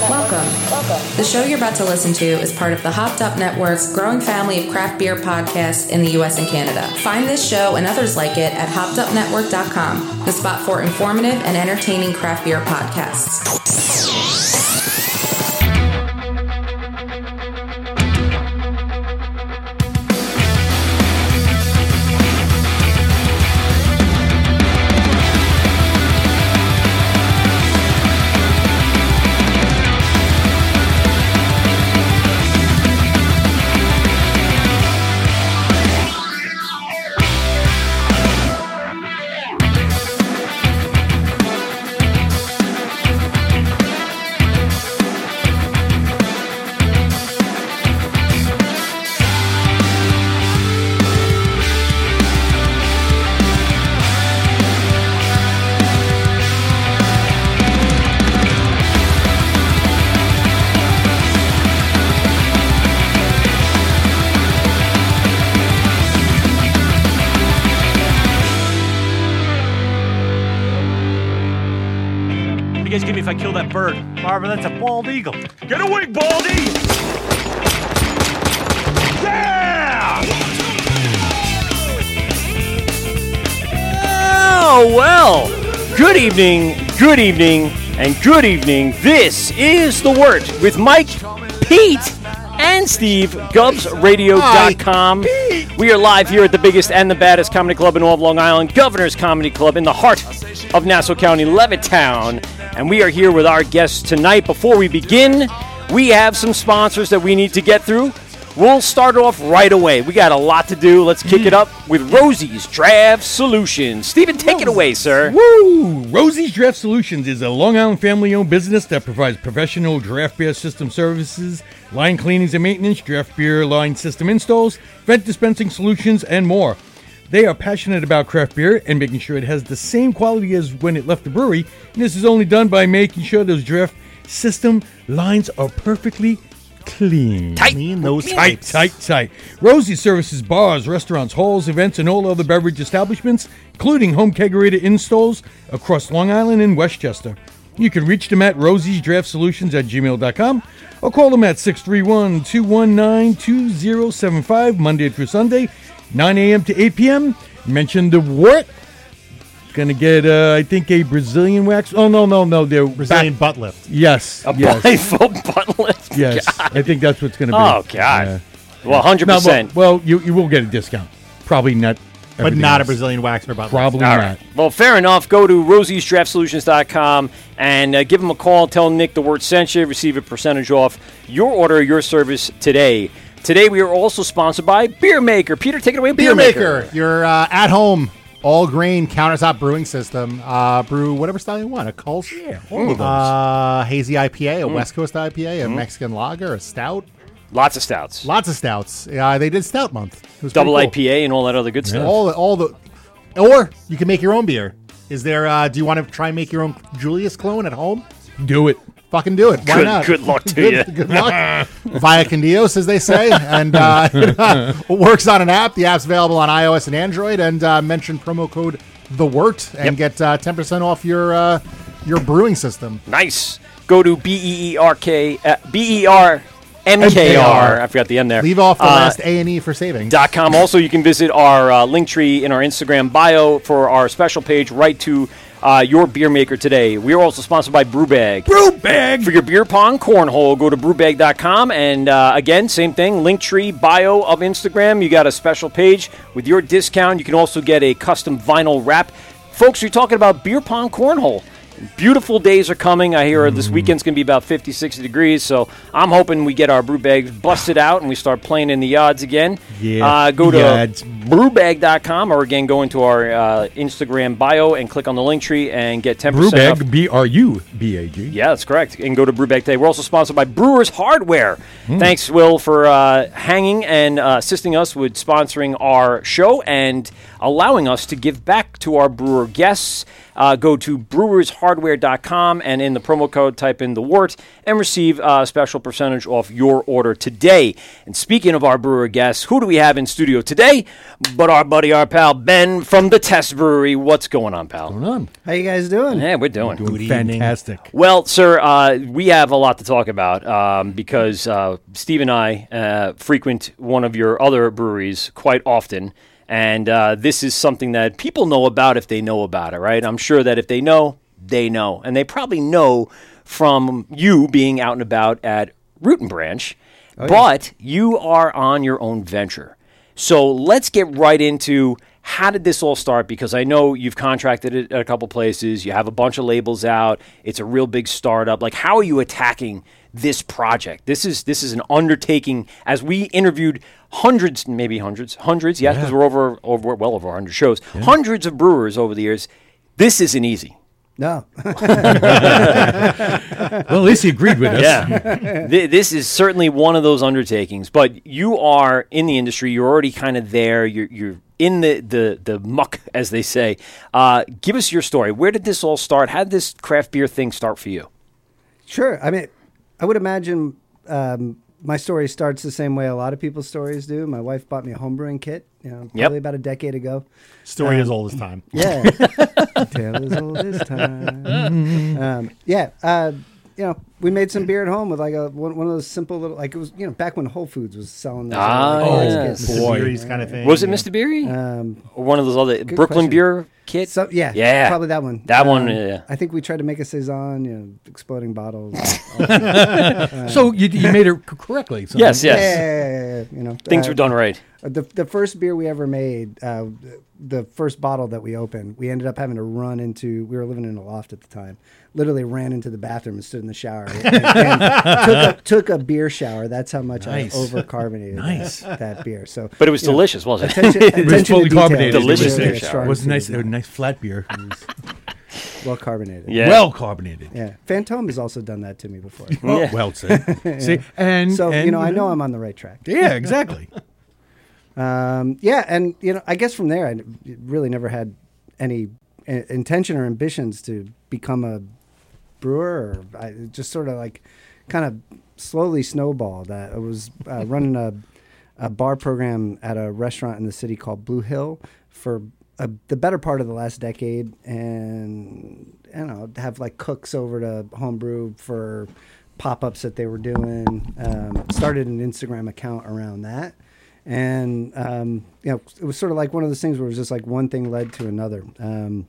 Welcome. Welcome. The show you're about to listen to is part of the Hopped Up Network's growing family of craft beer podcasts in the US and Canada. Find this show and others like it at hoppedupnetwork.com, the spot for informative and entertaining craft beer podcasts. Bird? Marvin, that's a bald eagle. Get away, Baldy! Yeah! Oh, well. Good evening, good evening, and good evening. This is The Wort with Mike, Pete, and Steve, GovsRadio.com. We are live here at the biggest and the baddest comedy club in all of Long Island, Governor's Comedy Club, in the heart of Nassau County, Levittown. And we are here with our guests tonight. Before we begin, we have some sponsors that we need to get through. We'll start off right away. We got a lot to do. Let's kick it up with Rosie's Draft Solutions. Steven, take it away, sir. Woo! Rosie's Draft Solutions is a Long Island family owned business that provides professional draft beer system services, line cleanings and maintenance, draft beer line system installs, vent dispensing solutions, and more. They are passionate about craft beer and making sure it has the same quality as when it left the brewery. And this is only done by making sure those draft system lines are perfectly clean. Tight. Clean those Tight, pipes. tight, tight. Rosie services bars, restaurants, halls, events, and all other beverage establishments, including home kegerator installs across Long Island and Westchester. You can reach them at Rosie's Draft Solutions at gmail.com or call them at 631 219 2075, Monday through Sunday, 9 a.m. to 8 p.m. Mention the wort. Gonna get, uh, I think, a Brazilian wax. Oh, no, no, no. They're Brazilian back- butt lift. Yes. A yes. blindfold butt lift. Yes. I think that's what's gonna be. Oh, God. Yeah. Well, 100%. No, well, well, you, you will get a discount. Probably not. But everything not a. Brazilian wax or butt lift. Probably not. right. Well, fair enough. Go to rosiesdraftsolutions.com and uh, give them a call. Tell Nick the wort sent you. Receive a percentage off your order, your service today. Today we are also sponsored by Beer Maker. Peter, take it away. Beer Maker, your uh, at home all grain countertop brewing system. Uh, brew whatever style you want. A Kolsch, yeah, all of those. Uh, hazy IPA, a West Coast IPA, a Mexican lager, a stout. Lots of stouts. Lots of stouts. Uh, they did Stout Month. It was Double cool. IPA and all that other good stuff. All the, all the, or you can make your own beer. Is there? Uh, do you want to try and make your own Julius clone at home? Do it. Fucking do it. Why Good- not? good luck to good, ya. Good luck. Via Candios, as they say, and uh, it works on an app. The app's available on iOS and Android. And uh, mention promo code the Wort and Yep. get uh, ten percent off your uh, your brewing system. Nice. Go to B E E R K uh, B E R M K R. I forgot the M there. Leave off the Uh, last A and E for savings. dot com. Also, you can visit our uh, link tree in our Instagram bio for our special page right to uh, your beer maker today. We are also sponsored by Brewbag. Brewbag! For your beer pong cornhole, go to brewbag.com. And uh, again, same thing, link tree bio of Instagram. You got a special page with your discount. You can also get a custom vinyl wrap. Folks, you're talking about beer pong cornhole. Beautiful days are coming. I hear this weekend's going to be about 50, 60 degrees. So I'm hoping we get our brew bags busted out and we start playing in the yards again. Yeah, Uh, go to yards. brewbag.com or again go into our uh, Instagram bio and click on the link tree and get 10% Brew off. bag. B R U B A G. Yeah, that's correct. And go to Brewbag today. We're also sponsored by Brewers Hardware. Hmm. Thanks, Will, for uh, hanging and uh, assisting us with sponsoring our show. And allowing us to give back to our brewer guests. Uh, go to brewershardware.com and in the promo code type in the wort and receive a special percentage off your order today. And speaking of our brewer guests, who do we have in studio today? But our buddy, our pal Ben from the Test Brewery. What's going on, pal? Going on. How you guys doing? Yeah, we're doing. Doing fantastic. Well, sir, uh, we have a lot to talk about um, because uh, Steve and I uh, frequent one of your other breweries quite often. And uh, this is something that people know about if they know about it, right? I'm sure that if they know, they know. And they probably know from you being out and about at Root and Branch, but you are on your own venture. So let's get right into how did this all start? Because I know you've contracted it at a couple places, you have a bunch of labels out, it's a real big startup. Like, how are you attacking this project? This is this is an undertaking. As we interviewed hundreds, maybe hundreds, hundreds, yeah, because we're over over well over 100 shows, hundreds of brewers over the years. This isn't easy. No. Well, at least he agreed with us. Yeah. This is certainly one of those undertakings, but you are in the industry. You're already kind of there. You're, you're in the, the, the muck, as they say. Uh, give us your story. Where did this all start? How did this craft beer thing start for you? sure. I mean, I would imagine um, my story starts the same way a lot of people's stories do. My wife bought me a homebrewing kit, you know, probably Yep. about a decade ago. Story as old as time. Yeah. Tale as old as time. Um, yeah. Uh, you know, we made some beer at home with like a one, one of those simple little like it was you know back when Whole Foods was selling those Ah, little, like, yes. kits. Boy. Series kind of thing. Was it yeah. Mr. Beer? Um, or one of those other Brooklyn question. beer kits? so yeah, Yeah. probably that one. That one, Um, yeah. I think we tried to make a saison, you know, exploding bottles. So you, you made it correctly. So yes, Yeah, yes. yeah, yeah, yeah, you know, Things uh, were done right. The the first beer we ever made, uh, the first bottle that we opened, we ended up having to run into. We were living in a loft at the time. Literally ran into the bathroom and stood in the shower and, and took, a, took a beer shower. That's how much Nice. I overcarbonated Nice. that, that beer. So, But it was you know, delicious, wasn't it? Attention, It was attention fully detail carbonated. Delicious beer shower. It was nice. thing. A nice flat beer. well carbonated. Yeah. Well carbonated. yeah. Fantome has also done that to me before. Oh, Yeah. Well said. See, and So and, you know, I know I'm on the right track. Yeah, exactly. Um, yeah, and you know, I guess from there, I really never had any uh, intention or ambitions to become a brewer. I just sort of like kind of slowly snowballed. That I was uh, running a a bar program at a restaurant in the city called Blue Hill for a, the better part of the last decade, and I don't know, have like cooks over to homebrew for pop ups that they were doing. Um, started an Instagram account around that and um, you know it was sort of like one of those things where it was just like one thing led to another. Um,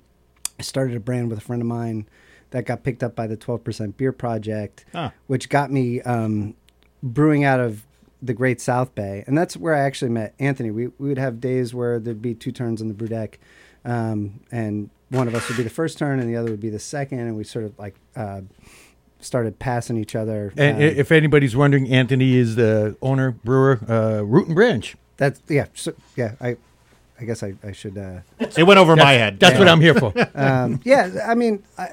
i started a brand with a friend of mine that got picked up by the 12% beer project Ah. which got me um, brewing out of the great south bay. And that's where i actually met anthony. We, we would have days where there'd be two turns on the brew deck um, and one of us would be the first turn and the other would be the second. And we sort of like uh, started passing each other And um, if anybody's wondering, Anthony is the owner brewer, uh, Root and Branch. that's yeah so, yeah i i guess i, I should uh, It went over my head. That's what I'm here for. um, yeah, I mean, I,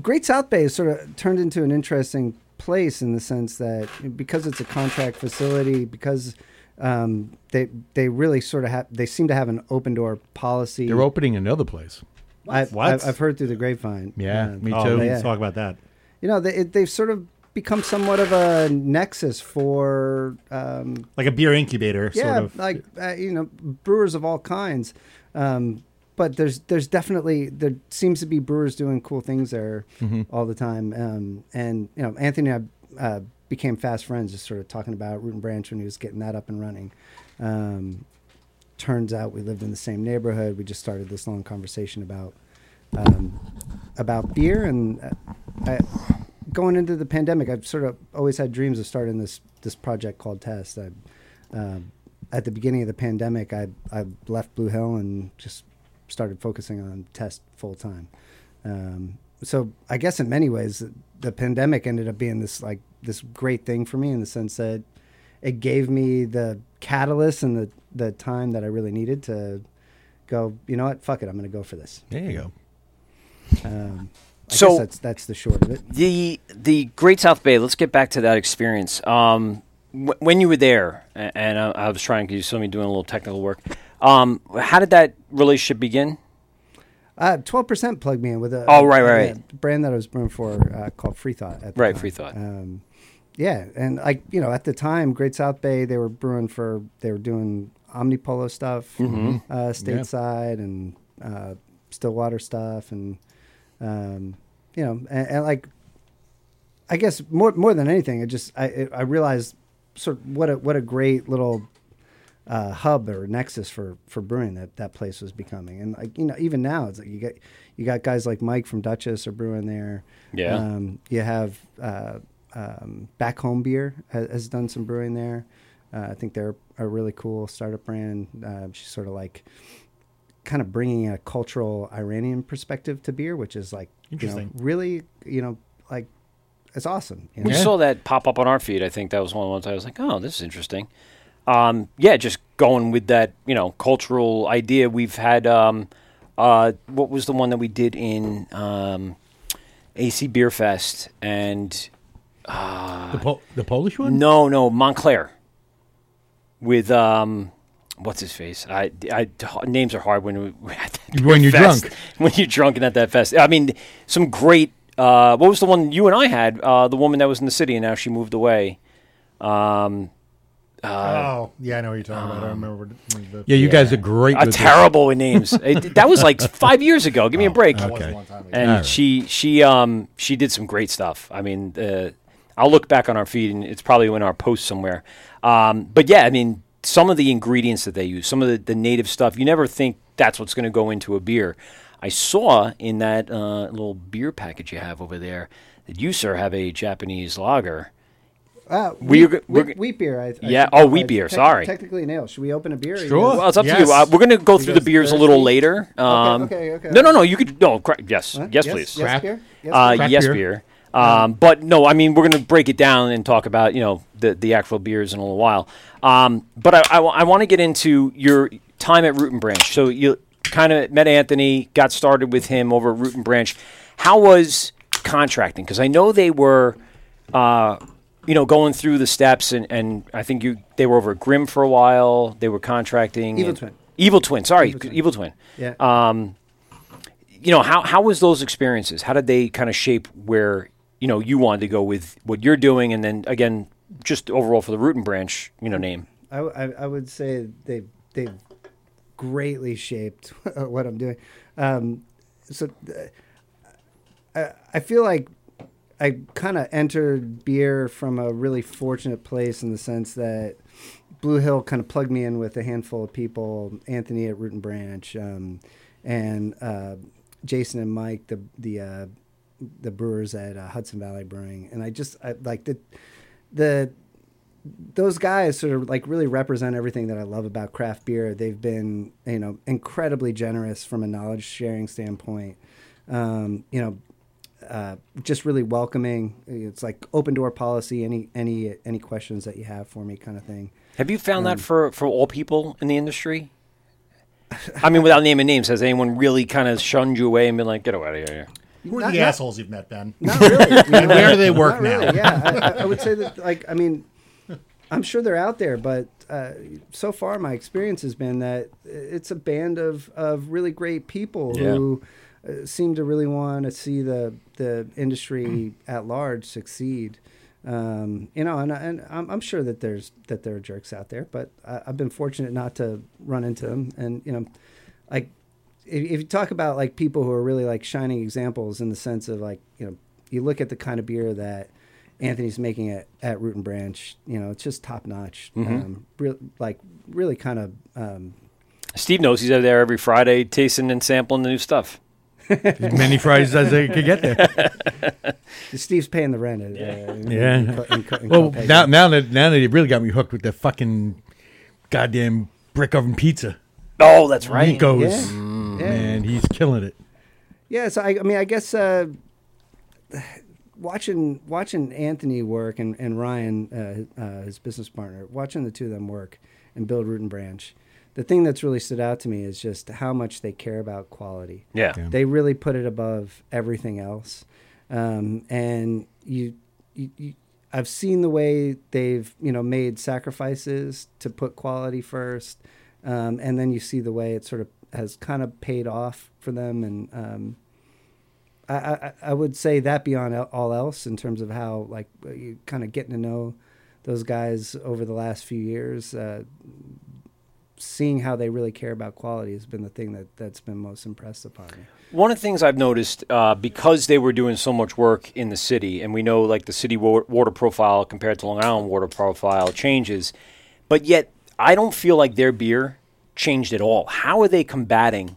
Great South Bay has sort of turned into an interesting place in the sense that because it's a contract facility, because um, they they really sort of have they seem to have an open door policy. They're opening another place. I've, What? I've, I've heard through the grapevine. Yeah, Um, me Oh, too. let's talk about that. You know, they, it, they've sort of become somewhat of a nexus for um, Like a beer incubator, yeah, sort of. like uh, you know, brewers of all kinds. Um, but there's there's definitely there seems to be brewers doing cool things there all the time. Um, and you know, Anthony and I uh, became fast friends, just sort of talking about Root and Branch when he was getting that up and running. Um, turns out we lived in the same neighborhood. We just started this long conversation about um, about beer and uh, I, going into the pandemic. I've sort of always had dreams of starting this this project called Test. I, um, at the beginning of the pandemic, I I left Blue Hill and just started focusing on Test full time. Um, so I guess in many ways, the pandemic ended up being this like this great thing for me in the sense that it gave me the catalyst and the the time that I really needed to go. You know what? Fuck it. I'm going to go for this. There you go. Um, I So- guess that's that's the short of it. The the Great South Bay. Let's get back to that experience. Um, wh- when you were there, a- and I, I was trying because you saw me doing a little technical work. Um, how did that relationship begin? Uh, Twelve percent plugged me in with a Oh, right, right, yeah, brand that I was brewing for uh, called Free Thought. At the Right, time. Free Thought. Um, yeah, and like you know, at the time, Great South Bay, they were brewing for they were doing Omnipollo stuff, Mm-hmm. uh, stateside, and uh, Stillwater stuff, and um, you know, and, and like I guess more more than anything, it just I I realized sort of what a what a great little uh, hub or nexus for for brewing that that place was becoming. And like you know, even now it's like you got you got guys like Mike from Duchess are brewing there. Yeah. Um, you have uh, um, Back Home Beer has, has done some brewing there. Uh, I think they're a really cool startup brand. Uh, she's sort of like kind of bringing a cultural Iranian perspective to beer, which is like you know really you know like it's awesome. You know? We saw that pop up on our feed. I think that was one of the ones I was like, oh, this is interesting. Um, yeah, just going with that, you know, cultural idea. We've had, um, uh, what was the one that we did in um, AC Beer Fest? And The, Pol- the Polish one? no, no, Montclair with, um, what's his face? I, I, names are hard when we, at that When you're fest. drunk. When you're drunk and at that fest. I mean, some great. Uh, what was the one you and I had? Uh, the woman that was in the city and now she moved away. Um, oh, yeah, I know what you're talking about. I remember. The, Yeah, you guys are great. uh, with terrible with names. It- that was like five years ago. Give me a break. Okay. a long time ago. And All right. she she um she did some great stuff. I mean, uh, I'll look back on our feed and it's probably in our post somewhere. Um, but yeah, I mean, some of the ingredients that they use, some of the, the native stuff, you never think that's what's going to go into a beer. I saw in that uh, little beer package you have over there that you sir have a Japanese lager. Uh, We- wheat, we're wheat, g- wheat beer. I, I Yeah, think oh, wheat beer, sorry. Technically, nail. Should we open a beer? Sure. guys- Well, it's up to you. Uh, we're going to go through the guys beers a little thirsty? later. Um, okay, okay. No, no, no. You could no. Cra- yes, Huh? yes, please. Yes, Craft- beer. Yes, Uh, beer? yes, beer. Um, but no, I mean we're going to break it down and talk about you know the the actual beers in a little while. Um, but I, I, want to get into your time at Root and Branch. So you kind of met Anthony, got started with him over at Root and Branch. How was contracting? Because I know they were, uh, you know, going through the steps, and, and I think you they were over at Grimm for a while. They were contracting Evil Twin. Evil Twin. Sorry, Evil Twin. Evil Twin Yeah. um, you know how how was those experiences? How did they kind of shape where you know you wanted to go with what you're doing, and then again, just overall for the Root and Branch, you know, name. I, I, I would say they they've greatly shaped what I'm doing. Um, so uh, I, I feel like I kind of entered beer from a really fortunate place in the sense that Blue Hill kind of plugged me in with a handful of people, Anthony at Root and Branch, um, and uh, Jason and Mike, the the uh, the brewers at uh, Hudson Valley Brewing, and I just I, like the the those guys sort of like really represent everything that I love about craft beer. They've been, you know, incredibly generous from a knowledge sharing standpoint. Um, you know, uh, just really welcoming. It's like open door policy. Any any any questions that you have for me, kind of thing. Have you found Um, that for for all people in the industry? I mean, without naming names, has anyone really kind of shunned you away and been like, "Get out of here"? Who are Not- the not- assholes you've met, Ben? Not really. you know? where do they work now? really, Yeah, I, I- I would say that. Like, I mean, I'm sure they're out there, but uh, so far my experience has been that it's a band of of really great people Yeah. who uh, seem to really want to see the the industry at large succeed. Um, you know, and, and I'm, I'm sure that there's that there are jerks out there, but I, I've been fortunate not to run into them. And you know, like if, if you talk about like people who are really like shining examples in the sense of like you know you look at the kind of beer that Anthony's making at, at Root and Branch, you know, it's just top notch. Um, real, like really kind of um, Steve knows he's out there every Friday, tasting and sampling the new stuff. As many Fridays as they could get there. Steve's paying the rent. At, uh, in- Yeah. in Co- in in Well, now now that now that they really got me hooked with the fucking goddamn brick oven pizza. Oh, that's right. Nico's. Yeah. Yeah. Man, he's killing it. Yeah, so I, I mean, I guess uh, watching watching Anthony work and and Ryan, uh, uh, his business partner, watching the two of them work and build Root and Branch, the thing that's really stood out to me is just how much they care about quality. Yeah. Yeah. They really put it above everything else, um, and you, you, you. I've seen the way they've you know made sacrifices to put quality first, um, and then you see the way it sort of has kind of paid off for them, and um, I, I, I would say that beyond all else in terms of how like you kind of getting to know those guys over the last few years. Uh, seeing how they really care about quality has been the thing that that's been most impressed upon me. One of the things I've noticed uh, because they were doing so much work in the city, and we know like the city wa- water profile compared to Long Island water profile changes, but yet I don't feel like their beer changed at all. How are they combating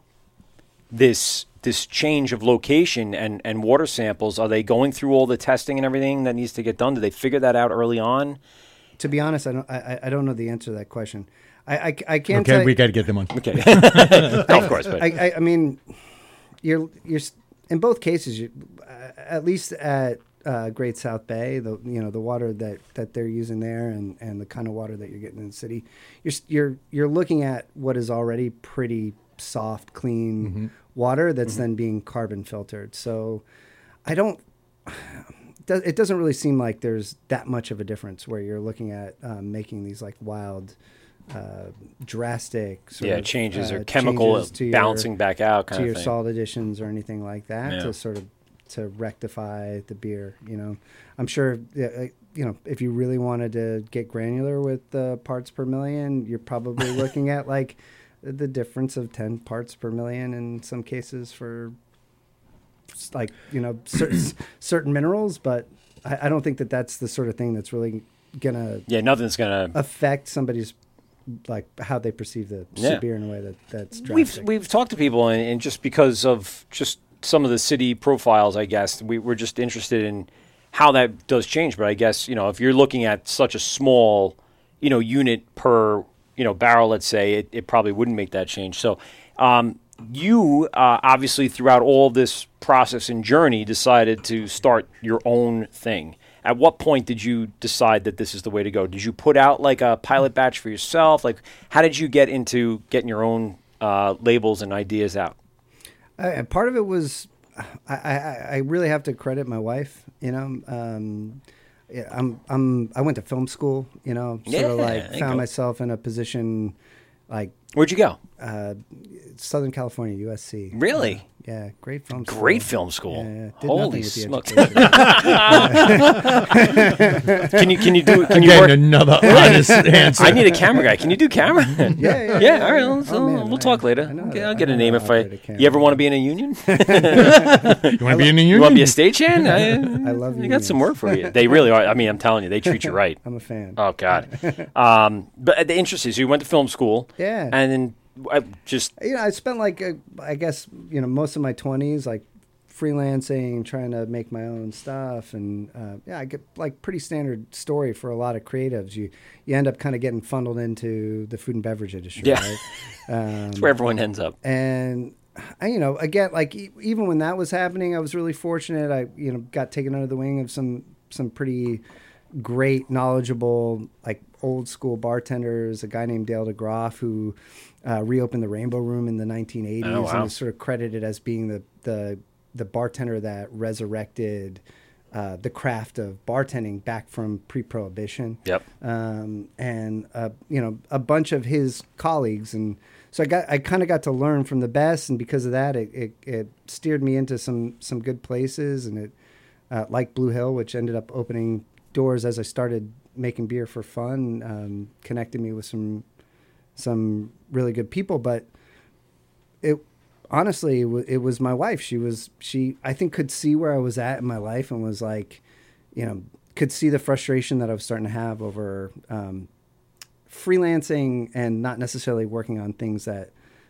this this change of location and, and water samples? Are they going through all the testing and everything that needs to get done? Do they figure that out early on? To be honest, I don't I, I- I don't know the answer to that question. I I, I can't Okay, tell we got to get them on. Okay, No, of course, but I, I, I mean, you're you're in both cases. You, uh, at least at uh, Great South Bay, the you know the water that, that they're using there, and, and the kind of water that you're getting in the city, you're you're you're looking at what is already pretty soft, clean water that's then being carbon filtered. So, I don't. It doesn't really seem like there's that much of a difference where you're looking at um, making these like wild, uh, drastic sort yeah, of, changes uh, or chemical changes to your- bouncing back out kind to of your thing. salt additions or anything like that Yeah. to sort of to rectify the beer. You know, I'm sure. uh, You know, if you really wanted to get granular with the parts per million, you're probably looking at like the difference of 10 parts per million in some cases for like you know certain certain minerals. But I, I don't think that that's the sort of thing that's really gonna Yeah, nothing's gonna. affect somebody's like how they perceive the Yeah. beer in a way that that's We've we've talked to people, and, and just because of just some of the city profiles, I guess we, we're just interested in how that does change. But I guess you know if you're looking at such a small, you know, unit per you know barrel, let's say, it, it probably wouldn't make that change. So. Um, you uh, obviously throughout all this process and journey decided to start your own thing. At what point did you decide that this is the way to go? Did you put out like a pilot batch for yourself? Like, how did you get into getting your own uh, labels and ideas out? Part of it was I, I, I really have to credit my wife. You know, um, yeah, I'm I'm I went to film school. You know, sort Yeah, of like found myself in a position like Where'd you go? uh, Southern California, USC. Really? Yeah, great film. school. Great film school. Yeah, yeah. Holy nothing with the smokes! can you can you do can you Again, work? another honest answer. I need a camera guy. Can you do camera? yeah, yeah, yeah. All right. Let's, Oh, man, we'll I- talk later. I know Okay, that- I'll get a name if I. operate. You ever want to be in a union? you want to be in the You want to be a stagehand? I, I love I got some work for you. They really are. I mean, I'm telling you, they treat you right. I'm a fan. Oh God. um, but the interest is you went to film school. Yeah. And then uh, just you know, I spent like uh, I guess you know most of my twenties like freelancing, trying to make my own stuff, and uh, yeah, I get like pretty standard story for a lot of creatives. You you end up kind of getting funneled into the food and beverage industry, Yeah. right? Um, that's where everyone ends up. and I, you know, again, like e- even when that was happening, I was really fortunate. I, you know, got taken under the wing of some some pretty great, knowledgeable, like old school bartenders. A guy named Dale DeGroff who uh, reopened the Rainbow Room in the 1980s Oh, wow. and is sort of credited as being the the the bartender that resurrected. Uh, the craft of bartending back from pre-prohibition Yep. um, and uh, you know a bunch of his colleagues, and so I got I kind of got to learn from the best, and because of that, it, it, it steered me into some some good places, and it uh, like Blue Hill, which ended up opening doors as I started making beer for fun, um, connected me with some some really good people, but it honestly it, was my wife. She was she i think could see where i was at in my life and was like you know could see the frustration that i was starting to have over um, freelancing and not necessarily working on things that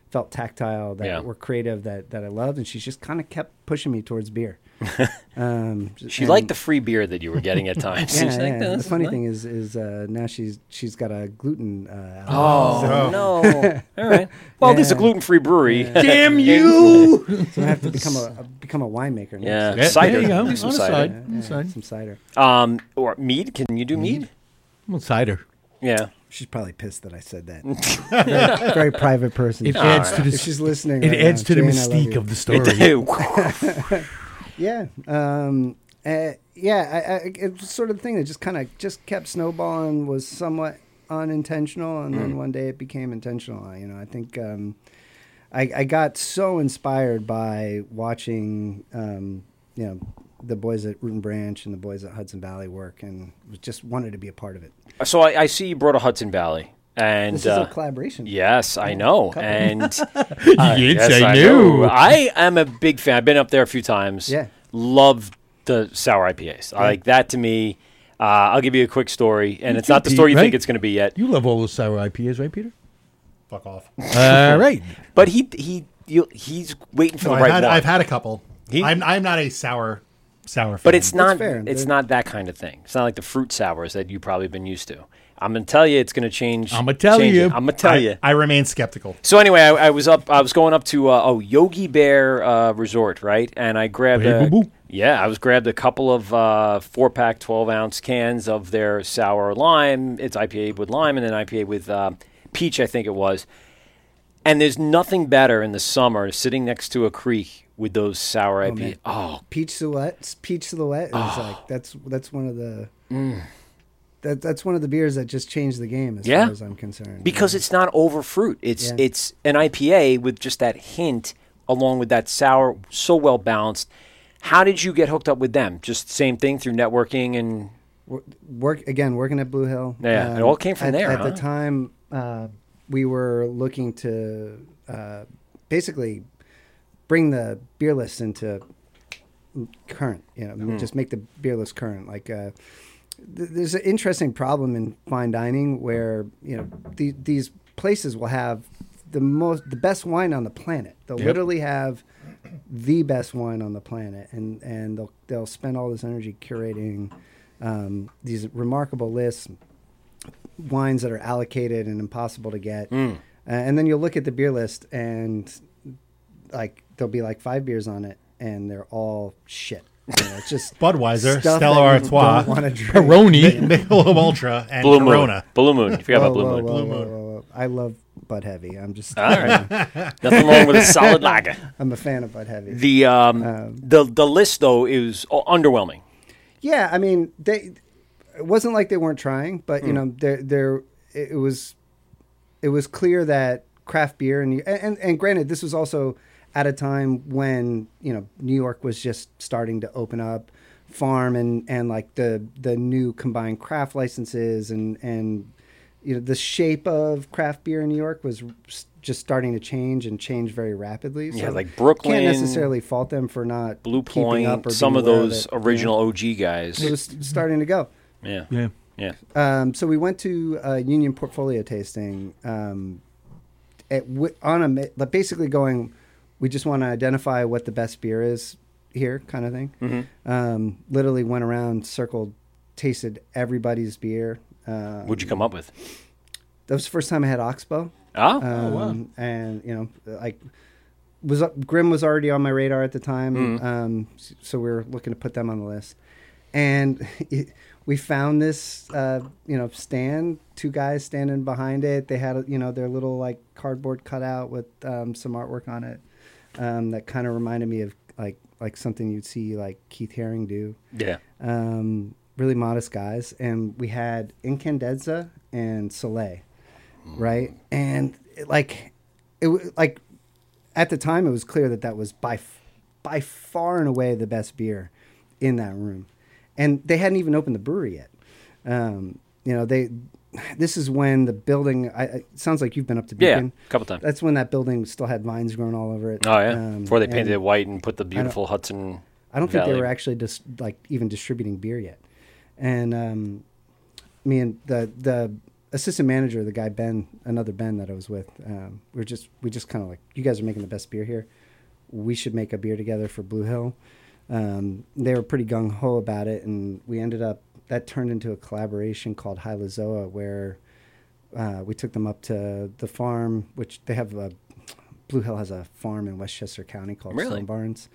felt tactile that Yeah. were creative that that i loved. And she's just kind of kept pushing me towards beer um, She and- liked the free beer that you were getting at times. yeah, She's like, yeah. The funny nice." thing is is uh, now she's she's got a gluten uh, Oh no! All right. Well, this is a gluten-free brewery. Damn you! so I have to become a, a become a winemaker next. Yeah. Yeah, cider. There you go. Do some cider. side. Yeah, yeah, side. some cider. Um, or mead? Can you do mead? Well, cider. Yeah. She's probably pissed that I said that. very, very private person. It adds to if the she's listening, it right adds now, to the Jane, I mystique of the story. Yeah, um, uh, yeah. I, I, it was sort of the thing that just kind of just kept snowballing. Was somewhat unintentional, and then one day it became intentional. You know, I think um, I, I got so inspired by watching, um, you know, the boys at Root and Branch and the boys at Hudson Valley work, and just wanted to be a part of it. So I, I see you brought a Hudson Valley, and This is uh, a collaboration. Yes, I know, and You uh, did yes, say I no. know. I am a big fan. I've been up there a few times. Yeah. love the sour IPAs. I like that. To me, uh, I'll give you a quick story, and it's not the Pete, story you think it's going to be yet. You love all those sour IPAs, right, Peter? Fuck off. All right. But he he you, he's waiting for No, the I've, right had, one. I've had a couple. He- I'm I'm not a sour sour. Fan. but it's not fair. it's They're- not that kind of thing. It's not like the fruit sours that you've probably been used to. I'm gonna tell you, it's gonna change. I'ma tell change you. it. I'm gonna tell I, you. I remain skeptical. So anyway, I, I was up. I was going up to uh, oh Yogi Bear uh, Resort, right? And I grabbed Hey, a boo-boo. yeah, I was grabbed a couple of uh, four pack, twelve ounce cans of their sour lime. It's IPA with lime, and then IPA with uh, peach, I think it was. And there's nothing better in the summer sitting next to a creek with those sour IPA. man. Oh, Peach Silhouette. Peach Silhouette is like that's that's one of the that that's one of the beers that just changed the game as Yeah. far as I'm concerned. because Yeah. it's not over fruit. It's Yeah. it's an IPA with just that hint along with that sour, so well balanced. How did you get hooked up with them? Just same thing through networking and work again working at Blue Hill. Um, Yeah, it all came from at, there, At huh? the time, uh, we were looking to uh, basically bring the beer list into current. You know, Hmm. just make the beer list current. Like, uh, th- there's an interesting problem in fine dining where you know the, these places will have the most the best wine on the planet. They'll Yep. literally have the best wine on the planet, and and they'll they'll spend all this energy curating um, these remarkable lists, wines that are allocated and impossible to get, Mm. uh, and then you'll look at the beer list and like there'll be like five beers on it, and they're all shit. You know, it's just Budweiser, Stella Artois, don't want to drink. Peroni. Michelob Ultra, and Blue Moon. Corona. Blue Moon. You forgot about Blue whoa, Moon. whoa, Blue whoa, Moon. whoa, whoa. I love Bud Heavy. I'm just All right. Nothing wrong with a solid lager. I'm a fan of Bud Heavy. The um, the the list though is uh, underwhelming. Yeah, I mean, they. It wasn't like they weren't trying, but Hmm. you know, there, there, it it was, it was clear that craft beer and you- and and granted, this was also at a time when you know New York was just starting to open up, farm and and like the the new combined craft licenses and and you know the shape of craft beer in New York was just starting to change and change very rapidly. Yeah, like Brooklyn, Can't necessarily fault them for not Blue keeping up Point, or some of aware those it, you know. original OG guys. It was starting to go. Yeah. Yeah. Yeah. Um, so we went to a union portfolio tasting um, at, on a but basically going. We just want to identify what the best beer is here, kind of thing. Mm-hmm. Um, literally went around, circled, tasted everybody's beer. Um, What'd you come up with? That was the first time I had Oxbow. Oh, Um, And you know, like was Grimm was already on my radar at the time, Mm. um, so we were looking to put them on the list. And it, we found this, uh, you know, stand. Two guys standing behind it. They had, you know, their little like cardboard cutout with um, some artwork on it um, that kind of reminded me of like like something you'd see like Keith Haring do yeah. um, really modest guys, and we had Incandenza and Soleil, right? And it, like, it like at the time, it was clear that that was by by far and away the best beer in that room, and they hadn't even opened the brewery yet. Um, you know, they. This is when the building. I, it sounds like you've been up to Yeah. Beacon. A couple times. That's when that building still had vines growing all over it. Oh yeah. Um, Before they painted it white and put the beautiful Hudson. I don't think Valley. they were actually just like even distributing beer yet. And um, me and the the assistant manager, the guy Ben, another Ben that I was with, um, we are just we just kind of like, you guys are making the best beer here. We should make a beer together for Blue Hill. Um, they were pretty gung ho about it, and we ended up that turned into a collaboration called Hylozoa, where uh, we took them up to the farm, which they have a Blue Hill has a farm in Westchester County called Really? Stone Barns,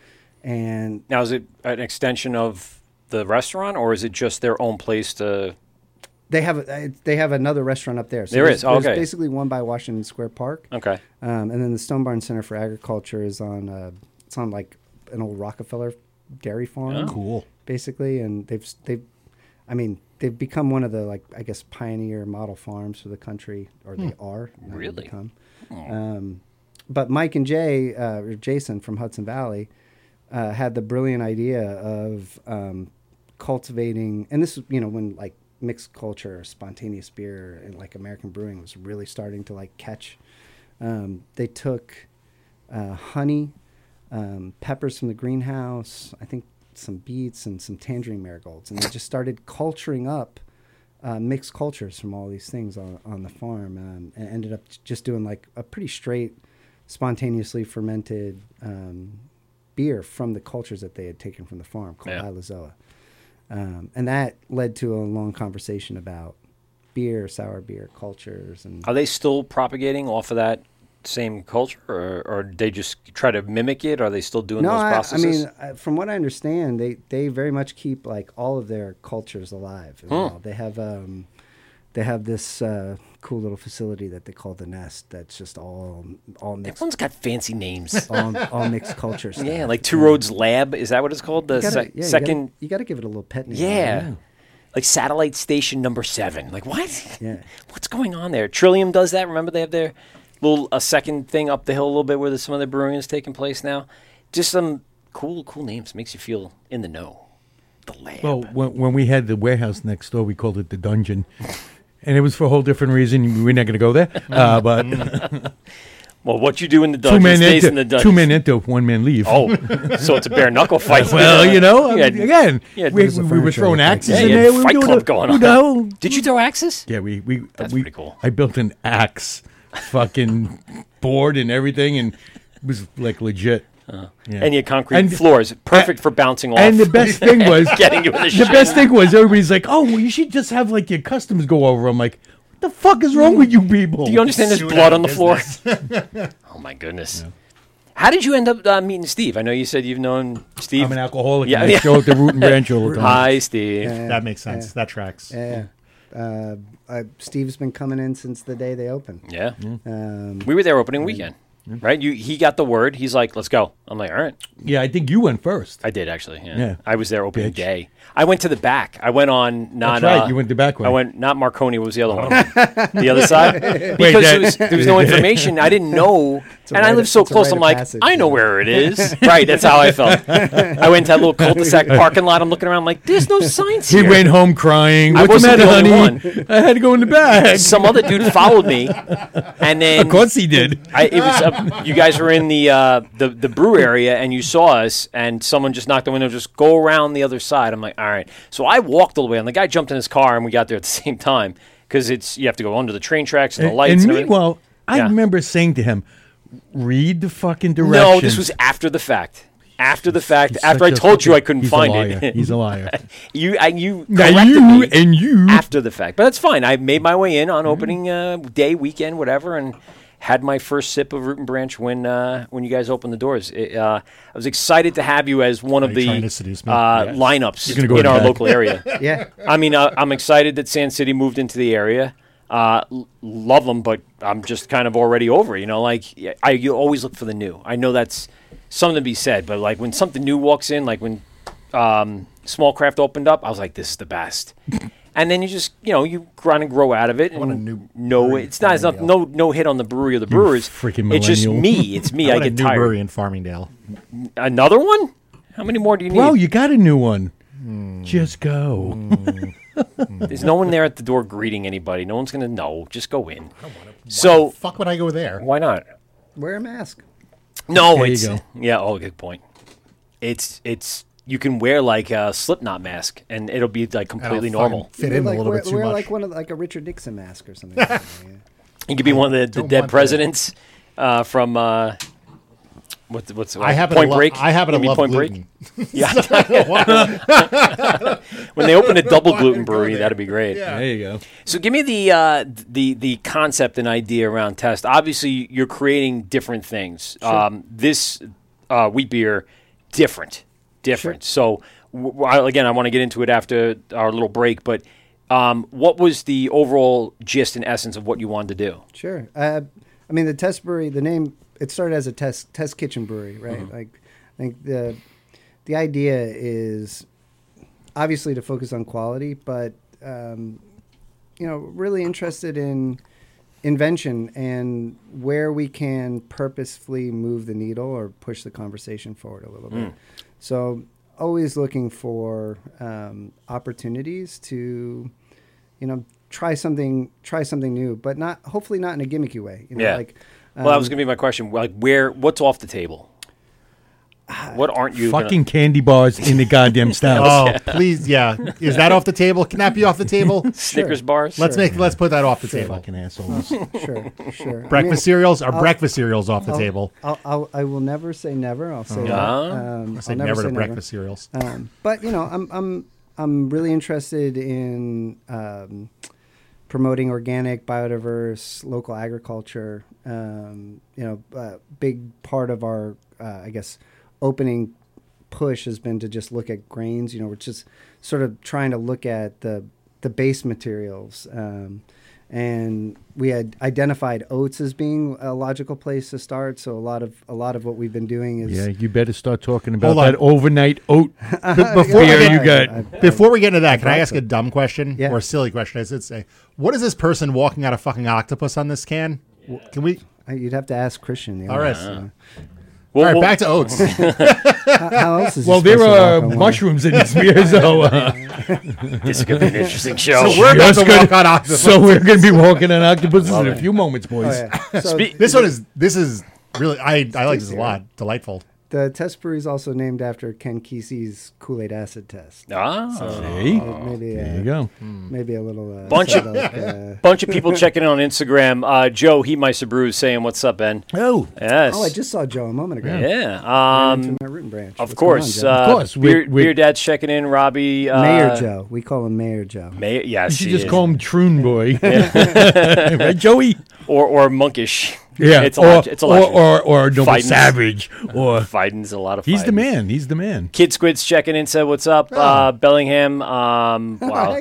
and Now is it an extension of the restaurant or is it just their own place to? They have a, uh, they have another restaurant up there. So There there's, is? Oh, there's okay. basically one by Washington Square Park, Okay. um, and then the Stone Barn Center for Agriculture is on uh, it's on like an old Rockefeller dairy farm, Oh. Cool. basically. And they've they've I mean, they've become one of the like I guess pioneer model farms for the country, or they are Hmm. Really? become. Um, but Mike and Jay, uh, or Jason from Hudson Valley, uh, had the brilliant idea of um, cultivating, and this, is you know, when like mixed culture, spontaneous beer, and like American brewing was really starting to like catch. Um, they took uh, honey, um, peppers from the greenhouse, I think some beets and some tangerine marigolds, and they just started culturing up uh, mixed cultures from all these things on, on the farm, um, and ended up just doing like a pretty straight, spontaneously fermented um, beer from the cultures that they had taken from the farm called Yeah. Um, and that led to a long conversation about beer, sour beer cultures, and Are they still propagating off of that same culture, or, or they just try to mimic it? Are they still doing no, those processes? I, I mean, uh, from what I understand, they they very much keep like all of their cultures alive. well. They have um, they have this uh, cool little facility that they call the Nest. That's just all all mixed Everyone's got fancy names. all, all mixed culture stuff. yeah, like Two Roads Lab. Is that what it's called? The You gotta- sec- yeah, second. You got to give it a little pet name. Yeah. Like satellite station number seven. Like what? Yeah. What's going on there? Trillium does that. Remember they have their little a second thing up the hill a little bit where there's some of the brewing is taking place now. Just some cool, cool names makes you feel in the know. The lab. Well, when, when we had the warehouse next door, we called it the dungeon. And it was for a whole different reason. We're not going to go there. Uh, but Well, what you do in the two dungeon men stays enter, in the dungeon. two men enter, one man leave. Oh, so it's a bare knuckle fight. well, you know, again, Yeah, we, we, we were throwing axes Yeah, in there. We were Fight doing Club a- going on. the hell- Did you throw axes? Yeah, we we That's we, pretty cool. I built an axe, fucking board and everything, and it was like legit. Yeah. And you had concrete And- floors, perfect for bouncing off. And the best thing was getting you in the, the best thing was everybody's like, "Oh, well, you should just have like your customs go over." I'm like, "What the fuck is wrong with you people?" Do you understand there's blood on the of floor? oh my goodness. How did you end up uh, meeting Steve? I know you said you've known Steve. I'm an alcoholic. Yeah, I yeah. show at the root and branch all the time. Hi, Steve. Yeah. That makes sense. That tracks. Yeah. Uh, uh, Steve's been coming in since the day they opened. Yeah. Um, We were there opening weekend, right? You he got the word. He's like, "Let's go." I'm like, "All right." Yeah, I think you went first. I did actually. Yeah. Yeah. I was there opening Bitch. day. I went to the back. I went on not. That's right, uh, you went the back way. I went not Marconi. What was the other one? the other side. Because that- there, was, there was no information. I didn't know, a and I rite live so it's a close. rite I'm of like, passage, I know yeah. where it is. right. That's how I felt. I went to that little cul-de-sac parking lot. I'm looking around. Like, there's no signs He here. went home crying. I What's the wasn't matter, the honey? only I had to go in the back. Some other dude followed me, and then of course he did. I, it was uh, you guys were in the uh, the the brew area and you saw us and someone just knocked the window just go around the other side. I'm like, all right. So I walked all the way, and the guy jumped in his car, and we got there at the same time because it's you have to go under the train tracks and the lights. and And, meanwhile, I Yeah. remember saying to him, "Read the fucking directions." no, this was after the fact. After the fact, He's after I told you I couldn't find it. He's a liar. you I, you now you me and you. after the fact, but that's fine. I made my way in on Mm-hmm. opening uh, day, weekend, whatever, and had my first sip of Root and Branch when uh, when you guys opened the doors. It, uh, I was excited to have you as one of the trying to seduce uh, Yes. lineups go in our back. local area. yeah. I mean, uh, I'm excited that Sand City moved into the area. Uh, l- love them, but I'm just kind of already over. it, You know, like I you always look for the new. I know that's something to be said, but like when something new walks in, like when um, Small Craft opened up, I was like, this is the best. And then you just you know you grind and grow out of it. want a and new no, it's not, it's not no no hit on the brewery or the brewers. freaking it's just millennial. me. It's me. I I, want a get new tired. brewery in Farmingdale. Another one? How many more do you need? Bro, you got a new one. Hmm. Just go. There's no one there at the door greeting anybody. No one's gonna know. Just go in. So Fuck would I go there? why not? Wear a mask. No, There you it's go. yeah. Oh, good point. It's it's you can wear like a Slipknot mask and it'll be like completely I'll normal. Fit Wear in like, a little wear, bit too wear much. like one of like a Richard Nixon mask or something. like that, yeah. You could be one of the, the don't dead that. presidents uh, from uh, what's what's I happen Point to Break. Love, I happen to Maybe love Point gluten. Break. Yeah. when they open a double gluten brewery, that'd be great. There you go. So give me the uh, the the concept and idea around test. Obviously, you're creating different things. Um, this uh, wheat beer, different, different. So w- again, I want to get into it after our little break. But um, what was the overall gist and essence of what you wanted to do? Sure. Uh, I mean, the test brewery. The name it started as a test test kitchen brewery, right? Like, I think the the idea is obviously to focus on quality, but um, you know, really interested in invention and where we can purposefully move the needle or push the conversation forward a little bit. So always looking for um, opportunities to, you know, try something, try something new, but not hopefully not in a gimmicky way. You know, Yeah. like well, that um, was going to be my question. Like, where? What's off the table? What aren't you? gonna- Fucking candy bars in the goddamn stouts. Oh, please, yeah. Is that off the table? Can that be off the table? Snickers bars. Let's make. Let's put that off the table. Fucking assholes. sure, sure. I Breakfast mean, cereals are I'll- breakfast cereals off the I'll- table. I'll, I'll, I will never say never. I'll say that. Um, I say I'll never, say to breakfast cereals. Um, but you know, I'm I'm I'm really interested in um, promoting organic, biodiverse, local agriculture. Um, you know, a big part of our, uh, I guess, opening push has been to just look at grains. You know, we're just sort of trying to look at the the base materials. Um, and we had identified oats as being a logical place to start. So a lot of a lot of what we've been doing is Yeah, you better start talking about Hold on. that overnight oat Before beer we you get- got. I- Before we get into that, can I brought ask a dumb question Yeah. or a silly question? I should say. What is this person walking out a fucking octopus on this can? W- Can we? You'd have to ask Christian. The All right. honest, uh, Well, All right, well, back to oats. how, how else is Well, there are walk on water? mushrooms in this beer, so, uh, this is going to be an interesting show. So we're about to gonna- walk on octopus. so we're going to be walking on octopuses in a few moments, Oh, boys. yeah. So This one is. This is really. I I like this a lot. Delightful. The test brewery is also named after Ken Kesey's Kool Aid acid test. ah, See? Uh, maybe There uh, you go. maybe a little uh, Bunch of- psychedelic, uh, bunch of people checking in on Instagram. Uh, Joe Heatmeister Brews saying, "What's up, Ben?" Oh, Yes. oh, I just saw Joe a moment ago. yeah. Ran Um, into my root branch. of What's course. going on, uh, Of course, Beer, we- we- Beer Dad's checking in. Robbie. Uh, Mayor Joe. We call him Mayor Joe. May- yes. you should just is. call him Troon Boy. right, Joey? or or monkish. Yeah. It's a or, lot. It's a lot. or, or, or Noble Fighting. Savage. Or Fighting's a lot of. He's the man. He's the man. Kid Squid's checking in. Said, "What's up, uh, Bellingham?" Um, wow.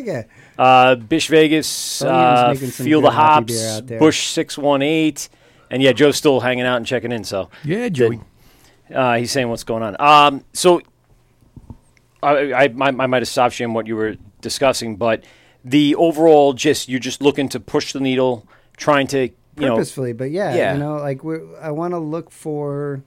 Uh, Bish Vegas, uh, Feel the Hops. Bush six one eight, and yeah, Joe's still hanging out and checking in. So Yeah, Joey. uh, he's saying what's going on. Um, so I, I, I might have stopped you in what you were discussing, but the overall just you're just looking to push the needle, trying to you know purposefully, but yeah, Yeah. you know, like we I want to look for.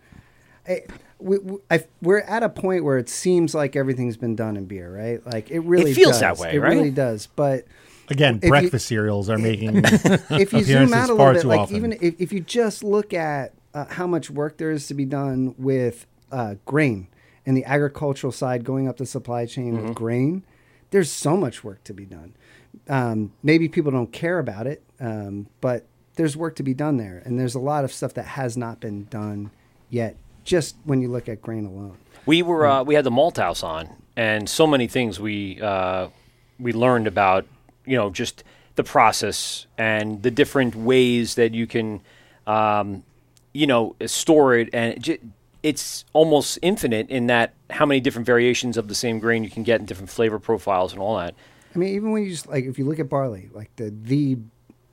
I, we, we, I, we're at a point where it seems like everything's been done in beer, right? Like it really feels does. that way, It right? really does. But Again, If you- breakfast cereals are making. if you zoom out a little bit, like often. even if, if you just look at uh, how much work there is to be done with uh, grain and the agricultural side going up the supply chain Mm-hmm. with grain, there's so much work to be done. Um, maybe people don't care about it, um, but there's work to be done there, and there's a lot of stuff that has not been done yet. Just when you look at grain alone. We were uh, we had the malt house on, and so many things we uh, we learned about. You know, just the process and the different ways that you can, um, you know, store it, and it it's almost infinite in that how many different variations of the same grain you can get in different flavor profiles and all that. I mean, even when you just like if you look at barley, like the the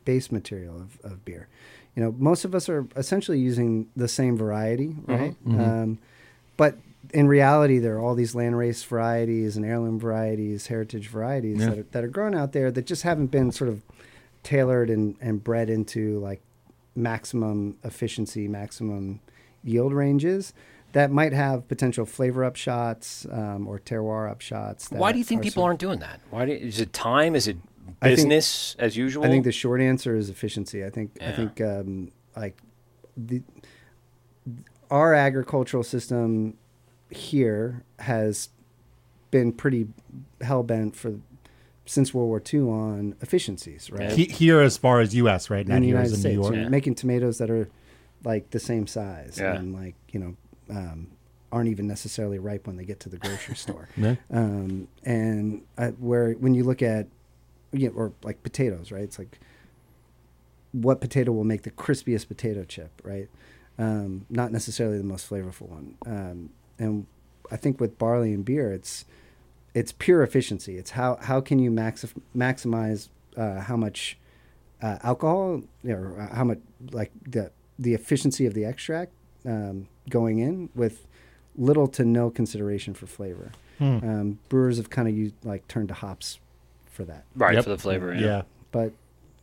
base material of, of beer, you know, most of us are essentially using the same variety, right? Um, but in reality, there are all these landrace varieties and heirloom varieties, heritage varieties that, are, that are grown out there that just haven't been sort of tailored and, and bred into like maximum efficiency, maximum yield ranges that might have potential flavor up shots um, or terroir up shots. Why do you think are people sort of- aren't doing that? Why do, is it time? Is it I think- business as usual? I think the short answer is efficiency. I think I think um, like the our agricultural system here has been pretty hell bent for since World War II on efficiencies, right? He- here, as far as U.S. right now, in the United in States, New York. you're making tomatoes that are like the same size Yeah. and like you know um, aren't even necessarily ripe when they get to the grocery store. Yeah. Um, and uh, where when you look at you know, or like potatoes, right? It's like what potato will make the crispiest potato chip, right? Um, not necessarily the most flavorful one. Um, and I think with barley and beer, it's it's pure efficiency. It's how how can you maxi- maximize uh, how much uh, alcohol or how much like the the efficiency of the extract um, going in with little to no consideration for flavor. Um, brewers have kind of used like turned to hops for that. Right Yep. for the flavor. Yeah. Yeah. but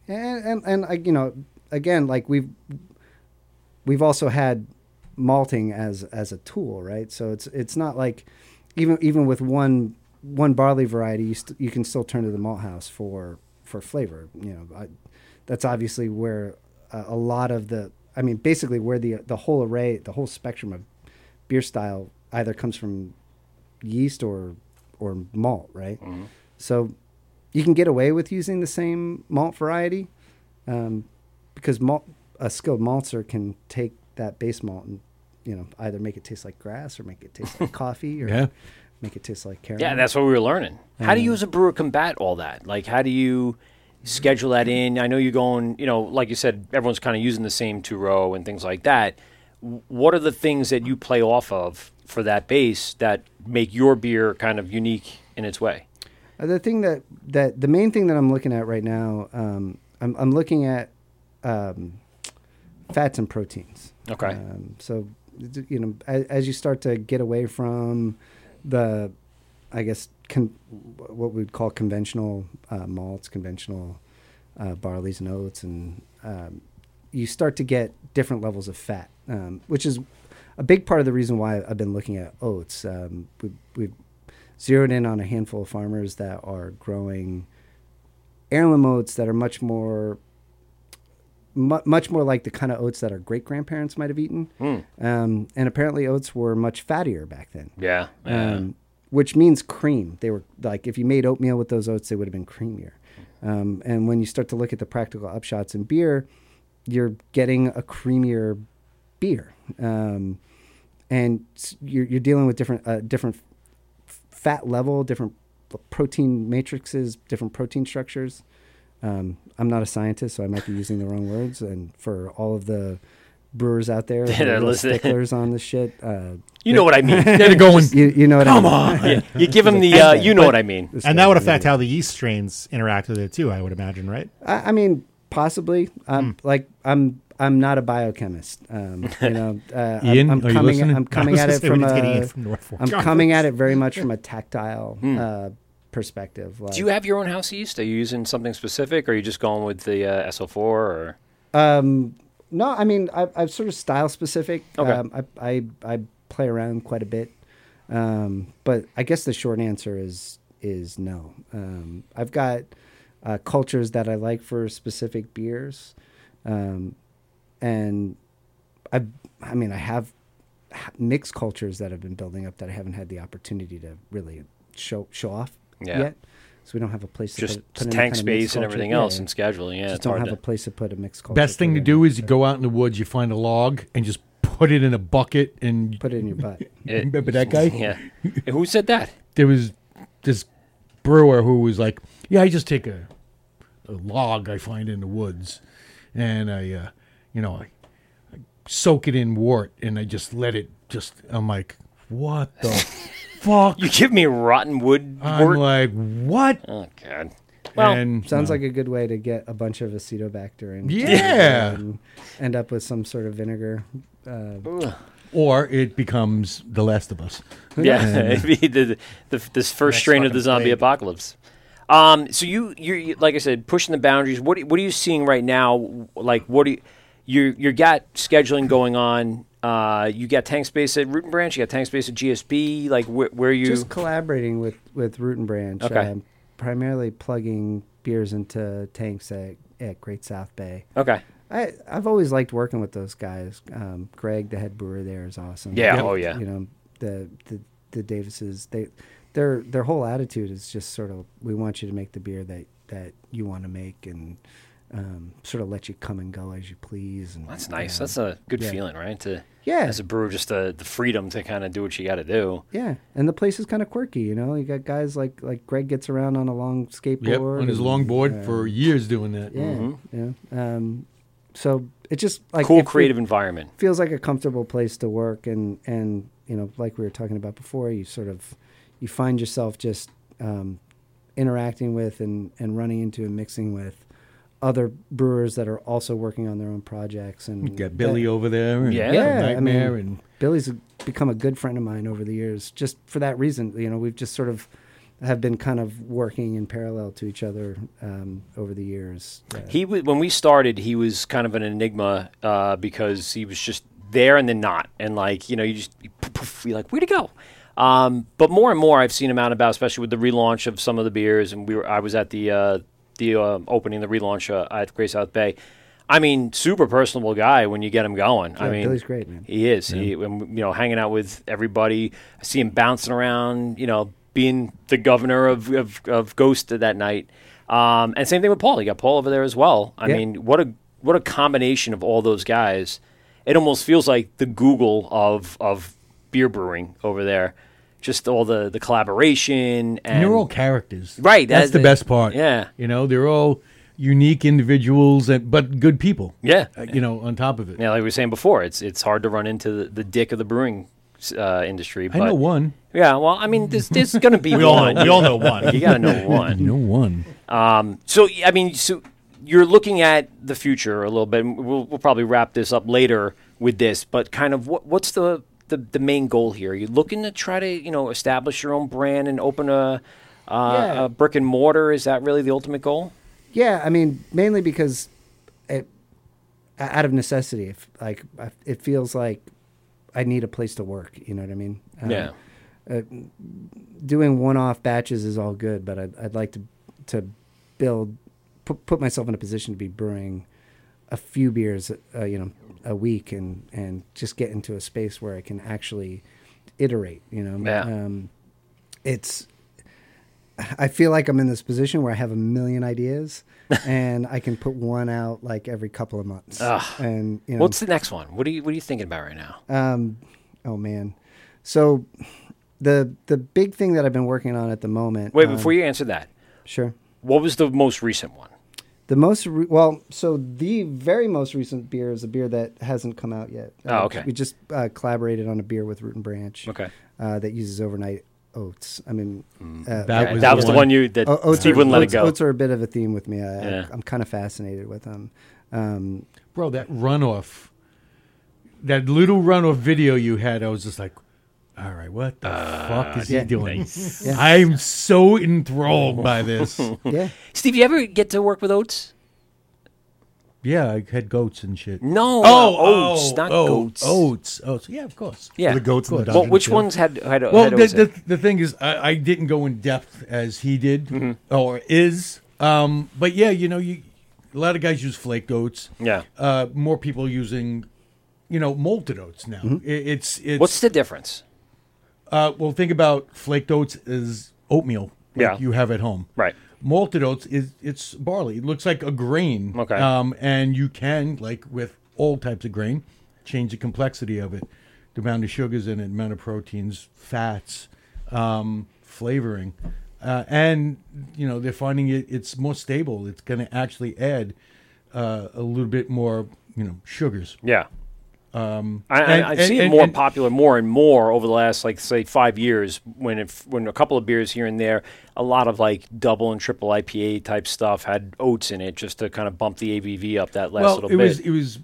and and, and I, you know again like we've we've also had malting as as a tool right so it's it's not like even even with one one barley variety you, st- you can still turn to the malt house for for flavor you know I, that's obviously where a, a lot of the i mean basically where the the whole array the whole spectrum of beer style either comes from yeast or or malt right mm-hmm. so you can get away with using the same malt variety um, because malt, a skilled maltster can take that base malt and you know either make it taste like grass or make it taste like coffee or Yeah. make it taste like caramel. Yeah, that's what we were learning. How do you, as a brewer, combat all that? Like, how do you schedule that in? I know you're going, you know, like you said, everyone's kind of using the same two row and things like that. What are the things that you play off of for that base that make your beer kind of unique in its way? Uh, the thing that that the main thing that I'm looking at right now, um, I'm I'm looking at um, fats and proteins. Okay. Um, so you know, as, as you start to get away from the, I guess, con- what we'd call conventional uh, malts, conventional uh, barleys and oats, and um, you start to get different levels of fat, um, which is a big part of the reason why I've been looking at oats. Um, we, we've zeroed in on a handful of farmers that are growing heirloom oats that are much more mu- much more like the kind of oats that our great grandparents might have eaten. Um, and apparently, oats were much fattier back then, Yeah. yeah. um, which means cream. They were like, if you made oatmeal with those oats, they would have been creamier. Um, and when you start to look at the practical upshots in beer, you're getting a creamier beer. Um, and you're, you're dealing with different, uh, different fat level, different protein matrices, different protein structures. Um, I'm not a scientist, so I might be using the wrong words. And for all of the brewers out there, That that are are listening. sticklers on this shit, uh, you know what I mean. Get it going. you, you know what Come I mean. on. Yeah, you give them the, uh, you know what I mean. And that would an affect idiot. how the yeast strains interact with it too. I would imagine, right? I, I mean, possibly. I'm like I'm I'm not a biochemist. Um, you know, uh, I'm- Ian, I'm, are you coming. listening? I'm coming at it from we need to get a. Ian from North Fork. I'm John, coming at it very much from a tactile uh, perspective. Like, Do you have your own house yeast? Are you using something specific, or are you just going with the uh, SO4? Or Um, no, I mean, I, I'm sort of style specific. Okay. Um, I, I I play around quite a bit, um, but I guess the short answer is is no. Um, I've got uh, cultures that I like for specific beers, um, and I I mean I have mixed cultures that have been building up that I haven't had the opportunity to really show show off Yeah. yet. So we don't have a place to just put, put any tank kind of space and everything else yeah. and scheduling? Yeah, Just it's don't have to. a place to put a mixed culture. Best thing to do is you go out in the woods, you find a log, and just put it in a bucket. And put it in your butt. It- remember that guy? yeah. Who said that? There was this brewer who was like, "Yeah, I just take a, a log I find in the woods, and I, uh, you know, I, I soak it in wort, and I just let it just." I'm like, "What the fuck?" You give me rotten wood I'm wort? like, "What?" oh God. Well, and Sounds no. like a good way to get a bunch of acetobacter and Yeah. and end up with some sort of vinegar. Uh, or it becomes The Last of Us. yeah, it'd be the, the this first strain of the zombie plague. apocalypse. Um, so you you're you, like I said, pushing the boundaries. What what are you seeing right now? Like what do you you you got scheduling going on? Uh, you got tank space at Root and Branch. You got tank space at GSB. Like where, where you? just collaborating with with Root and Branch. Okay. um, primarily plugging beers into tanks at, at Great South Bay. okay. I I've always liked working with those guys. Um, Greg, the head brewer there, is awesome. Yeah, oh, yeah. You know the the the Davises. They their their whole attitude is just sort of we want you to make the beer that that you want to make and um, sort of let you come and go as you please. And That's nice. um, That's a good yeah. feeling, right? To Yeah. as a brewer, just the the freedom to kind of do what you got to do. Yeah, and the place is kind of quirky, you know. You got guys like like Greg gets around on a long skateboard. Yep, on his and, longboard uh, for years doing that. yeah, yeah. Um, so it just like cool it fe- creative environment. feels like a comfortable place to work, and and you know, like we were talking about before, you sort of you find yourself just um, interacting with and and running into and mixing with other brewers that are also working on their own projects. And You got Billy over there. And Yeah. Yeah, I Nightmare mean, and Billy's become a good friend of mine over the years, just for that reason. You know, we've just sort of have been kind of working in parallel to each other um, over the years. Uh, He w- when we started, he was kind of an enigma uh, because he was just there and then not, and like you know, you just poof, poof, you're like, where'd he go? Um, but more and more, I've seen him out and about, especially with the relaunch of some of the beers. And we were, I was at the uh, the uh, opening, the relaunch uh, at Great South Bay. I mean, super personable guy when you get him going. I Yeah, mean, Billy's great, man. He is. He, you know, hanging out with everybody. I see him bouncing around. You know, being the governor of of, of Ghost that night. Um, and same thing with Paul. You got Paul over there as well. I Yeah. mean, what a what a combination of all those guys. It almost feels like the Google of of beer brewing over there. Just all the the collaboration and, And they're all characters. Right, That's that- the best part. yeah. You know, they're all unique individuals, and, but good people. Yeah. Uh, you know, on top of it. yeah, like we were saying before, it's it's hard to run into the, the dick of the brewing uh, industry. I know one. Yeah, well, I mean, there's, there's going to be We all one. know. We all know one. You got to know one. No one. Um, So I mean, so you're looking at the future a little bit. and We'll, we'll probably wrap this up later with this, but kind of what what's the, the the main goal here? Are you looking to try to you know establish your own brand and open a uh, Yeah. a brick and mortar? Is that really the ultimate goal? Yeah, I mean, mainly because it, out of necessity, if, like it feels like I need a place to work. You know what I mean? Um, yeah. Doing one-off batches is all good, but I'd, I'd like to to build put, put myself in a position to be brewing a few beers, uh, you know, a week, and and just get into a space where I can actually iterate. You know, Yeah. um, it's I feel like I'm in this position where I have a million ideas and I can put one out like every couple of months. And you know, What's the next one? What are you What are you thinking about right now? um, oh man, so the the big thing that I've been working on at the moment. Wait, um, before you answer that, sure. what was the most recent one? The most re- well, so the very most recent beer is a beer that hasn't come out yet. Oh, okay. We just uh, collaborated on a beer with Root and Branch. Okay. Uh, that uses overnight oats. I mean, uh, That was that the was the one- one you that O- oats Steve are, wouldn't let oats, it go. Oats are a bit of a theme with me. I, Yeah. I, I'm kind of fascinated with them. Um, Bro, that runoff, that little runoff video you had, I was just like, all right, what the fuck is yeah. he doing? Yeah. I'm so enthralled by this. yeah. Steve, you ever get to work with oats? yeah, I had goats and shit. No, uh, oats, not oh, goats. Oats. Oats. Yeah, of course. yeah, The goats in the Well, which too. ones had had, Well, had the, oats? the, the thing is, I, I didn't go in depth as he did Mm-hmm. or is. Um, but yeah, you know, you a lot of guys use flake oats. Yeah. Uh, more people using, you know, malted oats now. Mm-hmm. It, it's it's. What's the difference? Uh, well, think about flaked oats is oatmeal. Like Yeah. You have at home. Right. Malted oats is it's barley. It looks like a grain. Okay. Um, and you can like with all types of grain, change the complexity of it, the amount of sugars in it, amount of proteins, fats, um, flavoring, uh, and you know they're finding it it's more stable. It's going to actually add uh, a little bit more you know sugars. Yeah. Um, I, and- I, I and- see it more and- popular more and more over the last, like, say, five years. When if when a couple of beers here and there, a lot of like double and triple IPA type stuff had oats in it, just to kind of bump the ABV up that last well, little it bit. was it was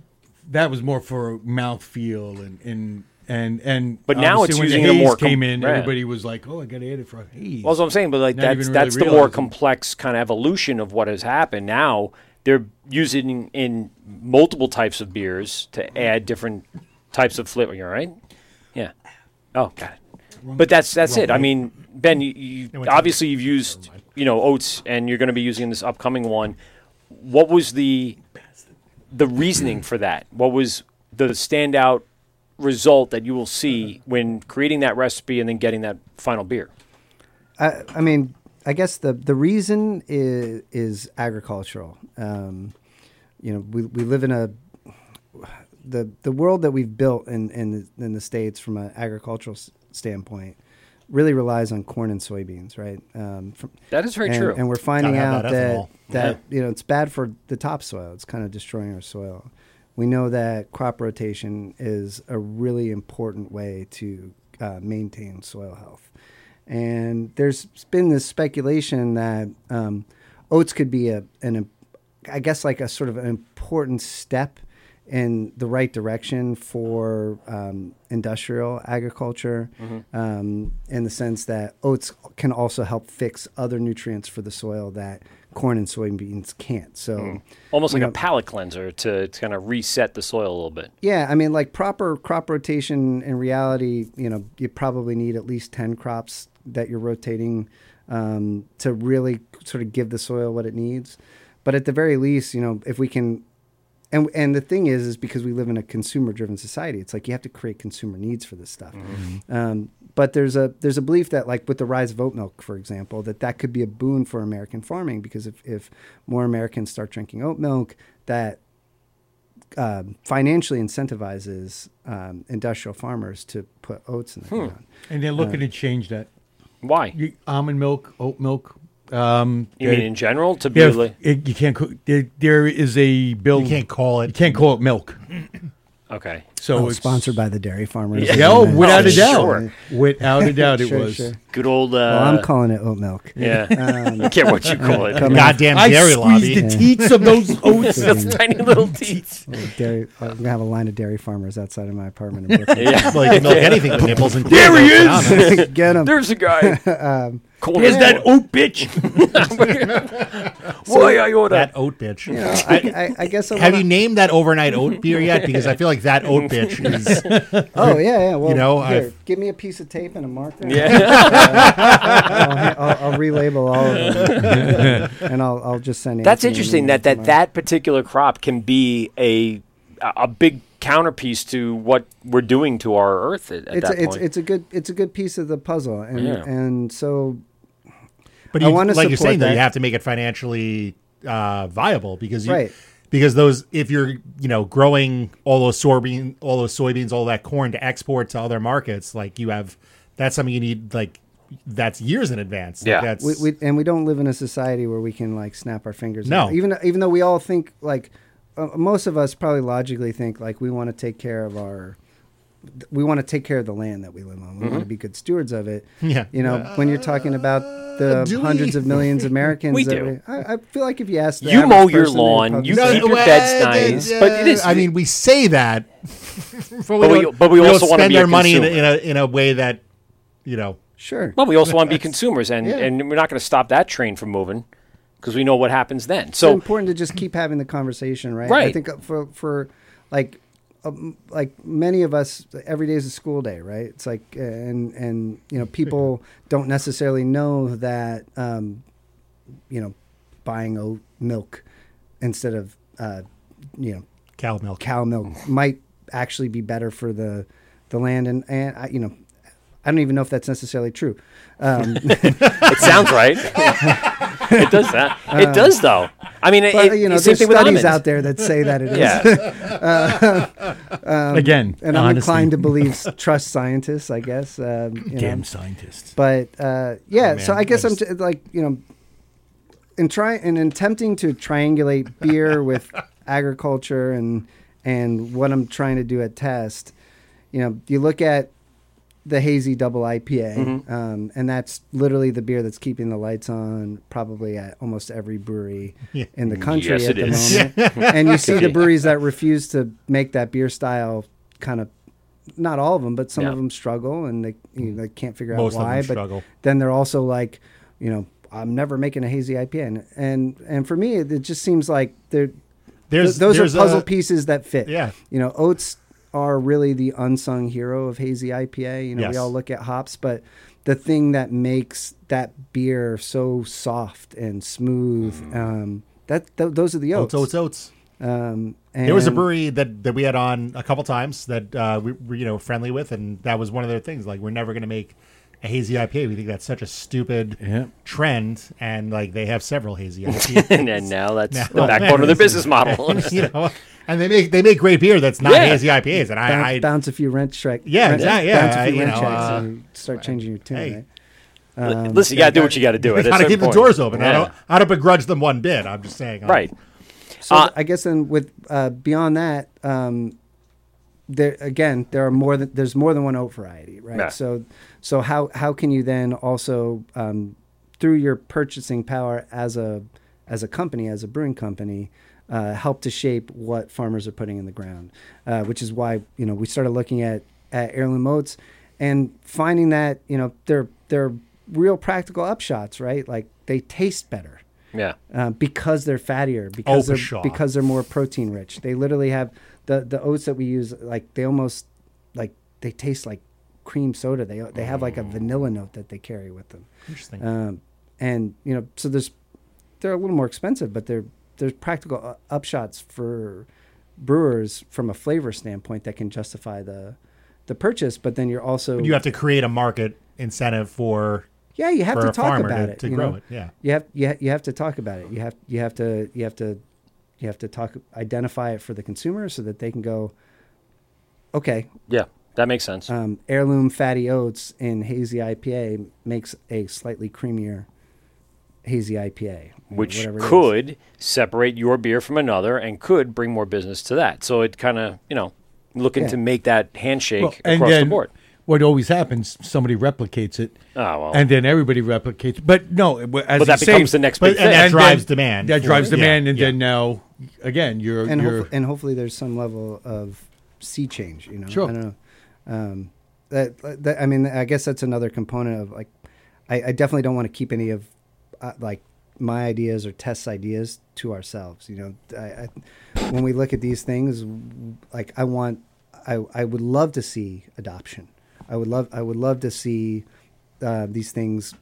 that was more for mouth feel and and and and. But now it's when using the more com- came in. right. Everybody was like, "Oh, I got to add it for a haze." Well, that's what I'm saying, but like Not that's that's really the more complex kind of evolution of what has happened. Now they're using in multiple types of beers to add different types of flavor. You all right? Yeah. Oh, got it. But that's that's it. I mean, Ben, you, you obviously you've used you know oats, and you're going to be using this upcoming one. What was the the reasoning for that? What was the standout result that you will see when creating that recipe and then getting that final beer? I, I mean, I guess the the reason is is agricultural. Um, you know, we we live in a the the world that we've built in in the, in the states from an agricultural s- standpoint really relies on corn and soybeans, right? Um, from, That is very and, true. And we're finding out that that ethanol. that you know it's bad for the topsoil. It's kind of destroying our soil. We know that crop rotation is a really important way to uh, maintain soil health. And there's been this speculation that um, oats could be a an, I guess like a sort of an important step in the right direction for um, industrial agriculture, um, in the sense that oats can also help fix other nutrients for the soil that corn and soybeans can't. So. Almost like you a know- palate cleanser to, to kind of reset the soil a little bit. Yeah, I mean, like proper crop rotation. In reality, you know, you probably need at least ten crops that you're rotating um, to really sort of give the soil what it needs. But at the very least, you know, if we can, and and the thing is, is because we live in a consumer-driven society, it's like you have to create consumer needs for this stuff. Um, but there's a there's a belief that like with the rise of oat milk, for example, that that could be a boon for American farming because if if more Americans start drinking oat milk, that um, financially incentivizes um, industrial farmers to put oats in the ground. And they're looking to change that. Why? You, almond milk, oat milk. Um, You mean in general to be yeah, like, it- you can't. cook- There, there is a bill. You can't call it. You can't call it milk. Okay. So Oh, it's sponsored by the dairy farmers. Yeah. Yeah, oh, without Oh, a doubt. sure. Without a doubt, it Sure, was. sure. Good old. Uh, Well, I'm calling it oat milk. Yeah. I don't care what you call it. Come Goddamn I dairy squeezed lobby. the teats of those oats. Those tiny little teats. Little Dairy, I'm gonna have a line of dairy farmers outside of my apartment in Brooklyn. Yeah. Well, you can milk anything with nipples. And There he is. Get them. There's a guy. Um, Calling There's that oat bitch. Why I order? That oat bitch. I, I, I guess I Have wanna- you named that overnight oat beer yet? Because I feel like that oat bitch is. Oh yeah, yeah. Well, You know, here, I've- give me a piece of tape and a marker. Yeah. I'll, ha- I'll, I'll relabel all of them, and I'll, I'll just send. That's Anthony interesting. That that that particular crop can be a a big counterpiece to what we're doing to our earth at, at it's that a, it's point. it's a good it's a good piece of the puzzle, and Yeah. and so But I you, wanna like you're support saying, though, that. you have to make it financially uh, viable because you, Right. because those if you're you know growing all those soybean all those soybeans all that corn to export to other markets like you have that's something you need like that's years in advance. Like, Yeah. that's we, we and we don't live in a society where we can like snap our fingers. No. out. even even though we all think like uh, most of us probably logically think like we want to take care of our we want to take care of the land that we live on. We want to be good stewards of it. Mm-hmm. Yeah. You know, when you're talking about the do we? hundreds of millions of Americans, We that do. I, I feel like if you ask, the You mow your person in the lawn, you sector- keep your well, beds uh, nice, uh, but it is- I mean, we say that, but we, But we- but we also wanna spend our money in a, in a in a way that you know. sure. well, we also want to be consumers, and Yeah. and we're not going to stop that train from moving because we know what happens then. it's So important to just keep having the conversation, right? Right. I think uh, for for like um, like many of us, every day is a school day, right? It's like uh, and and you know people don't necessarily know that um, you know buying oat milk instead of uh, you know Cow milk. cow milk might actually be better for the the land and and I, you know I don't even know if that's necessarily true. Um, it sounds right. it does that. it does though. I mean, it, but you know, same there's thing studies almonds. out there that say that it is. Yeah. Again, and I'm honesty. inclined to believe trust scientists. I guess. Um, you know. Damn scientists. But uh, yeah, Oh, so I guess I I'm just- t- like you know, in try in attempting to triangulate beer with agriculture and and what I'm trying to do at Test, you know, you look at the hazy double IPA, Mm-hmm. um, and that's literally the beer that's keeping the lights on probably at almost every brewery Yeah. in the country Yes, at the is. moment. and you see the breweries that refuse to make that beer style kind of not all of them, but some Yeah. of them struggle and they you know, they can't figure Most of out them why. but struggle. then they're also like, you know, I'm never making a hazy IPA, and and, and for me, it, it just seems like they're There's th- those there's are puzzle a- pieces that fit. Yeah. you know, oats are really the unsung hero of hazy IPA. You know, Yes. we all look at hops, but the thing that makes that beer so soft and smooth, um, that th- those are the oats. Oats, oats, oats. Um, There was a brewery that, that we had on a couple times that uh, we were you know friendly with, and that was one of their things. Like we're never going to make a hazy IPA. We think that's such a stupid Yeah. trend, and like they have several hazy IPAs. and then now that's Now- the backbone of their business model. you know, and they make they make great beer that's not Yeah. hazy IPAs, and bounce, I, I bounce a few rent check. Yeah, rent, exactly, yeah, bounce a few you rent know, checks uh, and start changing your tune. hey. right? Um, Listen, you got to do what you got to do. at a got to certain keep the doors open. I don't I don't begrudge them one bit. I'm just saying, like, Right. So Uh, I guess then with uh, beyond that, um, there again there are more than there's more than one oat variety, right? Yeah. So so how how can you then also um, through your purchasing power as a as a company, as a brewing company, uh, help to shape what farmers are putting in the ground, uh, which is why you know we started looking at, at heirloom oats and finding that you know they're they're real practical upshots, right? Like they taste better Yeah. uh, because they're fattier, because for they're sure. because they're more protein rich. They literally have the the oats that we use, like they almost like they taste like cream soda. They they have like a vanilla note that they carry with them. Interesting. Um, and you know, so there's they're a little more expensive, but they're there's practical uh, upshots for brewers from a flavor standpoint that can justify the the purchase. But then you're also But you have to create a market incentive for yeah you have to talk about to- it to you grow know? it, yeah. you have you, ha- you have to talk about it you have you have to you have to you have to talk identify it for the consumer so that they can go okay Yeah. That makes sense. um, heirloom fatty oats in hazy IPA makes a slightly creamier hazy IPA which whatever it is. could separate your beer from another and could bring more business to that. So it kind of, you know, looking Yeah. to make that handshake Well, and across then the board. what always happens, somebody replicates it, Oh, well. and then everybody replicates. But no, as but you that say- becomes the next but- big and thing. that drives then- demand That drives demand, Yeah, and yeah. then now again, you're and, you're hope- and hopefully there's some level of sea change you know Sure. I don't know um, that, that I mean I guess that's another component of like I, I definitely don't want to keep any of uh, like my ideas or test ideas to ourselves you know I, I, when we look at these things like I want I, I would love to see adoption I would love I would love to see uh, these things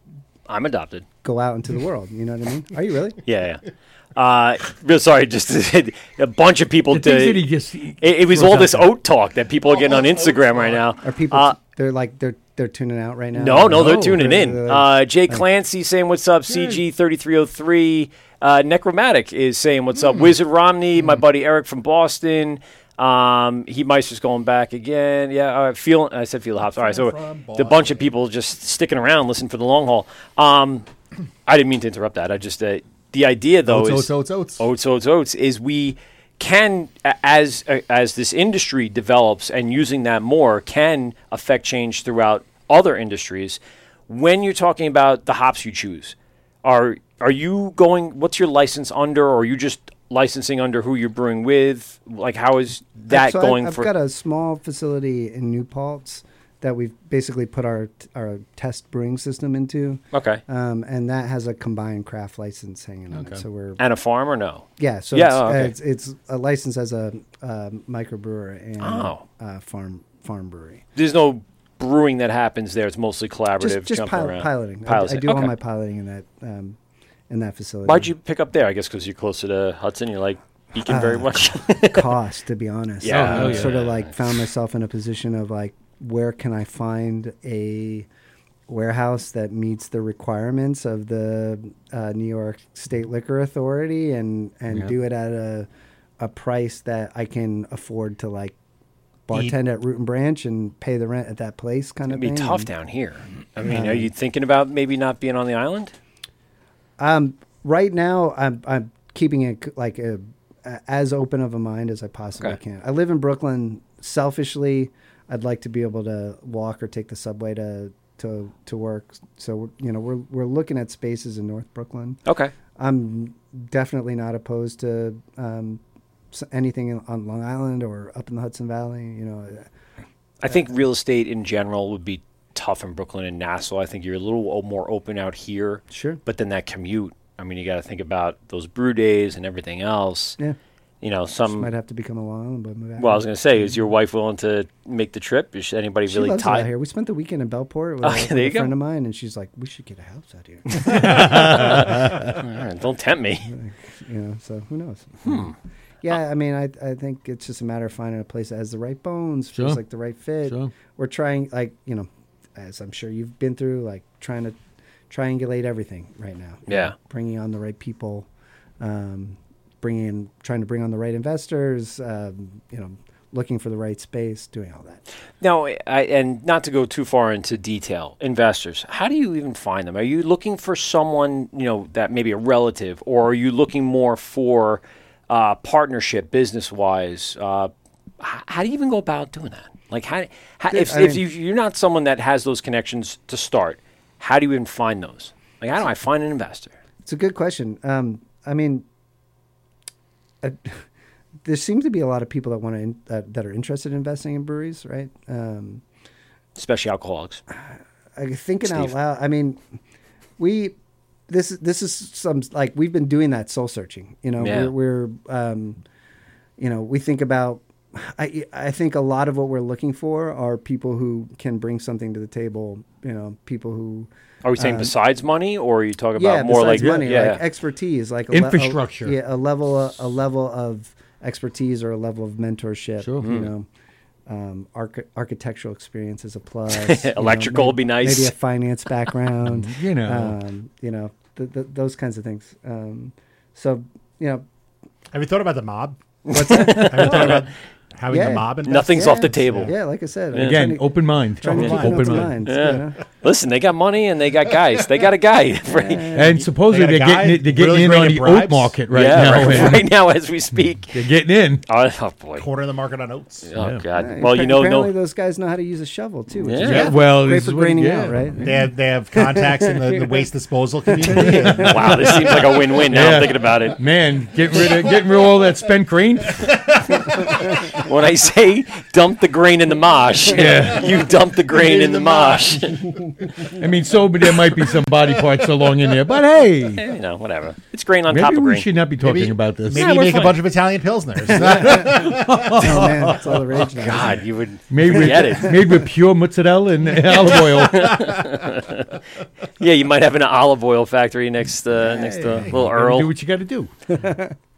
I'm adopted. go out into the world you know what I mean are you really Yeah, yeah. Uh, real sorry, just a bunch of people. the things to- that he just it, it was all this there. oat talk that people are getting on Instagram right now. are people Uh, they're like they're they're tuning out right now No, no, they're No, tuning they're- in. they're- Uh, Jay Clancy saying what's up. CG thirty three hundred three. Uh, Necromatic is saying what's up. Wizard Romney, my buddy Eric from Boston. Um, he Meister's going back again. Yeah, uh, feel. I said feel the hops. All right, so the bunch of people just sticking around, listening for the long haul. Um, I didn't mean to interrupt that. I just uh, the idea though oats, is oats, oats, oats. oats, oats, oats is we can as as this industry develops and using that more can affect change throughout other industries. When you're talking about the hops you choose, are are you going? What's your license under, or are you just licensing under who you're brewing with? Like how is that So I- going I've for? got a small facility in New Paltz that we've basically put our our test brewing system into, okay, um, and that has a combined craft license hanging on it. So we're and a farm or no? yeah, so Yeah, it's, oh, okay. uh, it's it's a license as a uh, microbrewer and Oh. uh, farm farm brewery. There's no brewing that happens there. It's mostly collaborative. Just just jumping pil- around. piloting. I- Piloting. I, do all my piloting in that um, in that facility. Why'd you pick up there? I guess because you're closer to Hudson. You're like Beacon very Uh, much. cost, to be honest. Yeah. I Oh, sort of like found myself in a position of like, where can I find a warehouse that meets the requirements of the uh, New York State Liquor Authority and and Yeah. do it at a a price that I can afford to like bartend at Root and Branch and pay the rent at that place kind of It'd be thing. tough And, down here. I mean, are you thinking about maybe not being on the island? Um, right now, I'm I'm keeping it like a, a, as open of a mind as I possibly Okay. can. I live in Brooklyn. Selfishly, I'd like to be able to walk or take the subway to to to work. So you know, we're we're looking at spaces in North Brooklyn. Okay. I'm definitely not opposed to um, anything in, on Long Island or up in the Hudson Valley. You know, I think real estate in general would be tough in Brooklyn and Nassau. I think you're a little more open out here. Sure. But then that commute, I mean, you got to think about those brew days and everything else. yeah, You know, Just some. might have to become a Long Island, but move out Well, I was going to say, is your wife willing to make the trip? Is anybody She really loves it out tied? here. We spent the weekend in Bellport with, Oh, a, with there you a go. friend of mine, and she's like, "We should get a house out here." All right, Don't tempt me. you know so who knows Hmm. yeah i mean I, I think it's just a matter of finding a place that has the right bones feels like the right fit Sure. we're trying like you know as i'm sure you've been through like trying to triangulate everything right now Yeah. know, bringing on the right people um, bringing trying to bring on the right investors um, you know looking for the right space doing all that Now, I, and not to go too far into detail, investors, how do you even find them? Are you looking for someone, you know, that maybe a relative, or are you looking more for uh, partnership, business wise? Uh, h- how do you even go about doing that? Like, how, how if, I if mean- you, you're not someone that has those connections to start, how do you even find those? Like, how do I find an investor? It's a good question. Um, I mean, uh, there seems to be a lot of people that want to in, that, that are interested in investing in breweries, right? Um, Especially alcoholics. I thinking out loud. I mean, we this this is some like we've been doing that soul searching. You know, Yeah. we're, we're um, you know, we think about. I I think a lot of what we're looking for are people who can bring something to the table. You know, people who Are we saying Uh, besides money, or are you talking yeah, about more like money, yeah, like expertise, like a le- a- Infrastructure. yeah, a level of, a level of expertise or a level of mentorship. Sure. You Hmm. know, um, arch- architectural experience is a plus. you know, Electrical would be nice. Maybe a finance background. You know. um, you know, th- th- those kinds of things. Um, so you know, Have you thought about the mob? what's that? Have you thought about having Yeah. the mob? invest? Nothing's Yeah, off the table. Yeah, like I said, I'm Again, to- open mind. trying to Open keep mind. Open open mind. mind. Yeah. You know? Listen, they got money and they got guys. They got a guy. right? And supposedly they they're, a guy getting they're getting really in on the bribes. oat market right yeah, now. right, right now as we speak. They're getting in. Oh, oh, boy. Corner of the market on oats. Oh God. Yeah, well, you know, apparently no. those guys know how to use a shovel too. Which is Yeah. Well, great for is graining out, right? They have they have contacts in the, the waste disposal community. Wow, this seems like a win-win. Now I'm thinking about it. Man, getting rid of getting rid of all that spent grain. When I say dump the grain in the mash, Yeah. you dump the grain in the mash. I mean, so but there might be some body parts along in there, but hey, you know, whatever. It's grain on top maybe of we grain. should not be talking Maybe- about this. Maybe Yeah, you we're make fine. a bunch of Italian pilsners. Oh man, it's all the rage now. God, you would Made forget with, it. made with pure mozzarella and olive oil. Yeah, you might have an olive oil factory next uh, next to little Earl. Do Earl. what you got to do.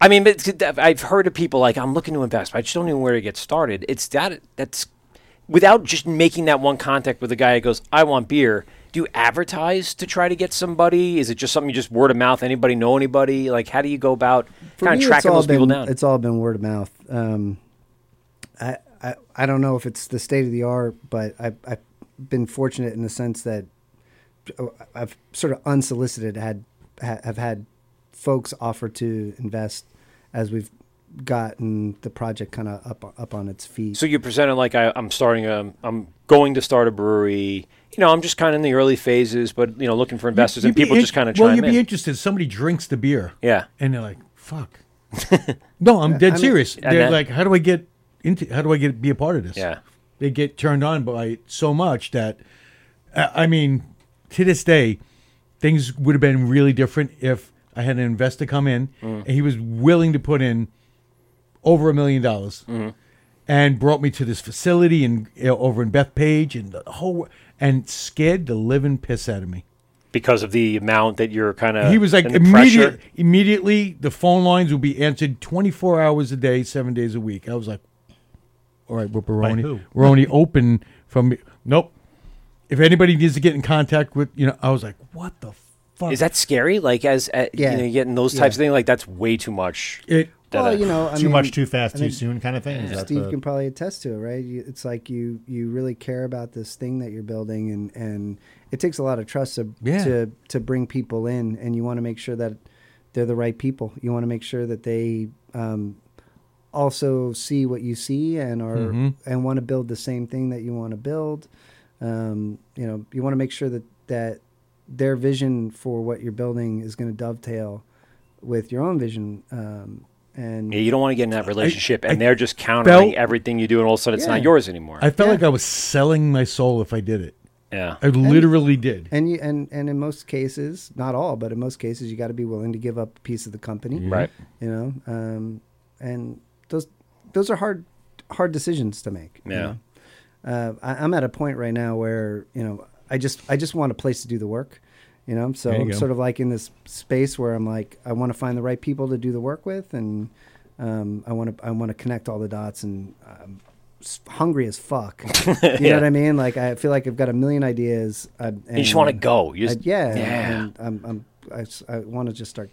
I mean, but I've heard of people like I'm looking to invest, but I just don't know where to get started. It's that that's without just making that one contact with a guy who goes, "I want beer." Do you advertise to try to get somebody? Is it just something you just word of mouth? Anybody know anybody? Like, how do you go about kind of tracking those people down? It's all been word of mouth. Um, I, I I don't know if it's the state of the art, but I've, I've been fortunate in the sense that I've sort of unsolicited had have had folks offer to invest as we've gotten the project kind of up up on its feet. So you presented like I, I'm starting a, I'm going to start a brewery. You know, I'm just kind of in the early phases, but you know, looking for investors and You'd be people in- just kind of well, chime you'd in. be interested. Somebody drinks the beer, yeah, and they're like, "Fuck." no, I'm dead I mean- serious. They're then- like, "How do I get into? How do I get be a part of this?" yeah. they get turned on by it so much that uh, I mean, to this day, things would have been really different if I had an investor come in Mm. and he was willing to put in over a million dollars Mm-hmm. and brought me to this facility and you know, over in Bethpage and the whole and scared the living piss out of me. Because of the amount that you're kind of he was like and the pressure. immediate, immediately the phone lines would be answered 24 hours a day, seven days a week. I was like, all right, well, we're only, who? we're only open from, nope. If anybody needs to get in contact with, you know, I was like, what the fuck? Is that scary? Like as uh, Yeah. you know, getting those types of things, like that's way too much. it? That, well, you know, I too mean, much, too fast, I too think soon, kind of thing. Is Steve the- can probably attest to it, right? You, it's like you you really care about this thing that you're building, and and it takes a lot of trust to Yeah. to to bring people in, and you want to make sure that they're the right people. You want to make sure that they um, also see what you see and are Mhm. and want to build the same thing that you want to build. Um, you know, you want to make sure that that their vision for what you're building is going to dovetail with your own vision. Um, and Yeah, you don't want to get in that relationship, and I they're just countering felt- everything you do, and all of a sudden it's not yours anymore. I felt Yeah. like I was selling my soul if I did it. yeah, I literally did. And you and and in most cases, not all, but in most cases, you got to be willing to give up a piece of the company. right. You know, um, and those those are hard hard decisions to make. you Yeah. know? Uh, I, I'm at a point right now where you know I just I just want a place to do the work. You know, so you I'm go. sort of like in this space where I'm like I want to find the right people to do the work with, and um, I want to I want to connect all the dots, and I'm hungry as fuck. you Yeah. know what I mean? Like I feel like I've got a million ideas. Uh, and You just want to go. You I, yeah, yeah. And I'm, I'm, I, I want to just start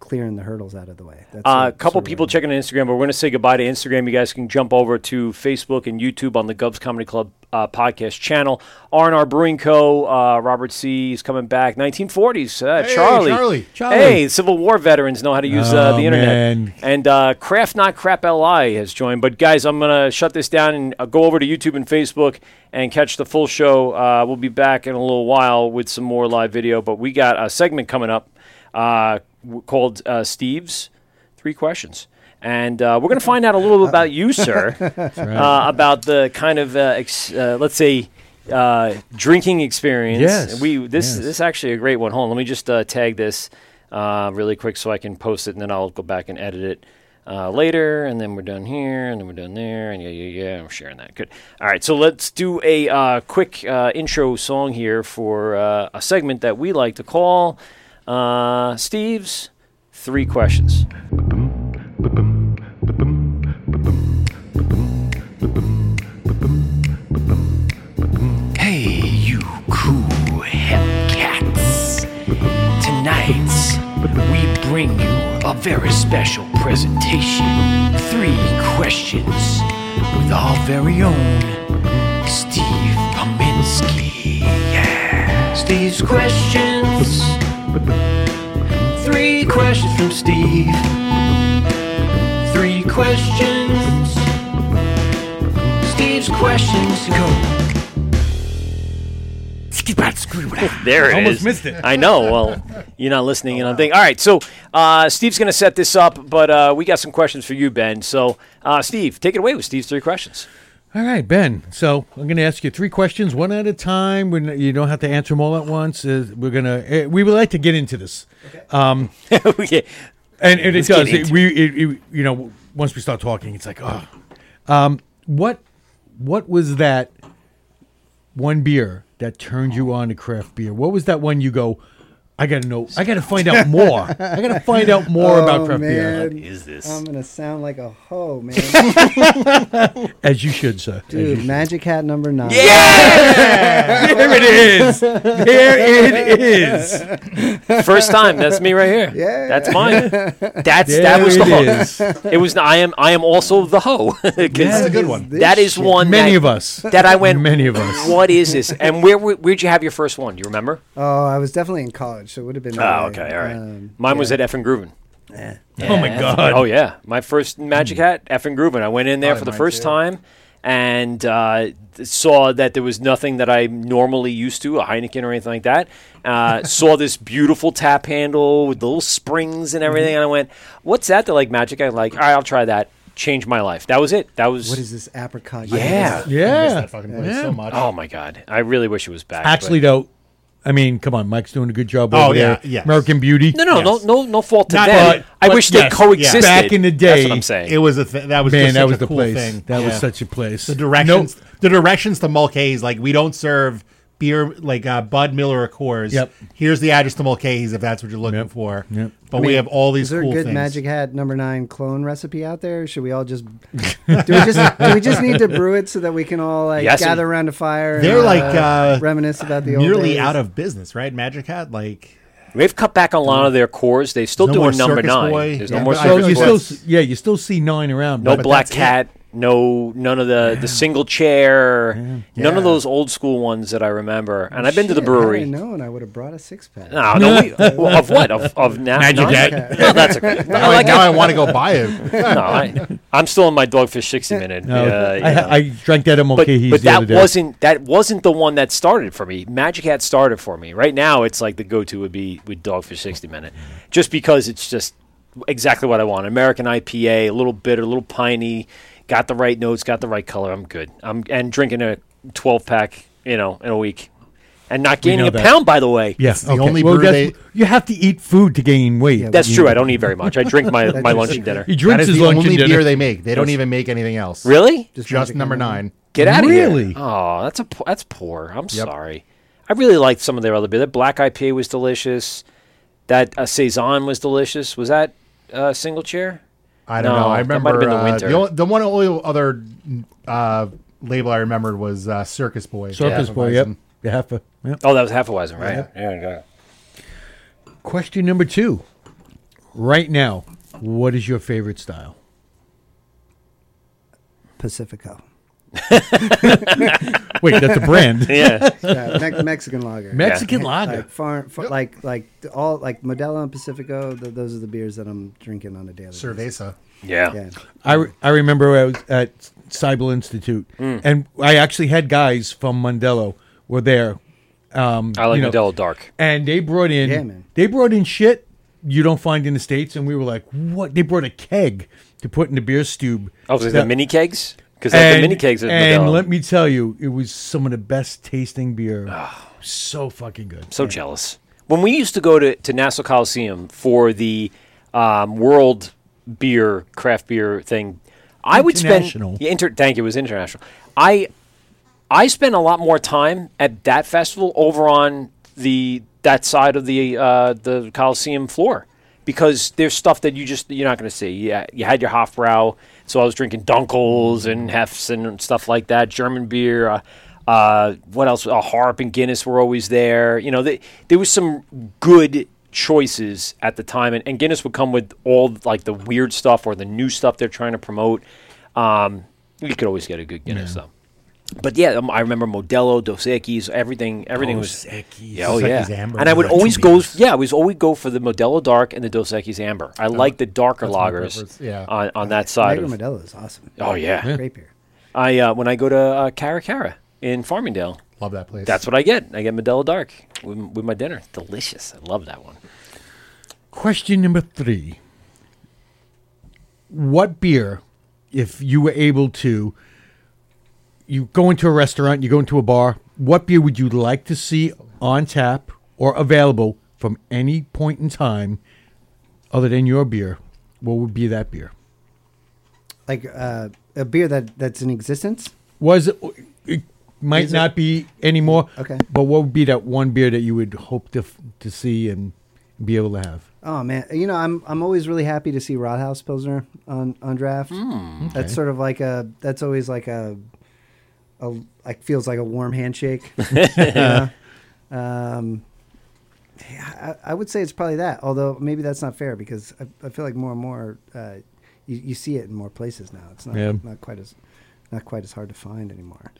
clearing the hurdles out of the way. That's Uh, a couple people where I'm checking on Instagram, but we're going to say goodbye to Instagram. You guys can jump over to Facebook and YouTube on the Govs Comedy Club uh, podcast channel. R&R Brewing Co. Uh, Robert C. is coming back. 1940s. Uh, Hey, Charlie. Charlie. Charlie. Hey, Civil War veterans know how to use uh, Oh, the internet. man. And uh, Craft Not Crap Li has joined. But guys, I'm going to shut this down and uh, go over to YouTube and Facebook and catch the full show. Uh, we'll be back in a little while with some more live video. But we got a segment coming up. Called uh, Steve's Three Questions. And uh, we're going to find out a little bit about you, sir, uh, about the kind of, uh, ex- uh, let's say, uh, drinking experience. Yes, We this yes. this is actually a great one. Hold on, let me just uh, tag this uh, really quick so I can post it, and then I'll go back and edit it uh, later. And then we're done here, and then we're done there, and yeah, yeah, yeah. I'm sharing that. Good. All right, so let's do a uh, quick uh, intro song here for uh, a segment that we like to call uh, Steve's Three Questions. Hey, you cool Hellcats. Tonight, we bring you a very special presentation. Three questions with our very own Steve Pominski. Yeah. Steve's questions. Three questions from Steve. Three questions. Steve's questions to go. There it Almost is. missed it. I know. Well, you're not listening, and I'm thinking. All right, so uh, Steve's going to set this up, but uh, we got some questions for you, Ben. So, uh, Steve, take it away with Steve's three questions. All right, Ben. So I'm going to ask you three questions, one at a time. We're, n- you don't have to answer them all at once. Uh, we're gonna. Uh, we would like to get into this, yeah. and, and it does. It, we, it, it- you know, once we start talking, it's like, oh, um, what, what was that one beer that turned you on to craft beer? What was that one you go? I gotta know. I gotta find out more. I gotta find out more oh, about Oh, craft beer. man. Is this? I'm gonna sound like a hoe, man. As you should, sir. Dude, should. Magic Hat number nine. Yeah, there it is. There it is. First time. That's me right here. Yeah. That's mine. That's that There was the it hoe. is. It was. I am. I am also the hoe. 'Cause That's a good one. That is shit. one. Many that, of us. That I went. Many of us. What is this? And where where- where'd you have your first one? Do you remember? Oh, I was definitely in college, so it would have been. Oh, that okay, all right. Um, Mine was yeah. at Effin Grooven. Oh my God. Oh yeah, my first Magic Hat, Effin Grooven. I went in there Oh, for the mine first too. time and uh, saw that there was nothing that I'm normally used to, a Heineken or anything like that. Uh, saw this beautiful tap handle with the little springs and everything, and I went, "What's that?" They're like Magic. I'm like, "All right, I'll try that." Changed my life. That was it. That was. What is this apricot? Yeah. I miss Yeah. that fucking place Yeah. so much. Oh my god, I really wish it was back. Actually, but- though, I mean, come on, Mike's doing a good job Oh, over yeah, there. yes. American Beauty. no, no, Yes. no, no, no fault to Not- them. but- I but wish yes, they coexisted. Back in the that's day, what I'm saying. It was a th- that was Man, just that such was a the cool place. thing. That was such a place. the directions. The directions to Mulcahy's like we don't serve beer like uh, Bud Miller or Coors. Yep. Here's the address to Mulcahy's if that's what you're looking Yep. for. Yep. But I we have all these Is there cool a good things. Magic Hat number nine clone recipe out there? Should we all just do we just do we just need to brew it so that we can all like Yes, gather around a fire? They're like uh, reminisce about the old nearly days? out of business, right? Magic Hat, like They've cut back on a lot of their cores. They still No doing more number Circus nine. Boy. There's Yeah, no more so you still, yeah, you still see nine around. no but black cat. it. Cat. No, none of the the single chair. None Yeah. of those old school ones that I remember. And I've been to the brewery. Had I known, I would have brought a six pack. No, no, we, of what? Of of now? Magic no, Hat. No, that's okay. No, now, like now I want to go buy it. no, I, I'm still in my Dogfish 60 minute. No, uh, I. I drank that at but, Mulcahy's but the other that wasn't that wasn't the one that started for me. Magic Hat started for me. Right now, it's like the go-to would be with Dogfish 60 minute, just because it's just exactly what I want. American IPA, a little bitter, a little piney, got the right notes, got the right color. I'm good. I'm and drinking a 12 pack, you know, in a week, and not gaining a that. pound. By the way, Yeah, the okay. only well, brew they- you have to eat food to gain weight. Yeah, that's true. I don't eat very much. I drink my my lunch and dinner. He That drinks is his the lunch only and dinner. beer they make. They don't even make anything else. Really? Just, Magic number nine. Get out of Really? here. Oh, that's a that's poor. I'm sorry. I really liked some of their other beer. That black IPA was delicious. That uh, saison was delicious. Was that uh, single chair? I don't No, know. I that might remember have been the uh, the, only, the one only other uh, label I remembered was uh, Circus Boy. Circus Yeah. boy. Yep. You have to. Yep. Oh, that was Hefeweizen, right? Yeah. yeah. Question number two. Right now, what is your favorite style? Pacifico. Wait, that's a brand. Yeah. Yeah, Me- Mexican lager. Mexican lager. Like far, far, like like all like Modelo and Pacifico. Th- those are the beers that I'm drinking on a daily. Cerveza. Yeah. Yeah. I, re- I remember I was at Siebel Institute, Mm. and I actually had guys from Modelo were there. Um, I like you know, Modelo Dark. and they brought in Yeah, man. they brought in shit you don't find in the states. And we were like, what? They brought a keg to put in the beer stube. Oh, was it That- the mini kegs? Because the mini kegs at and Modelo. let me tell you, it was some of the best tasting beer. so fucking good. So jealous. When we used to go to, to Nassau Coliseum for the um, World Beer Craft Beer thing, I would spend. International. Yeah, inter, thank you. It was international. I I spent a lot more time at that festival over on the that side of the uh, the Coliseum floor because there's stuff that you just you're not going to see. Yeah, you had your Hofbrau, so I was drinking Dunkels and Hefs and stuff like that. German beer. Uh, uh, what else? Uh, Harp and Guinness were always there. You know, they, there was some good choices at the time, and, and Guinness would come with all like the weird stuff or the new stuff they're trying to promote. Um, you could always get a good Guinness though. But yeah, um, I remember Modelo, Dos Equis, everything. Everything was Dos Equis. yeah, oh Dos yeah. Equis Amber And I would always go. Yeah, I was always go for the Modelo Dark and the Dos Equis Amber. I like the darker lagers yeah. on, on that side. Of, Modelo is awesome. oh yeah. Great beer. I uh, when I go to uh, Cara Cara in Farmingdale, Love that place. that's what I get. I get Modelo Dark with, with my dinner. Delicious. I love that one. Question number three. What beer, if you were able to, you go into a restaurant, you go into a bar, what beer would you like to see on tap or available from any point in time other than your beer? What would be that beer? Like uh, a beer that that's in existence. Was it, it might Is it- not be anymore. Okay. But what would be that one beer that you would hope to to see and be able to have? Oh man, you know I'm I'm always really happy to see Rothaus Pilsner on on draft. That's sort of like a that's always like a a like feels like a warm handshake. you? Um, I, I would say it's probably that. Although maybe that's not fair because I, I feel like more and more uh, you, you see it in more places now. It's not Yeah. not quite as not quite as hard to find anymore.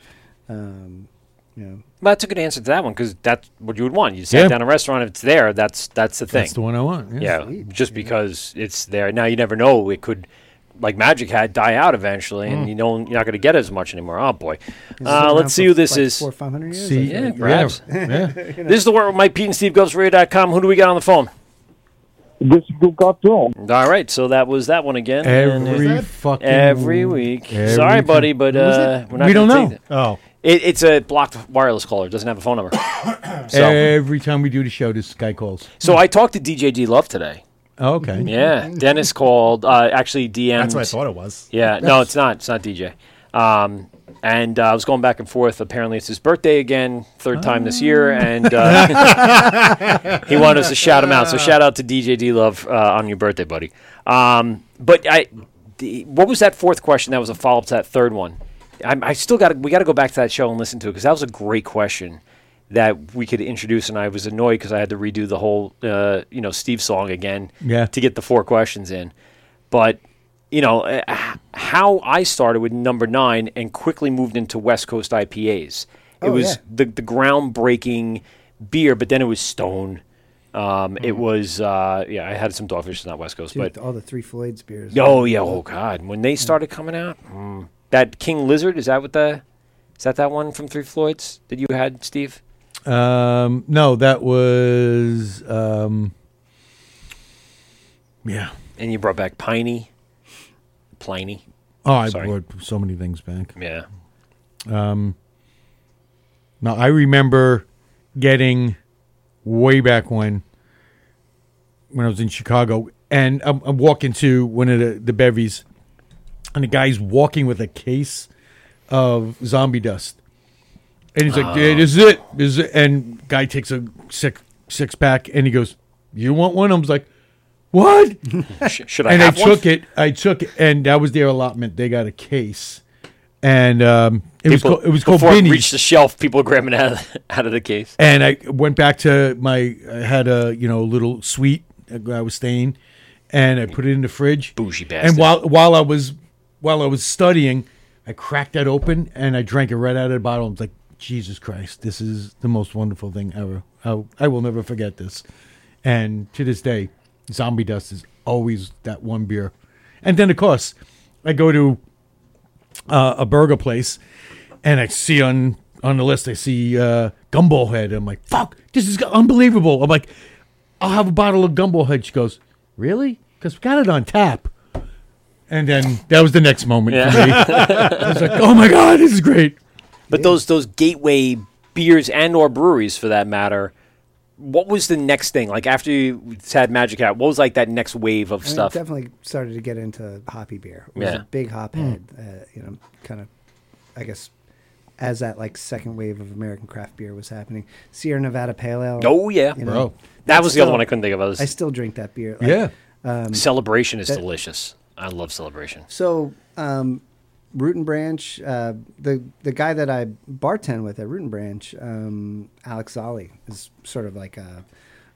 Um, you know, But that's a good answer to that one because that's what you would want. You sit Yeah. down at a restaurant, if it's there, that's that's the thing. That's the one I want. yeah, Sweet. just because it's there. Now you never know; it could, like Magic Hat, die out eventually, Mm. and you know you're not going to get as much anymore. Oh boy! Uh, let's see who this like is. Four five hundred years. See, Yeah, yeah, perhaps. yeah. This is the Wort with Mike Pete and Steve GovsRadio.com. Who do we got on the phone? This is Good Cartoon. All right, so that was that one again. And, uh, Every fucking every week. every Sorry, fuck- buddy, but uh, we're not We don't know. Oh, It, it's a blocked wireless caller. It doesn't have a phone number. so, Every time we do the show, this guy calls. so I talked to DJ D Love today. Oh, okay. Yeah, Dennis called. Uh, actually, DM. that's what I thought it was. Yeah, no, it's not. It's not DJ. Um, and uh, I was going back and forth. Apparently, it's his birthday again, third time this year, and uh, he wanted us to shout him out. So shout out to DJ D Love uh, on your birthday, buddy. Um, but I, the, what was that fourth question? That was a follow up to that third one. I, I still got. We got to go back to that show and listen to it because that was a great question that we could introduce. And I was annoyed because I had to redo the whole, uh, you know, Steve song again Yeah. to get the four questions in. But you know uh, how I started with number nine and quickly moved into West Coast IPAs. It Oh, was yeah. the the groundbreaking beer, but then it was Stone. Um, It was uh, yeah, I had some Dogfish, not West Coast, Dude, but all the three Floyds beers. oh yeah, oh god, when they started coming out, mm, that King Lizard is that what the is that that one from Three Floyds that you had, Steve? Um, no, that was um, yeah. And you brought back Piney, Pliny, Oh, I Sorry. brought so many things back. yeah. Um, now I remember getting way back when when I was in Chicago, and I'm, I'm walking to one of the the bevies, and the guy's walking with a case of zombie dust, and he's like, "Yeah, "This is it, this is it." And guy takes a six six pack, and he goes, "You want one?" I was like, "What?" Should I and I one? took it. I took it, and that was their allotment. They got a case, and um, it was People- called, it was called before it Binny's. reached the shelf. People were grabbing it out of, out of the case. and I went back to my. I had a you know little suite I was staying, and I put it in the fridge. Bougie bastard. And while while I was while I was studying, I cracked that open and I drank it right out of the bottle. I was like, Jesus Christ, this is the most wonderful thing ever. I, I will never forget this. And to this day, Zombie Dust is always that one beer. And then of course, I go to uh, a burger place, and I see on on the list I see uh, Gumball Head. I'm like, fuck, this is unbelievable. I'm like, I'll have a bottle of Gumball Head. She goes, really? Because we got it on tap. And then that was the next moment for me. I was like, oh my god, this is great. But those those gateway beers and or breweries for that matter. What was the next thing? Like after you had Magic Hat, what was like that next wave of I mean, stuff? definitely started to get into hoppy beer. I was Yeah. a big hop head. Uh, you know, kind of, I guess, as that like second wave of American craft beer was happening. Sierra Nevada Pale Ale. Oh yeah, you know, Bro. that was the other one I couldn't think of. I was, I still drink that beer. Like, Yeah. Celebration is that- delicious. I love Celebration. So, um, Root and Branch, uh, the the guy that I bartend with at Root and Branch, um, Alex Zolli, is sort of like a,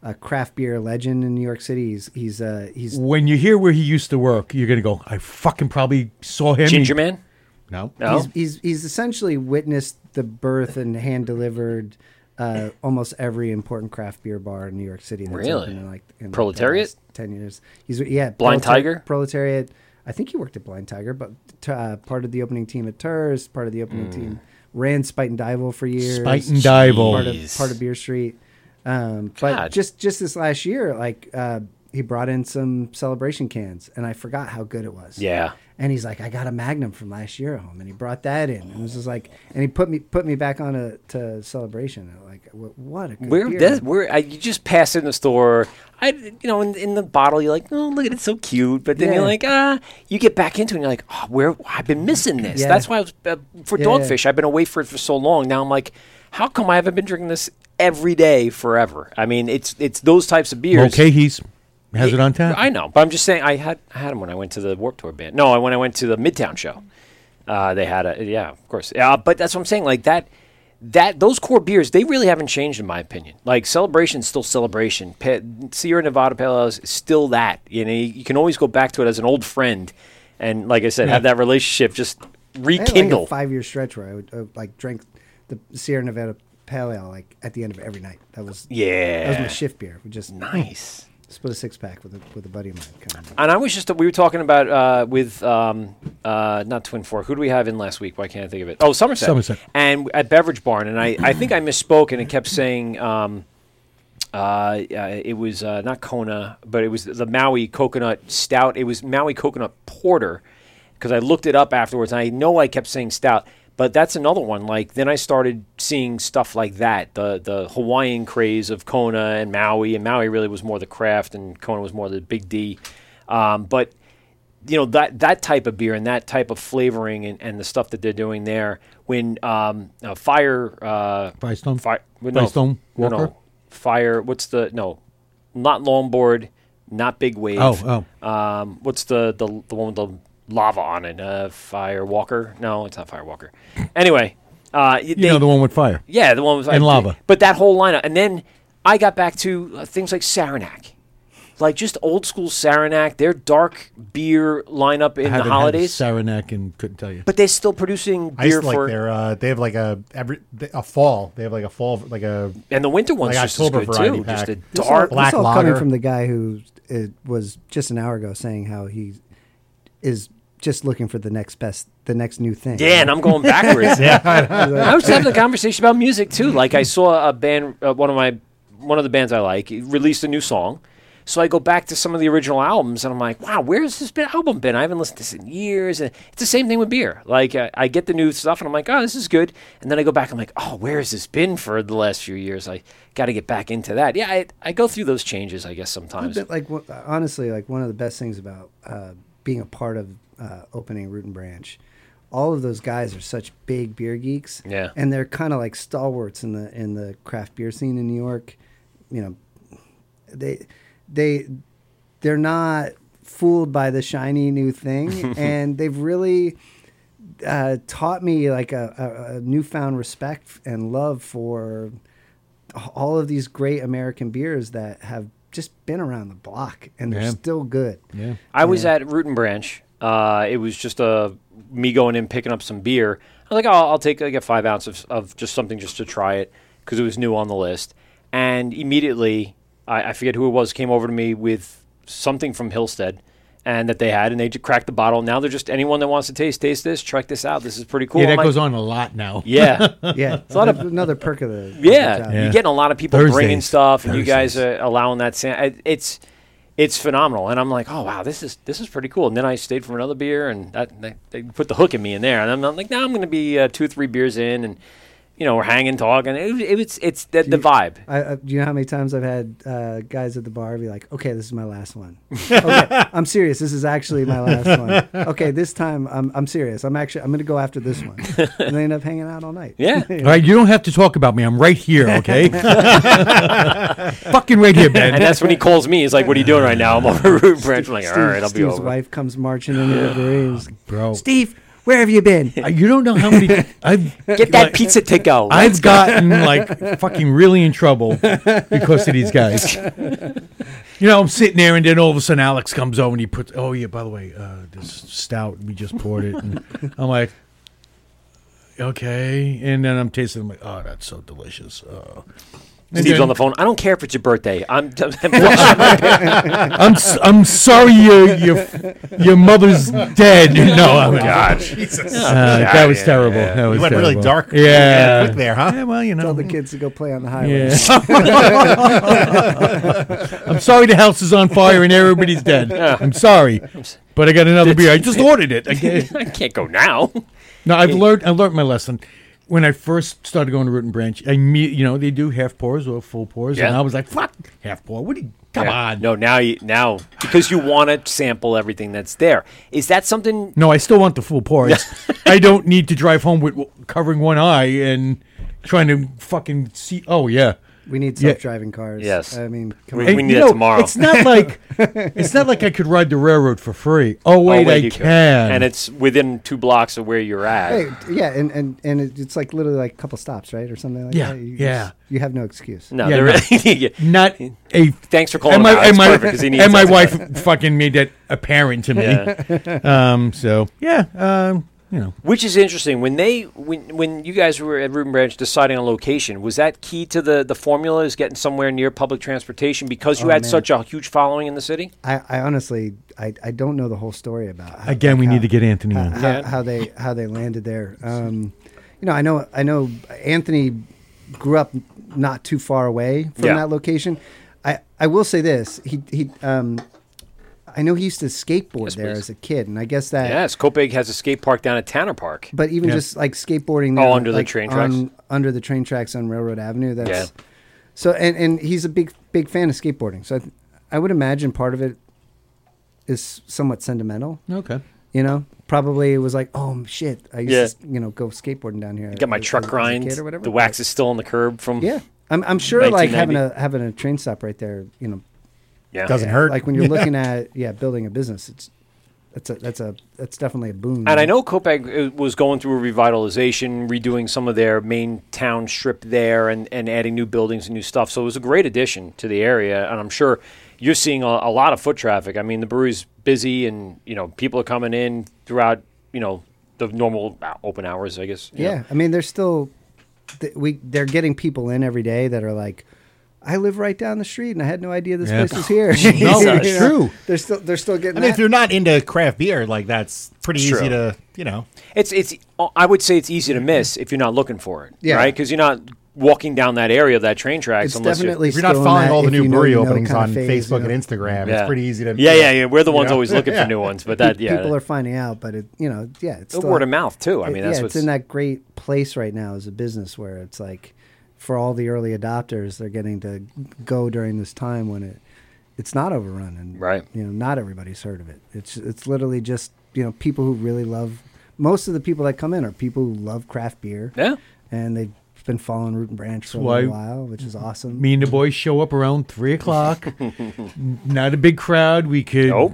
a craft beer legend in New York City. He's he's uh, he's When you hear where he used to work, you're gonna go, I fucking probably saw him. Ginger Man. No. No, he's, he's he's essentially witnessed the birth and hand delivered uh, almost every important craft beer bar in New York City. That's Really? opened in like in like the Proletariat? last ten years. He's yeah, Blind Proletar- Tiger? Proletariat. I think he worked at Blind Tiger, but uh, part of the opening team at Torst, part of the opening team ran Spuyten Duyvil for years. Spuyten Duyvil. part of part of Beer Street. Um, God. but just just this last year, like uh, he brought in some celebration cans, and I forgot how good it was. yeah. And he's like, I got a Magnum from last year at home, and he brought that in, and it was just like, and he put me put me back on a to celebration. Like, what a good Where beer. that, where I, you just pass in the store, I you know in, in the bottle you're like oh look at it it's so cute, but then Yeah. you're like ah you get back into it and you're like oh where I've been missing this. Yeah. That's why I was uh, for Yeah. Dogfish I've been away for it for so long. Now I'm like how come I haven't been drinking this every day forever? I mean it's it's those types of beers. Okay, he's has it on tap. I know, but I'm just saying I had I had them when I went to the Warp Tour band. No, when I went to the Midtown show, uh, they had a yeah, of course. Yeah, but that's what I'm saying. Like that, that those core beers they really haven't changed in my opinion. Like Celebration's still Celebration. Pa- Sierra Nevada Pale Ale is still that. You know, you, you can always go back to it as an old friend, and like I said, have that relationship just I had like rekindle. a five year stretch where I would uh, like drink the Sierra Nevada Pale Ale like at the end of every night. That was yeah, that was my shift beer. We just nice. Split a six pack with a with a buddy of mine. Kind of. And I was just we were talking about uh, with um, uh, not Twin Fork. Who do we have in last week? Why can't I think of it? Oh, Somerset. Somerset. And at Beverage Barn, and I, I think I misspoke and it kept saying um, uh, uh, it was uh, not Kona, but it was the Maui Coconut Stout. It was Maui Coconut Porter because I looked it up afterwards. and I know I kept saying stout. But that's another one. Like then I started seeing stuff like that. The the Hawaiian craze of Kona and Maui, and Maui really was more the craft, and Kona was more the big D. Um, but you know that that type of beer and that type of flavoring and, and the stuff that they're doing there. When um, uh, fire uh, Firestone? fire, well, Firestone no, no, Walker? no, fire. What's the no? Not longboard, not big wave. Oh, oh. Um, what's the the the one with the lava on it? Uh, fire walker? No, it's not fire walker. Anyway, uh, you know the one with fire. yeah, the one was And lava. But that whole lineup, and then I got back to uh, things like Saranac, like just old school Saranac. Their dark beer lineup in the Haven't had holidays, Saranac and couldn't tell you. but they're still producing I used beer to like for. their. Uh, they have like a every a fall. They have like a fall like a and the winter one's like just as October good variety too. Just pack. a This dark. all, black this all coming lager. from the guy who it was just an hour ago saying how he is just looking for the next best, the next new thing. Yeah, and I'm going backwards. yeah, I was having a conversation about music too. Like I saw a band, uh, one of my, one of the bands I like, released a new song. So I go back to some of the original albums, and I'm like, "Wow, where's this been, album been? I haven't listened to this in years." And it's the same thing with beer. Like uh, I get the new stuff, and I'm like, "Oh, this is good," and then I go back, I'm like, "Oh, where has this been for the last few years?" I got to get back into that. Yeah, I, I go through those changes, I guess sometimes. But like wh- honestly, like one of the best things about uh, being a part of uh, opening Root and Branch, all of those guys are such big beer geeks. Yeah. and they're kind of like stalwarts in the in the craft beer scene in New York. You know, they they they're not fooled by the shiny new thing, and they've really uh, taught me like a, a, a newfound respect and love for all of these great American beers that have just been around the block and they're Yeah. still good. Yeah. I was at Root and Branch. Uh, it was just a me going in picking up some beer. I was like, oh, I'll take like a five ounce of, of just something just to try it because it was new on the list. And immediately, I, I forget who it was, came over to me with something from Hillstead, and that they had, and they just cracked the bottle. Now they're just anyone that wants to taste, taste this, check this out. This is pretty cool. yeah, that I'm like, goes on a lot now. Yeah, Yeah, it's a lot of- another perk of the yeah, of the job. Yeah. You're getting a lot of people bringing Thursdays. stuff, and you guys are allowing that. Sam- it's it's phenomenal, and I'm like, oh wow, this is this is pretty cool. And then I stayed for another beer, and that they, they put the hook in me in there, and I'm, I'm like, now I'm going to be uh, two, three beers in, and you know we're hanging, talking. It, it, it's it's the, the vibe. I, I, do you know how many times I've had uh, guys at the bar be like, "Okay, this is my last one." okay, I'm serious. This is actually my last one. Okay, this time I'm I'm serious. I'm actually I'm going to go after this one, and they end up hanging out all night. Yeah. All right, you don't have to talk about me. I'm right here, okay? Fucking right here, Ben. And that's when he calls me. He's like, "What are you doing right now?" I'm over Root Branch. I'm like, "All right, I'll be Steve's over." wife comes marching into the brewery. He's Bro, Steve, where have you been? uh, you don't know how many I've Get that pizza to go. I've gotten like fucking really in trouble because of these guys. You know, I'm sitting there, and then all of a sudden, Alex comes over and he puts, "Oh yeah, by the way, uh, this stout we just poured it." And I'm like, "Okay," and then I'm tasting. I'm like, "Oh, that's so delicious." Uh, and Steve's on the phone. I don't care if it's your birthday. I'm. I'm s- I'm sorry your your your mother's dead. No, I'm God. Jesus. Uh, that was terrible. That was You went really terrible. dark. Yeah. quick there, huh? Yeah, well, you know. Tell the kids to go play on the highway. Yeah. I'm sorry the house is on fire and everybody's dead. I'm sorry. But I got another beer. I just ordered it. I can't- I can't go now. no, I've learned I learned my lesson. When I first started going to Root and Branch, I me, you know, they do half pours or full pours. And I was like, fuck half pour. What do you come Yeah. on. No, now you now because you want to sample everything that's there. Is that something? No, I still want the full pour. I don't need to drive home with w- covering one eye and trying to fucking see. Oh yeah, We need Yeah. self-driving cars. Yes. I mean, come We- on. we need you that know, tomorrow. It's not like it's not like I could ride the railroad for free. Oh wait, I you can. and it's within two blocks of where you're at. Hey, yeah, and and and it, it's like literally like a couple stops, right, or something like Yeah, that. You yeah. just- you have no excuse. no, Yeah, there no. really. not a. Thanks for calling And him my out. and It's my, perfect 'cause he needs and my that. wife fucking made that apparent to me. Yeah. Um. So yeah. Um. You know. Which is interesting. When they when when you guys were at Root and Branch deciding on location, was that key to the the formula? Is getting somewhere near public transportation because you Oh, had man. such a huge following in the city? I, I honestly I, I don't know the whole story about how, Again, we how- need to get Anthony how, on. how, Yeah. how they how they landed there. Um, you know, I know I know Anthony grew up not too far away from Yeah. that location. I, I will say this he he um, I know he used to skateboard Yes, there please. as a kid, and I guess that Yes, Copiague has a skate park down at Tanner Park. But even Yeah. just like skateboarding, Oh, there, under the like, train on- tracks? under the train tracks on Railroad Avenue. That's Yeah. so, and and he's a big big fan of skateboarding. So I, th- I would imagine part of it is somewhat sentimental. Okay. You know, probably it was like, oh shit, I used Yeah. to you know go skateboarding down here. Got my as- truck as grind. kid or whatever. The wax is still on the curb from. Yeah, I'm I'm sure like having a having a train stop right there. You know, yeah. Doesn't hurt. like when you're looking at yeah building a business, it's that's a that's a that's definitely a boon. And I know Copiague uh, was going through a revitalization, redoing some of their main town strip there, and, and adding new buildings and new stuff. So it was a great addition to the area, and I'm sure you're seeing a, a lot of foot traffic. I mean, the brewery's busy, and you know people are coming in throughout you know the normal uh, open hours, I guess. you know. Yeah, I mean, they're still th- we they're getting people in every day that are like, I live right down the street and I had no idea this Yeah. place was here. No, You that's know? true. They're still they're still getting. I mean, that. if you're not into craft beer, like that's pretty It's easy true. to, you know. It's it's. I would say it's easy to miss if you're not looking for it, Yeah. right? Because you're not walking down that area of that train tracks. it's unless definitely If you're not still in following all the new you know, brewery you know openings on phase, Facebook you know. and Instagram, Yeah. it's pretty easy to. Yeah, yeah, yeah. We're the ones know? always looking Yeah. for new ones, but that yeah, People are finding out, but it you know yeah, it's the still, word of mouth too. I it- mean, yeah, that's it's what's in that great place right now as a business where it's like for all the early adopters, they're getting to go during this time when it it's not overrun and Right. You know, not everybody's heard of it. It's it's literally just you know people who really love. Most of the people that come in are people who love craft beer. yeah. and they've been following Root and Branch for a why little while, which is awesome. Me and the boys show up around three o'clock. Not a big crowd. We could Nope.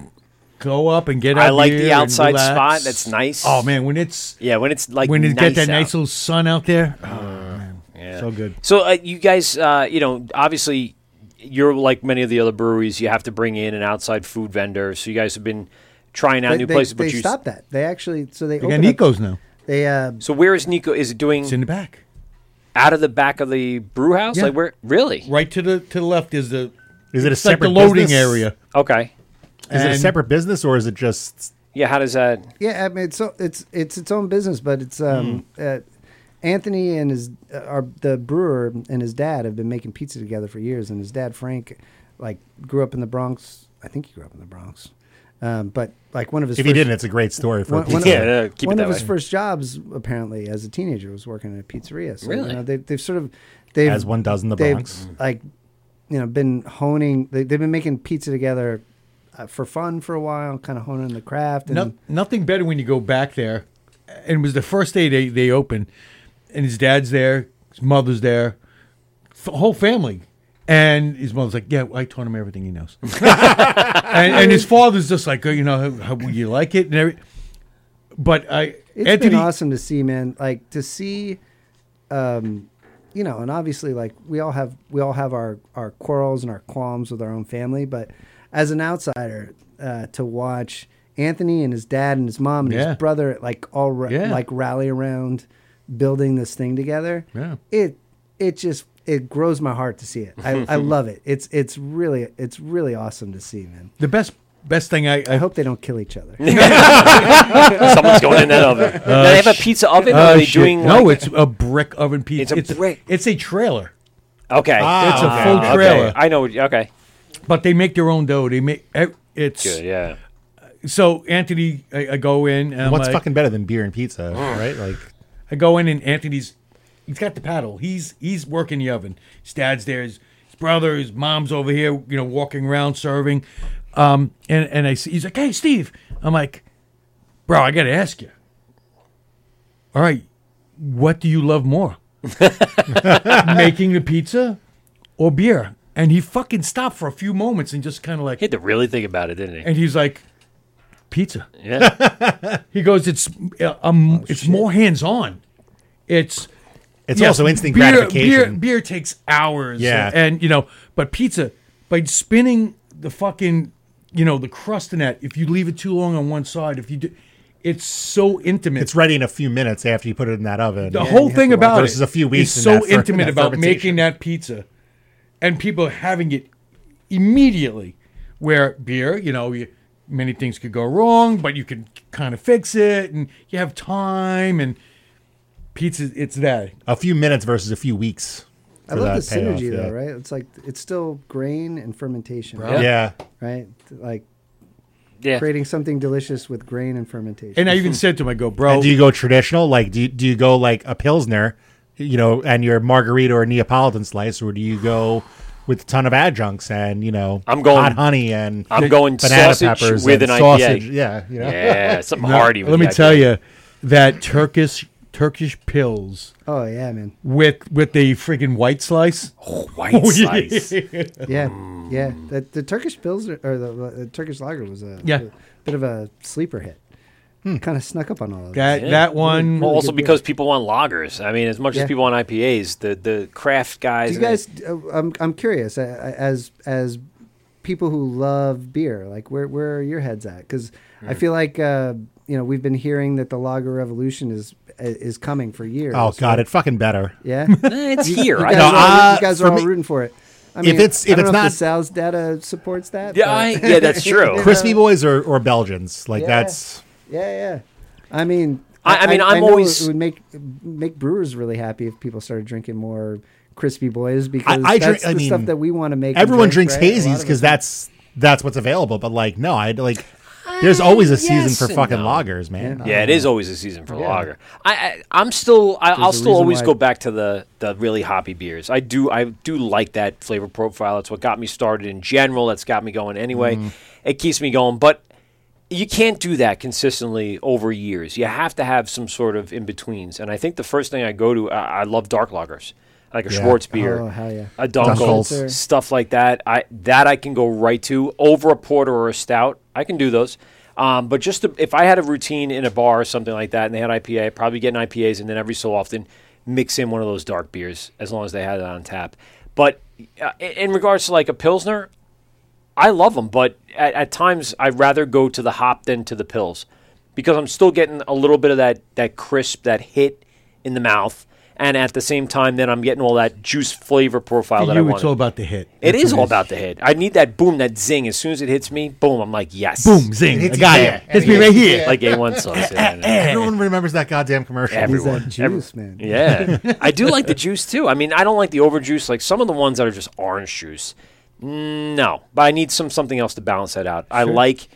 go up and get. I like beer the outside spot. That's nice. Oh man, when it's Yeah, when it's like when it nice get that out. nice little sun out there. Uh, oh man, Yeah. so good. So uh, you guys, uh, you know, obviously, you're like many of the other breweries. You have to bring in an outside food vendor. So you guys have been trying out they, new they, places. they but you stopped that. They actually so they, We got opened up- Nico's now. They uh, So where is Nico? Is it doing It's in the back. out of the back of the brew house? Yeah. Like where? Really? Right to the to the left is the Is it a it's like separate loading business? area. Okay. Is it a separate business or is it just? Yeah, how does that? Yeah, I mean, it's so- it's it's its own business, but it's um, uh, Anthony and his uh, our the brewer and his dad have been making pizza together for years, and his dad Frank, like, grew up in the Bronx. I think he grew up in the Bronx, um, but like one of his If first, he didn't, it's a great story for. one, a one pizza. of, Yeah, yeah, keep it one that of his first jobs apparently as a teenager was working at a pizzeria. So, Really? You know, they, they've sort of they've As one does in the Bronx. Like, you know, been honing. They, they've been making pizza together. Uh, for fun for a while, kind of honing the craft. And No, nothing better when you go back there. And it was the first day they, they opened, and his dad's there, his mother's there, the whole family. And his mother's like, "Yeah, I taught him everything he knows." and, and his father's just like, "Oh, "You know, how, how you like it?" And every, but I, It's Anthony, been awesome to see, man. Like to see, um, you know, and obviously, like we all have we all have our our quarrels and our qualms with our own family, but as an outsider, uh, to watch Anthony and his dad and his mom and Yeah. his brother like all ra- Yeah. like rally around building this thing together. Yeah. It it just it grows my heart to see it. I, I love it. It's it's really it's really awesome to see, man. the best best thing I, I hope they don't kill each other. Someone's going in that oven. Now, they have a pizza oven. or Uh, are they shit. doing? no, like- it's a brick oven pizza. It's a brick. It's a trailer, okay. Ah, It's a okay. full okay. trailer. I know. Okay. but they make their own dough. They make it's Good. Yeah. so Anthony. I, I go in and I'm What's like- fucking better than beer and pizza, right? Like, I go in and Anthony's he's got the paddle. He's he's working the oven. His dad's there. His, his brother, his mom's over here. You know, walking around serving. Um, and and I see he's like, hey Steve. I'm like, bro, I got to ask you. All right, what do you love more, making the pizza or beer? And he fucking stopped for a few moments and just kind of like, He had to really think about it, didn't he? and he's like, pizza. Yeah. He goes, it's uh, um, it's more hands on. It's it's Yes, also instant beer, gratification. Beer, beer takes hours. Yeah. and, you know, but pizza by spinning the fucking, you know, the crust in that. If you leave it too long on one side, if you do, it's so intimate. It's ready in a few minutes after you put it in that oven. the whole thing about it Versus a few weeks is so intimate that about making that pizza, and people having it immediately. Where beer, you know, you, many things could go wrong, but you can kind of fix it, and you have time. And pizza, it's that. a few minutes versus a few weeks. I for love the that payoff, synergy yeah. though, right? It's like it's still grain and fermentation, Yeah. right? Like Yeah. creating something delicious with grain and fermentation. And I even said to him, I go, bro, And do you go traditional? Like, do you, do you go like a pilsner, you know, and your margarita or Neapolitan slice, or do you go with a ton of adjuncts and you know, I'm going- hot honey and I'm going banana sausage peppers with an sausage? IPA. Yeah, you know? Yeah, something No, hearty. With let the me tell you that Turkish Turkish pills oh yeah, man. with with the friggin' white slice. white Oh, yeah. slice. Yeah, mm. yeah. The, the Turkish pills or the, the Turkish lager was a, Yeah. a bit of a sleeper hit. Kind of snuck up on all of That Yeah. that one. Well, also good beer. because people want lagers. I mean, as much Yeah. as people want IPAs, the the craft guys. Do you guys? Uh, I'm I'm curious uh, as as people who love beer, like where where are your heads at? Because I feel like uh, you know we've been hearing that the lager revolution is is coming for years. Oh god, right? it fucking better. Yeah, Eh, it's here. You I guys, No, are, all, uh, you guys are all me- rooting for it. I if mean, it's- I if don't it's know not- if the sales data supports that. Yeah, I- yeah, that's true. Crispy boys or, or Belgians, like Yeah. that's Yeah, yeah. I mean, I- I mean, I'm know always- it would make make brewers really happy if people started drinking more crispy boys because I that's drink- the I mean, stuff that we want to make. everyone drink, drinks right? Hazies because that's that's what's available. But like, no, I like. There's always a season yes for fucking no. lagers, man. Yeah, it is always a season for Yeah. lager. I, I I'm still I, I'll still always go back to the the really hoppy beers. I do I do like that flavor profile. That's what got me started in general. That's got me going anyway. Mm-hmm. It keeps me going, but you can't do that consistently over years. You have to have some sort of in betweens. And I think the first thing I go to, I, I love dark lagers, like a Yeah. Schwarzbier, Oh yeah! a Dunkel's, Dunkel's. stuff like that. I that I can go right to over a porter or a stout. I can do those. Um, but just to, if I had a routine in a bar or something like that, and they had IPA, I'd probably get an IPAs, and then every so often mix in one of those dark beers as long as they had it on tap. But uh, in- in regards to like a pilsner, I love them, but at, at times I'd rather go to the hop than to the pills because I'm still getting a little bit of that that crisp, that hit in the mouth, and at the same time, then I'm getting all that juice flavor profile For that I want. it's all about the hit. It That's is what all about the hit. I need that boom, that zing. As soon as it hits me, boom, I'm like, yes. Boom, zing. I hits got you it. there. Hits me right here. Like A1 sauce. Yeah, I know. Everyone remembers that goddamn commercial. He's Everyone. that juice, man. Yeah, I do like the juice too. I mean, I don't like the over juice. Like some of the ones that are just orange juice. Mm, No, but I need some something else to balance that out. I like,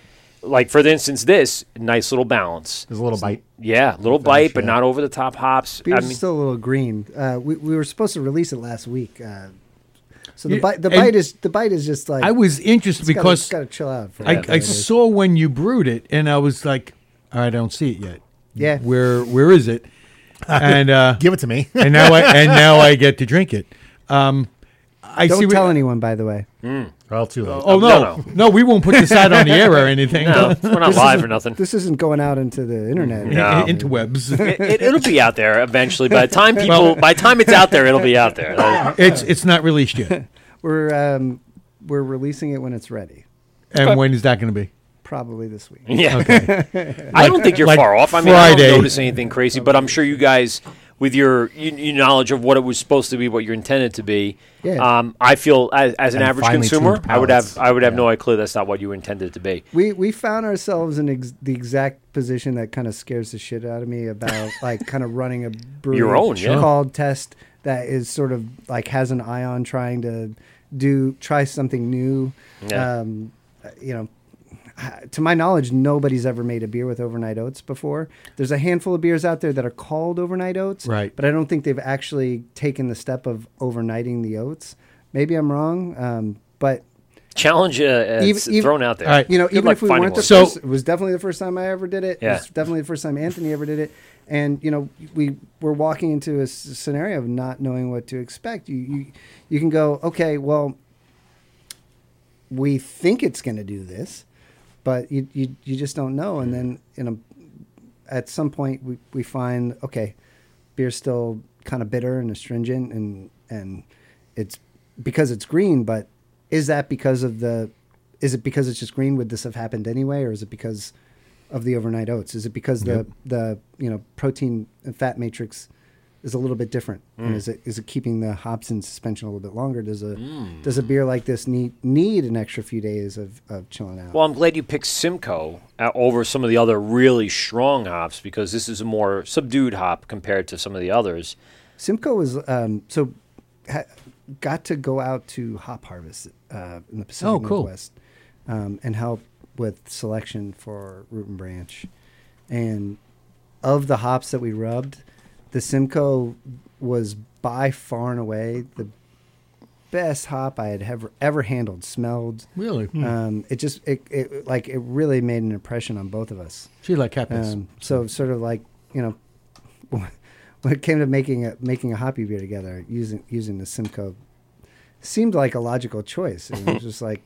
like for instance, this nice little balance. There's a little bite. Yeah, little bite, but yeah. not over the top hops. I mean, still a little green. Uh, we, we were supposed to release it last week. Uh, so the bite the and- bite is the bite is just like I was interested it's gotta- because it's gotta chill out. For I, a I minute. saw when you brewed it, and I was like, I don't see it yet. Yeah. Where Where is it? And uh, Give it to me. and now I and now I get to drink it. Um, I Don't see. what- tell anyone, by the way. well, too late. Oh no, No, no, no. we won't put this out on the air or anything. no, we're not live or nothing. This isn't going out into the internet. No. Interwebs. It, it, it'll be out there eventually. By the time people, by the time it's out there, it'll be out there. It's it's not released yet. We're um, we're releasing it when it's ready. And when is that going to be? Probably this week. Yeah. I don't think you're like far off. I mean, I Friday. don't notice anything crazy, but I'm sure you guys, with your, your, knowledge of what it was supposed to be, what you're intended to be, Yeah. um, I feel as, as an And average consumer, I would have. I would have Yeah. no clue that's not what you intended it to be. We we found ourselves in ex- the exact position that kind of scares the shit out of me about like kind of running a brewery Your own, yeah. called test that is sort of like has an eye on trying to do try something new. Yeah. Um, you know, to my knowledge, nobody's ever made a beer with overnight oats before. There's a handful of beers out there that are called overnight oats, Right. But I don't think they've actually taken the step of overnighting the oats. Maybe I'm wrong, um, but Challenge uh, it's Even- thrown out there. All right. you know, Good even if we weren't the one. So- first, it was definitely the first time I ever did it. It Yeah. was definitely the first time Anthony ever did it. And you know, we were walking into a scenario of not knowing what to expect. You you, you can go, okay, well, we think it's going to do this, but you, you you just don't know. And then you know, at some point we, we find okay, beer's still kind of bitter and astringent, and and it's because it's green. But is that because of the? Is it because it's just green? Would this have happened anyway, or is it because of the overnight oats? Is it because the the you know protein and fat matrix is a little bit different? Mm. And is it is it keeping the hops in suspension a little bit longer? Does a Mm. does a beer like this need need an extra few days of, of chilling out? Well, I'm glad you picked Simcoe uh, over some of the other really strong hops because this is a more subdued hop compared to some of the others. Simcoe was um, so ha, got to go out to hop harvest uh, in the Pacific Oh, cool. Northwest um, and help with selection for Root and Branch. And of the hops that we rubbed, the Simcoe was by far and away the best hop I had ever ever handled. Smelled. Really? Um, it just it, it like it really made an impression on both of us. She like happens. Um, so sort of like you know, when it came to making a making a hoppy beer together, using using the Simcoe seemed like a logical choice. It was just like,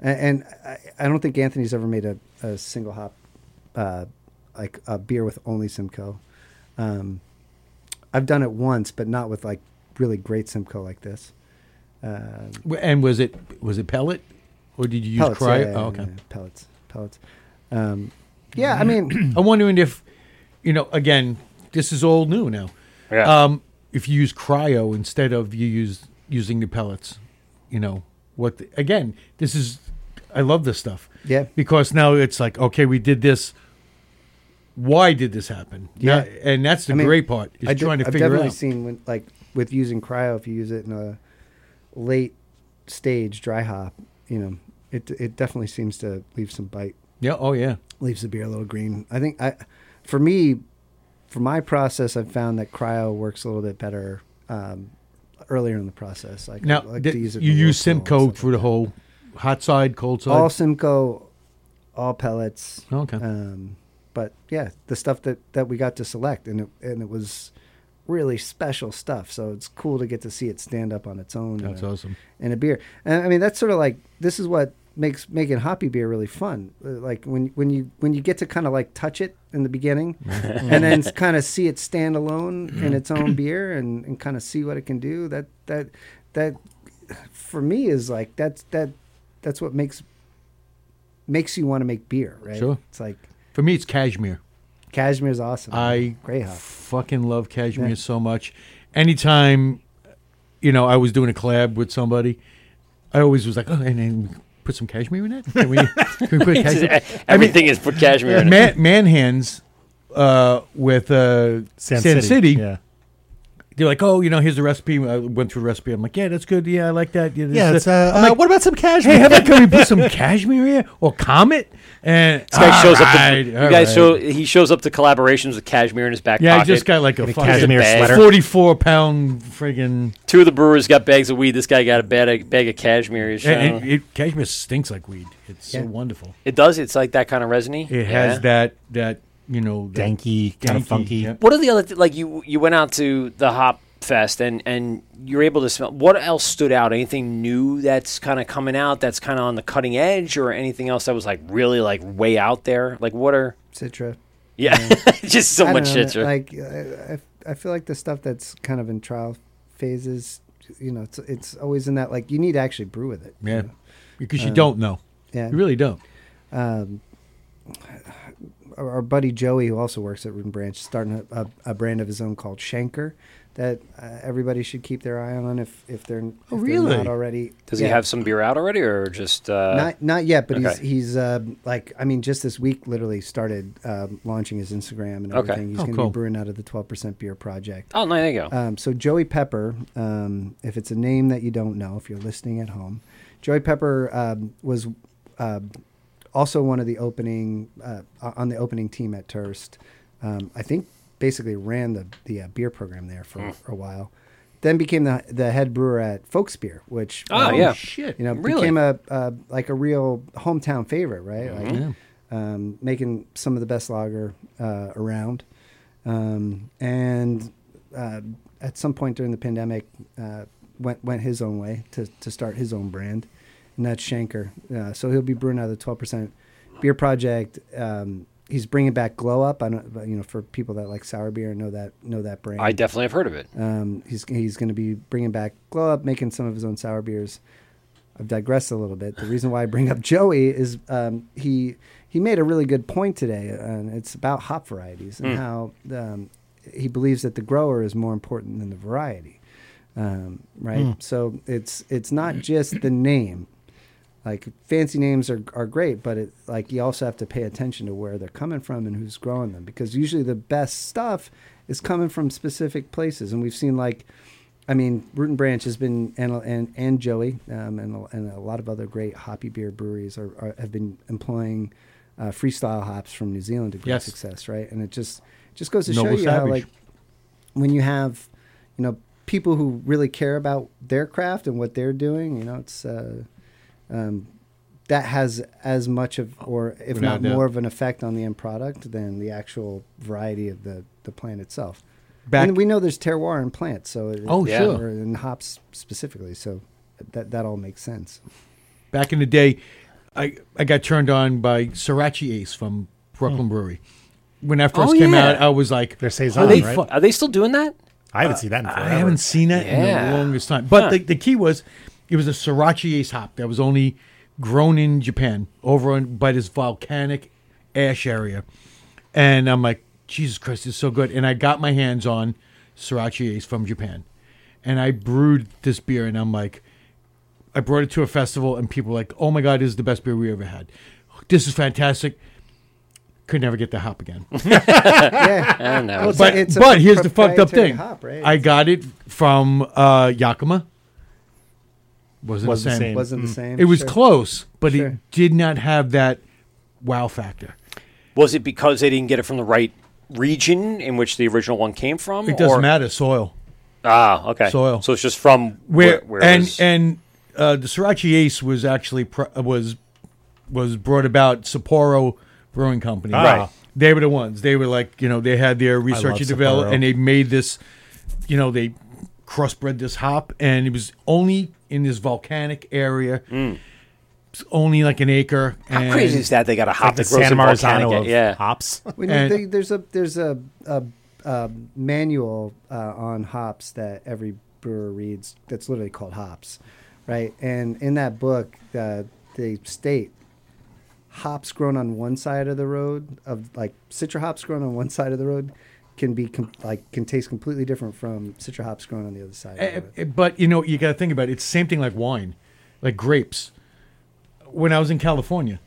and, and I, I don't think Anthony's ever made a, a single hop uh, like a beer with only Simcoe. Um, I've done it once, but not with like really great Simcoe like this. Uh, and was it was it pellet, or did you use pellets, cryo? yeah, yeah, oh, okay. yeah, pellets, pellets. Um, yeah, I mean, I'm wondering if, you know, again, this is all new now. Yeah. Um, if you use cryo instead of you use using the pellets, you know what? The, again, this is. I love this stuff. Yeah. Because now it's like, okay, we did this. Why did this happen? Yeah. And that's the I mean, great part is I did- trying to I've figure definitely out. seen when like with using cryo, if you use it in a late stage dry hop, you know, it it definitely seems to leave some bite, yeah. Oh yeah. leaves the beer a little green. I think I, for me, for my process, I've found that cryo works a little bit better um, earlier in the process. Like, Now like did- to use it you use Simcoe for the whole hot side, cold side. all Simcoe, all pellets. okay. Um, but yeah, the stuff that, that we got to select, and it, and it was really special stuff. So it's cool to get to see it stand up on its own. in That's a- awesome. in a beer. And I mean, that's sort of like this is what makes making hoppy beer really fun. Uh, Like when when you when you get to kind of like touch it in the beginning, and then kind of see it stand alone in its own beer, and, and kind of see what it can do. That that that for me is like that's that that's what makes makes you want to make beer, right? Sure. It's like For me, it's cashmere. Cashmere is awesome. I great fucking love cashmere Yeah. so much. Anytime, you know, I was doing a collab with somebody, I always was like, oh, and then put some cashmere in it. Can we, can we put cashmere? Everything is for cashmere. in it. Man, man hands uh, with uh, Sand, Sand, City. Yeah. They're like, oh, you know, here's the recipe. I went through the recipe. I'm like, yeah, that's good. Yeah, I like that. Yeah, this- Yeah. It's, uh, I'm uh, like, what about some hey, cashmere? how about can we put some cashmere here or Comet? And This guy shows up. To, alright, you guys alright. show. He shows up to collaborations with cashmere in his back Yeah, I pocket. just got like a a fucking cashmere bag. sweater. 44 pound friggin' Two of the brewers got bags of weed. This guy got a bag, bag of cashmere. He's and showing- it, it, cashmere stinks like weed. It's so wonderful. it does. It's like that kind of resiny. It has Yeah. that that you know that Danky, kind of funky. yeah. What are the other th- like you you went out to the hop fest and and you're able to smell what else stood out anything new that's kind of coming out that's kind of on the cutting edge or anything else that was like really like way out there like what are Citra. yeah just so I much don't shit know, Like I, I- I feel like the stuff that's kind of in trial phases, you know, it's it's always in that like you need to actually brew with it. you Yeah, know? because you Um, don't know. Yeah. You really don't. um, our, our buddy Joey, who also works at Root and Branch, is starting a, a, a brand of his own called Shanker that uh, everybody should keep their eye on if if they're, if Oh, they're not already. does he have some beer out already or just uh not not yet, but he's okay. he's uh, like I mean, just this week, literally started um, launching his Instagram and Okay. everything. He's Oh, going to cool. be brewing out of the twelve percent beer project. oh no there you go Um, so Joey Pepper, um, if it's a name that you don't know, if you're listening at home, Joey Pepper um, was uh, also one of the opening uh, on the opening team at Torst. Um, I think basically ran the the uh, beer program there for, for a while. Then became the the head brewer at Folksbier, which Oh, um, yeah. shit. you know Really? became a, a like a real hometown favorite, right? Like um, making some of the best lager uh, around. Um, and uh, at some point during the pandemic, uh, went went his own way to, to start his own brand, and that's Shanker. Uh, so he'll be brewing out of the twelve percent beer project. Um, he's bringing back Glow Up. I don't, you know, for people that like sour beer and know that know that brand. I definitely have heard of it Um, he's he's going to be bringing back Glow Up, making some of his own sour beers. I've digressed a little bit. The reason why I bring up Joey is um, he he made a really good point today, and it's about hop varieties and how um, he believes that the grower is more important than the variety, um, right? So it's it's not just the name. Like fancy names are, are great, but it like you also have to pay attention to where they're coming from and who's growing them because usually the best stuff is coming from specific places, and we've seen like, I mean, Root and Branch has been and and, and Joey um, and a- and a lot of other great hoppy beer breweries are, are have been employing uh, freestyle hops from New Zealand to great Yes. success, right? And it just just goes to Noble show you how like when you have you know people who really care about their craft and what they're doing, you know, it's uh, um, that has as much of, or if Without not doubt. more of an effect on the end product than the actual variety of the, the plant itself. Back- and we know there's terroir in plants, so it, Oh, Yeah. sure. or in hops specifically, so that that all makes sense. Back in the day, I I got turned on by Sorachi Ace from Brooklyn Brewery. When that first Oh, came yeah. out, I was like, Their saison, holy right? fuck. are they still doing that I haven't seen that in forever. I haven't seen that in Yeah. the longest time. But Huh. the, the key was it was a Sorachi Ace hop that was only grown in Japan over on, by this volcanic ash area. And I'm like, Jesus Christ, it's so good. And I got my hands on Sorachi Ace from Japan. And I brewed this beer, and I'm like, I brought it to a festival, and people were like, oh my God, this is the best beer we ever had. This is fantastic. Could never get the hop again. yeah, I don't know Well, it's but a- it's a but here's the fucked up thing. hop, right? I got it from uh, Yakima. Wasn't, Wasn't the same. same. wasn't the same. It was Sure. close, but Sure. it did not have that wow factor. was it because they didn't get it from the right region in which the original one came from It doesn't or- matter. Soil. ah okay Soil. so it's just from Where, where, where it and was- and uh, the Sorachi Ace was actually pr- was was brought about Sapporo Brewing Company. Ah. Right. They were the ones. They were like you know they had their research and develop, Sapporo. and they made this. You know they crossbred this hop, and it was only in this volcanic area. It's only like an acre. how crazy is that they got a hop Like the that grows Santa in volcanic of yeah hops. When And- they, there's a there's a, a, a manual uh, on hops that every brewer reads that's literally called hops, right? And in that book, uh, they state hops grown on one side of the road of like citra hops grown on one side of the road can be com- like can taste completely different from citra hops grown on the other side. Of the road. eh, But you know, you got to think about it. It's the same thing like wine, like grapes. When I was in California,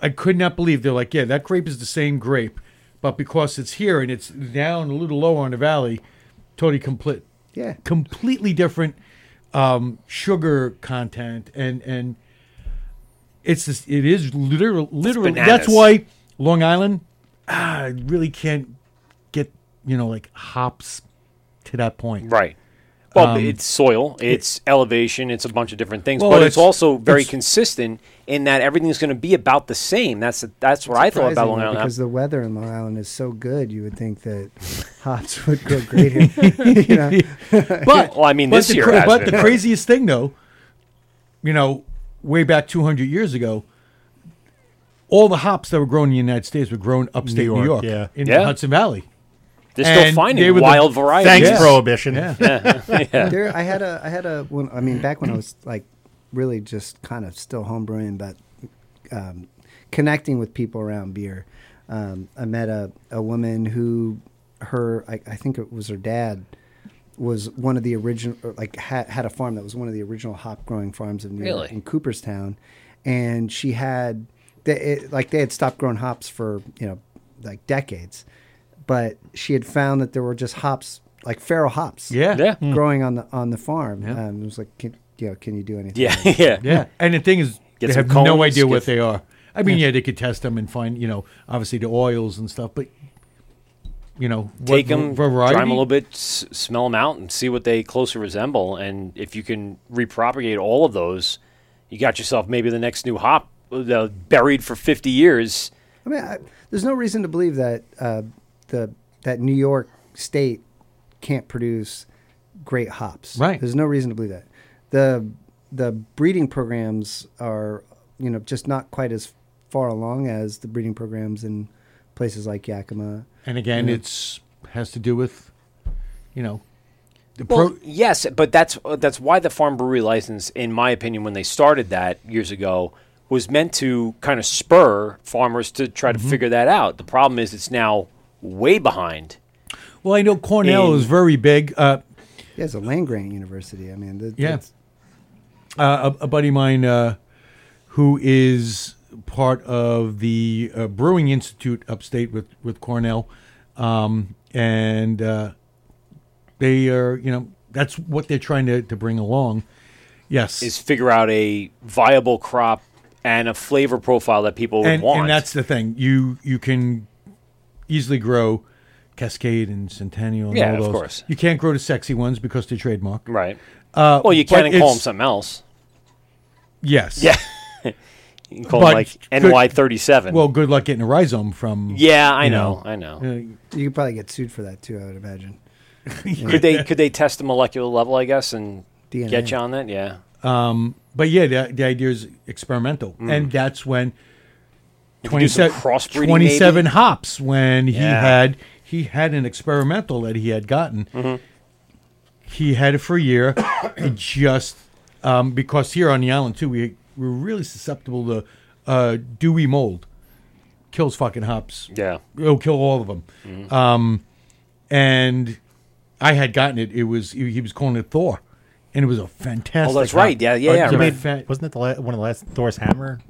I could not believe they're like, yeah, that grape is the same grape, but because it's here and it's down a little lower on the valley, totally complete, Yeah. completely different um, sugar content, and and it's just, it is literal, literally. That's why Long Island, ah, I really can't get you know like hops to that point. Right. Well, Um, it's soil, it's elevation, it's a bunch of different things, Well, but it's, it's- also very it's- consistent in that everything's going to be about the same. That's that's what I thought about Long Island. because the weather in Long Island is so good. You would think that hops would grow great here. But Well, I mean, but this the year cra- has but been. the craziest thing, though, you know, way back 200 years ago, all the hops that were grown in the United States were grown upstate New York, York, yeah. in Yeah. the Hudson Valley. They're and still finding they were the- wild varieties. Thanks, Yeah. Prohibition. Yeah. there, I had a, I had a. When, I mean, back when I was like, really just kind of still homebrewing, but um, connecting with people around beer. Um, I met a, a woman who, her, I, I think it was her dad, was one of the original, like had had a farm that was one of the original hop growing farms of New Really? York in Cooperstown, and she had, they, it, like they had stopped growing hops for you know, like decades, but she had found that there were just hops like feral hops Yeah. Yeah. growing on the on the farm. Yeah. Um, it was like, can, you know, can you do anything? Yeah, yeah, Yeah. And the thing is, Get they some have no cones, idea what get- they are. I mean, yeah, they could test them and find, you know, obviously the oils and stuff, but, you know, what Take them, variety. dry them a little bit, s- smell them out, and see what they closely resemble. And if you can repropagate all of those, you got yourself maybe the next new hop uh, buried for 50 years. I mean, I, there's no reason to believe that uh, the that New York State can't produce great hops. Right. There's no reason to believe that. the The breeding programs are, you know, just not quite as far along as the breeding programs in places like Yakima. And again, Yeah. it's has to do with, you know, the Well, pro- yes, but that's uh, that's why the farm brewery license, in my opinion, when they started that years ago, was meant to kind of spur farmers to try to figure that out. The problem is it's now way behind. Well, I know Cornell In- is very big. Uh, Yeah, it's a land grant university. I mean, the, Yeah. it's- uh, a, a buddy of mine uh, who is part of the uh, Brewing Institute upstate with, with Cornell, um, and uh, they are, you know, that's what they're trying to, to bring along. Yes, Is figure out a viable crop and a flavor profile that people would and, want. and that's the thing. You you can easily grow Cascade and Centennial. And Yeah, all of course. You can't grow the sexy ones because they're trademark. right. Uh, Well, you but can call them something else. Yes. Yeah. you can call But them like NY thirty seven. Well, good luck getting a rhizome from. yeah, I you know, know, I know. you could probably get sued for that too. I would imagine. Could they could they test the molecular level, I guess, and DNA. get you on that? Yeah. But yeah, the, the idea is experimental, and that's when Mm. could do some 27, crossbreeding, 27 maybe? hops when he Yeah. had he had an experimental that he had gotten. Mm-hmm. He had it for a year. he just um, because here on the island too, we we're really susceptible to uh, dewy mold. Kills fucking hops. Yeah. It'll kill all of them. Mm-hmm. Um, and I had gotten it. It was he, he was calling it Thor, and it was a fantastic. Oh, that's hop. right. Yeah, yeah, yeah, I it fa- wasn't it the la- one of the last Thor's hammer?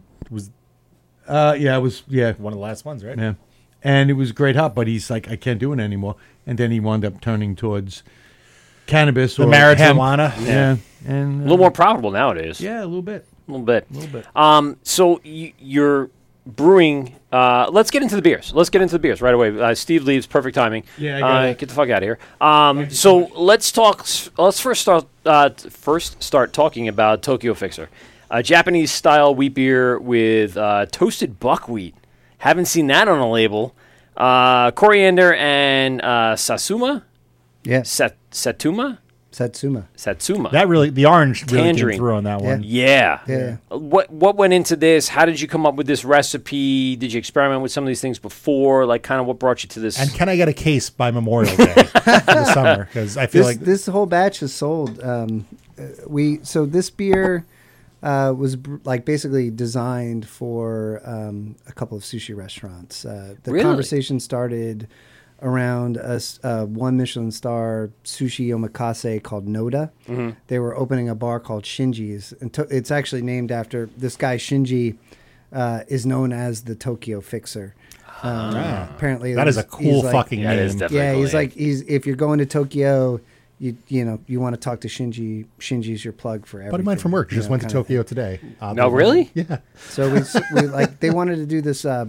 Was uh, yeah, it was yeah, one of the last ones, right? yeah, and it was great hop. But he's like, I can't do it anymore. And then he wound up turning towards cannabis The or hemp. marijuana. Yeah, and A uh, little more profitable nowadays. Yeah, a little bit. A little bit. A little bit. Um, so y- you're brewing. Uh, let's get into the beers. Let's get into the beers right away. Uh, Steve leaves. Perfect timing. Yeah, I got uh, it. get the fuck out of here. Um, so let's talk. s- Let's first start. Uh, t- first start talking about Tokyo Fixer, a Japanese style wheat beer with uh, toasted buckwheat. Haven't seen that on a label. Uh, coriander and uh, sasuma, Yeah, Sat- satuma, Satsuma. satsuma. That really, the orange really Tangerine. came through on that one. Yeah. Yeah. Uh, What what went into this? How did you come up with this recipe? Did you experiment with some of these things before? Like, kind of what brought you to this? And can I get a case by Memorial Day for the summer? Because I feel This like this whole batch is sold. Um, uh, we so this beer uh, was br- like basically designed for um, a couple of sushi restaurants. Uh, the Really? conversation started around a s- uh, one Michelin star sushi omakase called Noda. Mm-hmm. They were opening a bar called Shinji's, and to- it's actually named after this guy Shinji. Uh, is known as the Tokyo Fixer. Um, Apparently, That is a cool he's like- fucking Yeah, it name. yeah, he's like he's if you're going to Tokyo, you you know you want to talk to Shinji. Shinji's your plug for everything. Buddy of mine from work you just know, went to Tokyo today. No, really? Yeah. so we, we like they wanted to do this uh,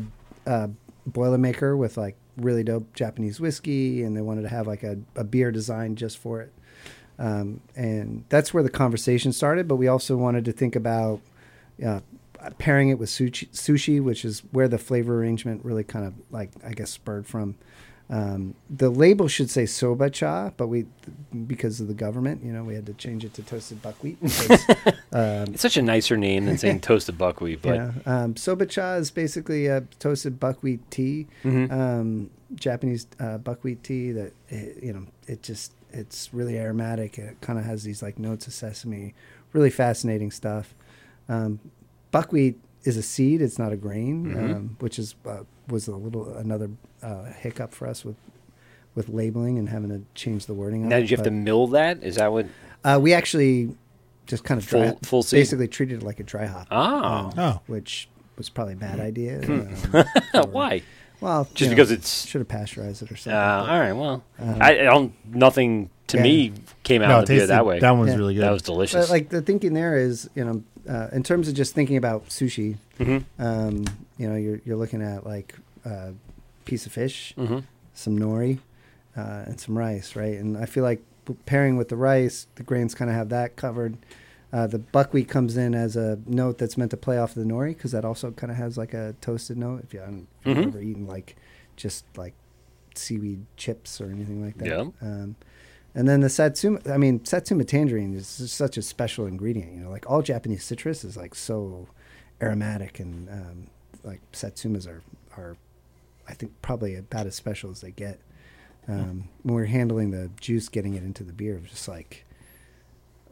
uh, boilermaker with like really dope Japanese whiskey, and they wanted to have like a, a beer designed just for it. Um, and that's where the conversation started. But we also wanted to think about uh, pairing it with sushi, sushi, which is where the flavor arrangement really kind of like I guess spurred from. Um, the label should say soba cha, but we because of the government, you know, we had to change it to toasted buckwheat. because, um, It's such a nicer name than saying toasted buckwheat, but yeah, um, soba cha is basically a toasted buckwheat tea, Mm-hmm. um, Japanese uh, buckwheat tea. That it, you know, it just it's really aromatic. It kind of has these like notes of sesame. Really fascinating stuff. Um, buckwheat is a seed; it's not a grain, Mm-hmm. um, which is uh, was a little another uh, hiccup for us with with labeling and having to change the wording. on now it, did you have to mill that? Is that what? uh, we actually just kind of dry, Full- full seed? basically treated it like a dry hop. Oh. Oh. which was probably a bad idea. Hmm. um, Why? well, Just because it's- should have pasteurized it or Uh, something. all right. Well, I, I don't. Nothing to Yeah. me came out No, of it the beer that way. That one's Yeah. really good. That was delicious. But like the thinking there is, you know, uh, in terms of just thinking about sushi, Mm-hmm. um, you know, you're you're looking at like a piece of fish, Mm-hmm. some nori, uh, and some rice, right? And I feel like pairing with the rice, the grains kind of have that covered. Uh, the buckwheat comes in as a note that's meant to play off the nori because that also kind of has like a toasted note. If you haven't if you've Mhm. ever eaten like just like seaweed chips or anything like that. Yeah. Um, and then the satsuma, I mean, satsuma tangerine is such a special ingredient. You know, like all Japanese citrus is like so aromatic, and um, like satsumas are are, I think, probably about as special as they get. Um, when we were handling the juice, getting it into the beer, it was just like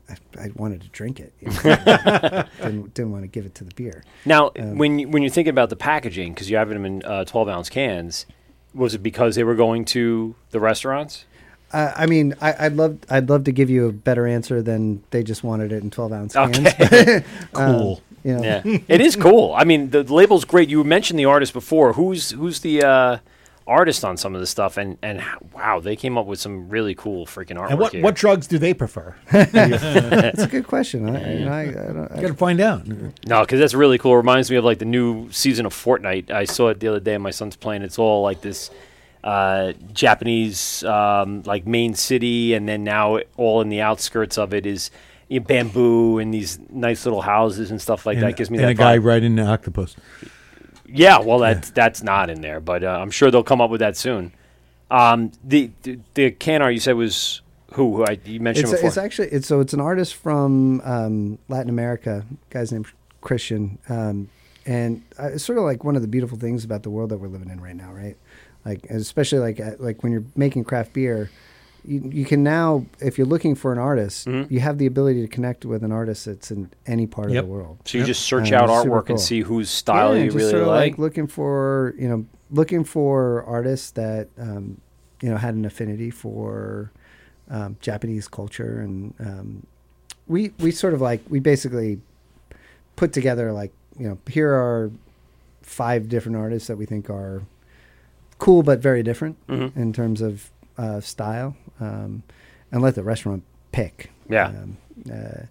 I, I wanted to drink it. you know? didn't didn't want to give it to the beer. now, um, when you, when you think about the packaging, because you have them in uh, twelve ounce cans, was it because they were going to the restaurants? Uh, I mean, I, I'd love I'd love to give you a better answer than they just wanted it in twelve ounce cans. Okay. cool. You know, Yeah, it is cool. I mean, the label's great. You mentioned the artist before. Who's who's the uh, artist on some of this stuff? And and wow, they came up with some really cool freaking artwork. And what, here. what drugs do they prefer? that's a good question. I, you know, I, I don't, I, Got to find out. No, because that's really cool. It reminds me of like the new season of Fortnite. I saw it the other day. My son's playing. It's all like this uh, Japanese um, like main city, and then now all in the outskirts of it is you know, bamboo and these nice little houses and stuff like and, that. Gives me and that a guy vibe. riding the octopus. Yeah, well, that's that's not in there, but uh, I'm sure they'll come up with that soon. Um, the, the the can art you said was who? who I, you mentioned it's, before. it's actually it's so it's an artist from um, Latin America. Guy's named Christian, um, and uh, it's sort of like one of the beautiful things about the world that we're living in right now, right? Like especially like uh, like when you're making craft beer. You, you can now, if you're looking for an artist, Mm-hmm. you have the ability to connect with an artist that's in any part Yep. of the world. so you just search Uh, out artwork cool. and see whose style Yeah, you just really sort of like. looking for you know looking for artists that um, you know had an affinity for um, Japanese culture and um, we we sort of like we basically put together like you know here are five different artists that we think are cool but very different Mhm. in terms of uh, style um, and let the restaurant pick Yeah. um, uh,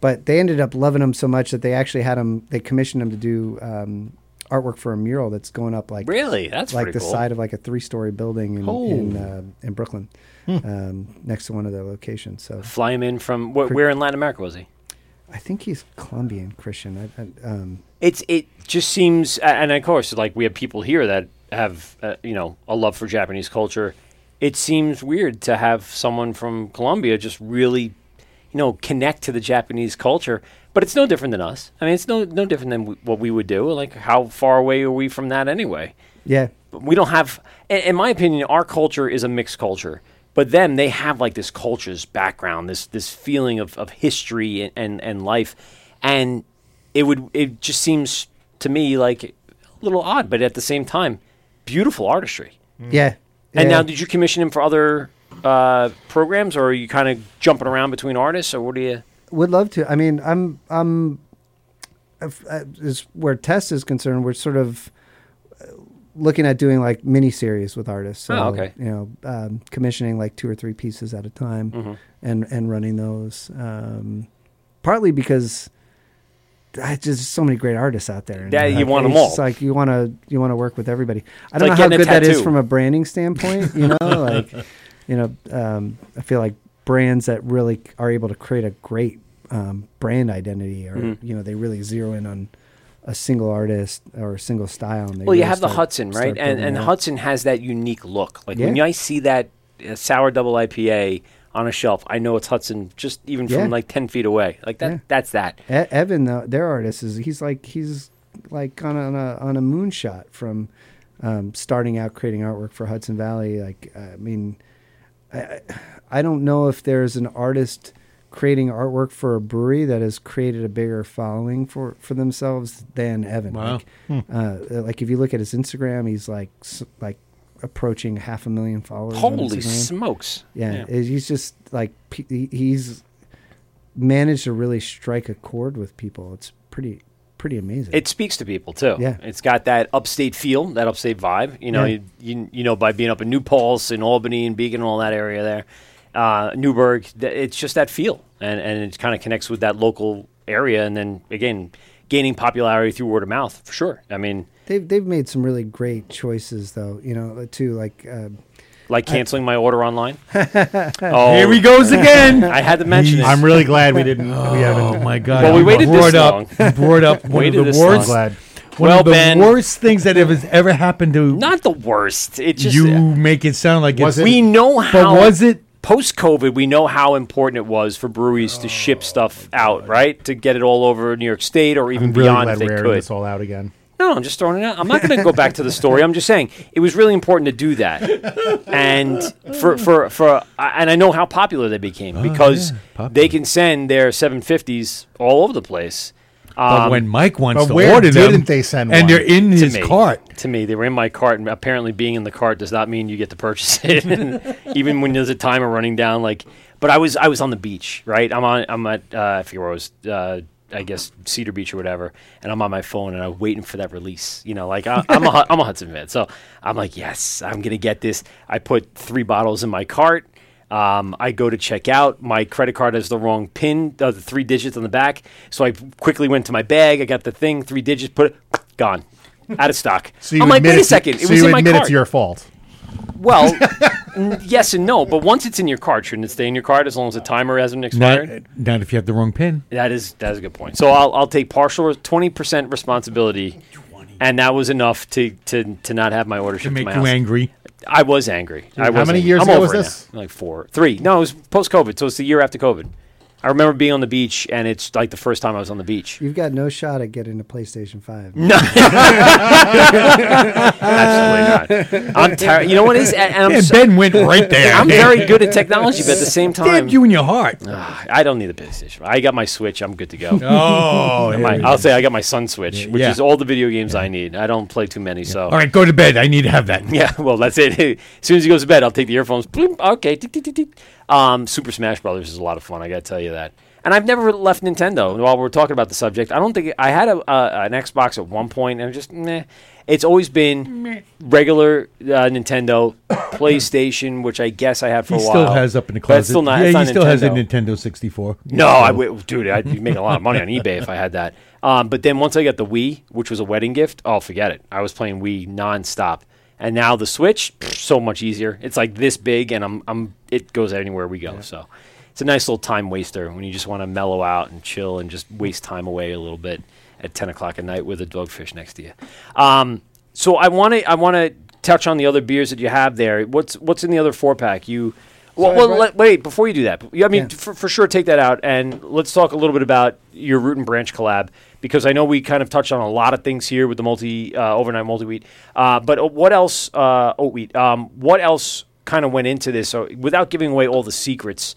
but they ended up loving them so much that they actually had them. They commissioned them to do um, artwork for a mural that's going up like really, that's like the cool. side of like a three-story building in Oh. in, uh, in Brooklyn, um, next to one of their locations. So Fly him in from wh- where in Latin America was he? I think he's Colombian Christian. I, I, um, It's it just seems, and of course, like we have people here that have uh, you know a love for Japanese culture. It seems weird to have someone from Colombia just really, you know, connect to the Japanese culture. But it's no different than us. I mean, it's no no different than w- what we would do. Like, how far away are we from that anyway? yeah, But we don't have in, in my opinion our culture is a mixed culture but them they have like this culture's background this this feeling of, of history and, and, and life and it would it just seems to me like a little odd, but at the same time, beautiful artistry. Yeah. And Yeah. now, did you commission him for other uh, programs, or are you kind of jumping around between artists, or what do you? Would love to. I mean, I'm I'm if- uh, as where test is concerned, we're sort of uh, looking at doing like mini series with artists. So, Oh, okay. You know, um, commissioning like two or three pieces at a time, Mm-hmm. and and running those. Um, partly because. Just so many great artists out there. and, Yeah, you like, want 'em it's all. like you want to you want to work with everybody. I don't like know how good that is from a branding standpoint. You know, like you know, um, I feel like brands that really are able to create a great um, brand identity, or Mm-hmm. you know, they really zero in on a single artist or a single style. Well, you have the Hudson, right? And and. Hudson has that unique look. Like when I see that uh, sour double IPA on a shelf, I know it's Hudson, just even Yeah. from like ten feet away. Like that. Yeah. That's that. E- Evan, though, their artist is he's like he's like on a on a, on a moonshot from um, starting out creating artwork for Hudson Valley. Like, I mean, I, I- I don't know if there's an artist creating artwork for a brewery that has created a bigger following for for themselves than Evan. Wow. Like, uh, like if you look at his Instagram, he's like like approaching half a million followers. Holy smokes! Yeah, it- he's just like he's managed to really strike a chord with people. It's pretty pretty amazing. It speaks to people too. Yeah. it's got that upstate feel, that upstate vibe. You know, Yeah. you, you you know by being up in New Paltz and Albany and Beacon and all that area there, uh, Newburgh. th- It's just that feel, and and it kind of connects with that local area, and then again gaining popularity through word of mouth for sure. I mean, they've they've made some really great choices though. You know, too like uh, like canceling my order online. oh, Here he goes again. I had to mention it. I'm really glad we didn't. we haven't. Oh my God! Well, we You waited this brought up, you brought up one Waited of the this worst, long. glad. one Well, of the Ben- worst things that has ever happened to Not the worst. It just you. Make it sound like Was it's, it- we know how. but was it? post COVID, we know how important it was for breweries to ship stuff out, right? To get it all over New York State or even I'm really beyond glad if they we're could. this all out again. No, I'm just throwing it out. I'm not going to go back to the story. I'm just saying it was really important to do that, and for for for and I know how popular they became because Oh, yeah, popular. they can send their 750s all over the place. But Um, when Mike wants but to where order them, didn't they send and one? they're in his me, cart. To me, they were in my cart, and apparently being in the cart does not mean you get to purchase it. And even when there's a timer running down, like, but I was I was on the beach, right? I'm on I'm at uh, I forget where I was. Uh, I guess Cedar Beach or whatever, and I'm on my phone and I'm waiting for that release. You know, like I, I'm a I'm a Hudson fan, so I'm like, yes, I'm gonna get this. I put three bottles in my cart. Um, I go to check out. My credit card has the wrong pin, uh, the three digits on the back. So I quickly went to my bag. I got the thing, three digits, put it, gone, out of stock. So you I'm like, wait a second, it so was you in my admit cart. it's your fault. Well, n- yes and no, but once it's in your cart, shouldn't it stay in your cart as long as the timer hasn't expired? not if you have the wrong pin. That is that is a good point. So I'll I'll take partial twenty percent responsibility, and that was enough to to to not have my order To shipped to make my you house. angry. I was angry. I How was many angry. years I'm ago was it this? now. Like four, three. No, it was post COVID, so it's the year after COVID. I remember being on the beach, and it's like the first time I was on the beach. you've got no shot at getting a PlayStation Five. No, absolutely not. I'm ter- You know what is? And I'm, And so- Ben went right there. I'm very good at technology, but at the same time, Stabbed you in your heart. Ah, I don't need a PlayStation. I got my Switch. I'm good to go. Oh, My- here we I'll go. say I got my Sun Switch, which Yeah. is all the video games I need. I don't play too many, so all right, go to bed. I need to have that. yeah. Well, that's it. as soon as he goes to bed, I'll take the earphones. Bloop, okay. tick, tick, tick, tick. Um, Super Smash Brothers is a lot of fun. I got to tell you that. And I've never left Nintendo. While we're talking about the subject, I don't think I had a, uh, an Xbox at one point, and just meh. It's always been regular uh, Nintendo, PlayStation, which I guess I had for He a while. still has up in the closet. it's still not. yeah, it's he not still has a Nintendo. Nintendo 64. No, I would, dude, I'd be making a lot of money on eBay if I had that. Um, but then once I got the Wii, which was a wedding gift, oh, forget it. I was playing Wii nonstop. And now the Switch, pff, so much easier. It's like this big, and I'm, I'm, it goes anywhere we go. So it's a nice little time waster when you just want to mellow out and chill and just waste time away a little bit at 10 o'clock at night with a dogfish next to you. Um, so I want to, I want to touch on the other beers that you have there. What's, what's in the other four pack? You, well, Sorry, well let, wait before you do that. I mean, Yeah. for, for sure, take that out and let's talk a little bit about your root and branch collab because I know we kind of touched on a lot of things here with the multi uh, overnight multi wheat. Uh, but uh, what else? Uh, oat wheat. Um, what else kind of went into this? So without giving away all the secrets,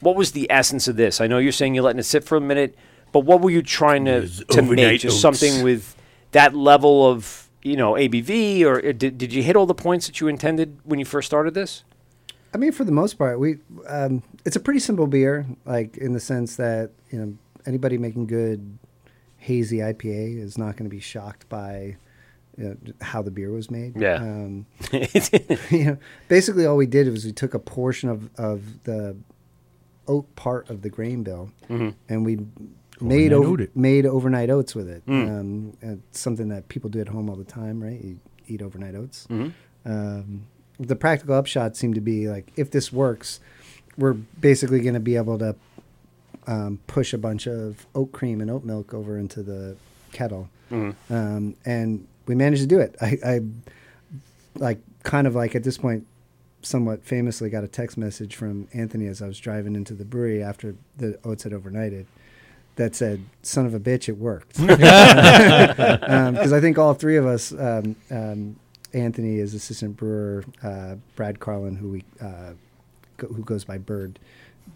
what was the essence of this? I know you're saying you're letting it sit for a minute, But what were you trying to, to make? Just oats. something with that level of you know ABV, or uh, did, did you hit all the points that you intended when you first started this? I mean, for the most part, we um, it's a pretty simple beer, like in the sense that you know anybody making good hazy IPA is not going to be shocked by you know, how the beer was made. Yeah. Um, you know, basically all we did was we took a portion of, of the oat part of the grain bill and we made Overnight over, made overnight oats with it. Um, it's something that people do at home all the time, right? You eat overnight oats. Um, the practical upshot seemed to be like if this works, we're basically going to be able to um, push a bunch of oat cream and oat milk over into the kettle, um, and we managed to do it. I, I like kind of like at this point, somewhat famously got a text message from Anthony as I was driving into the brewery after the oats had overnighted. That said, "Son of a bitch, it worked." Because I think all three of us, um, um, Anthony is assistant brewer, uh, Brad Carlin, who we uh, go, who goes by Bird,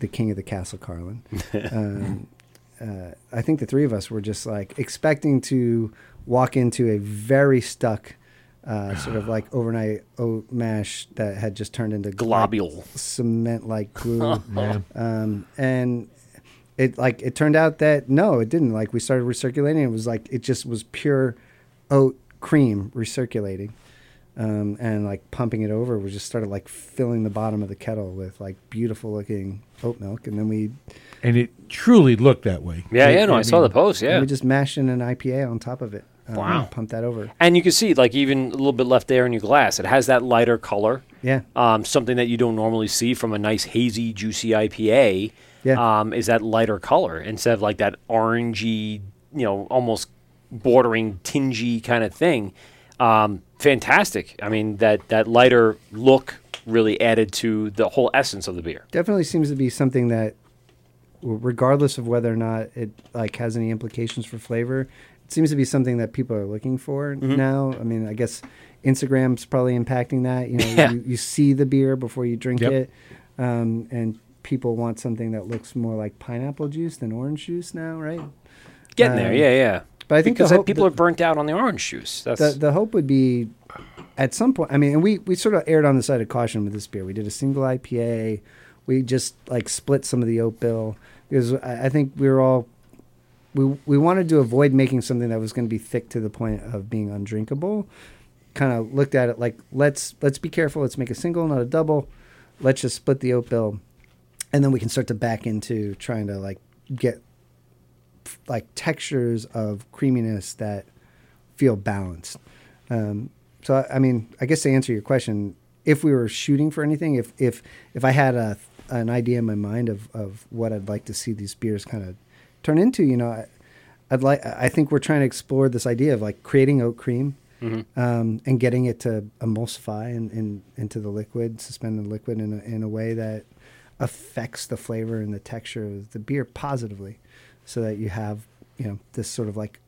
the king of the castle, Carlin. Um, uh, I think the three of us were just like expecting to walk into a very stuck, uh, sort of like overnight oat mash that had just turned into Globule. cement like glue. um, and it like it turned out that no, it didn't. Like we started recirculating, it was like it just was pure oat cream recirculating. Um, and like pumping it over, we just started like filling the bottom of the kettle with like beautiful looking oat milk, and then we And it truly looked that way. Yeah, It- yeah, no, I, saw mean, the post. and Yeah, we just mashed in an IPA on top of it. Um, Wow. Pump that over. and you can see like even a little bit left there in your glass. It has that lighter color. Yeah. um, something that you don't normally see from a nice hazy, juicy IPA. Yeah. um, is that lighter color instead of like that orangey, you know, almost bordering tingy kind of thing. Um, fantastic. I mean, that that lighter look really added to the whole essence of the beer. definitely seems to be something that regardless of whether or not it like has any implications for flavor it seems to be something that people are looking for now i mean i guess instagram's probably impacting that you know Yeah. you, you see the beer before you drink Yep. it um, and people want something that looks more like pineapple juice than orange juice now right Getting there, Um, yeah, yeah. But I think because hope- people the- are burnt out on the orange juice. That's the the hope would be at some point. I mean, and we we sort of erred on the side of caution with this beer. We did a single IPA. We just like split some of the oat bill because I, I think we were all we we wanted to avoid making something that was going to be thick to the point of being undrinkable. Kind of looked at it like let's let's be careful. Let's make a single, not a double. Let's just split the oat bill, and then we can start to back into trying to like get like textures of creaminess that feel balanced. Um, so I I mean, I guess to answer your question, if we were shooting for anything, if if if I had a an idea in my mind of of what I'd like to see these beers kind of turn into, you know, I, I'd like I think we're trying to explore this idea of like creating oat cream. Um, and getting it to emulsify in, in, into the liquid, suspend the liquid in a, in a way that affects the flavor and the texture of the beer positively, so that you have you know this sort of like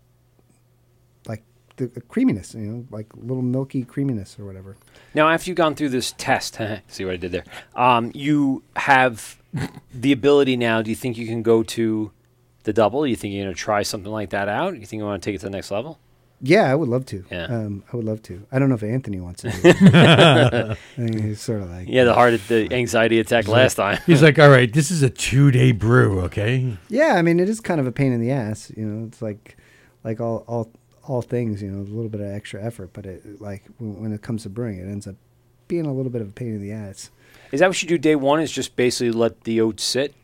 like the creaminess, you know, like little milky creaminess or whatever. Now, after you've gone through this test, see what I did there. Um, you have the ability now. Do you think you can go to the double? You think you're going to try something like that out? You think you want to take it to the next level? Yeah, I would love to. Yeah. Um, I would love to. I don't know if Anthony wants to. Do it. I think he's sort of like Yeah, the heart, the anxiety attack last time. He's like, all right, this is a two day brew, okay? Yeah, I mean, it is kind of a pain in the ass. You know, it's like like all all all things. You know, a little bit of extra effort, but it like when, when it comes to brewing, it ends up being a little bit of a pain in the ass. Is that what you do day one? Is just basically let the oats sit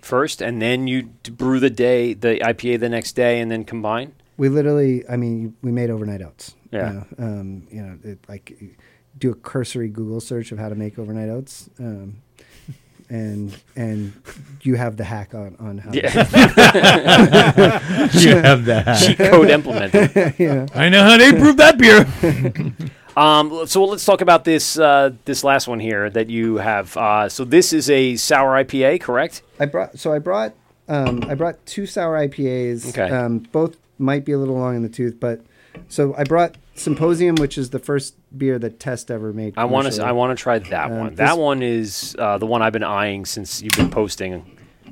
first, and then you brew the day the IPA the next day, and then combine. We literally, I mean, we made overnight oats. Yeah. You know, um, you know it, like do a cursory Google search of how to make overnight oats. Um, and and you have the hack on on how. Yeah, You have that. cheat code implemented. yeah. I know how they brewed that beer. Um, so let's talk about this uh, this last one here that you have. Uh, so this is a sour IPA, correct? I brought so I brought um, I brought two sour IPAs. Okay. Um, both might be a little long in the tooth, but so I brought Symposium, which is the first beer that Test ever made. I want to. I want to try that Um, one. this- That one is uh, the one I've been eyeing since you've been posting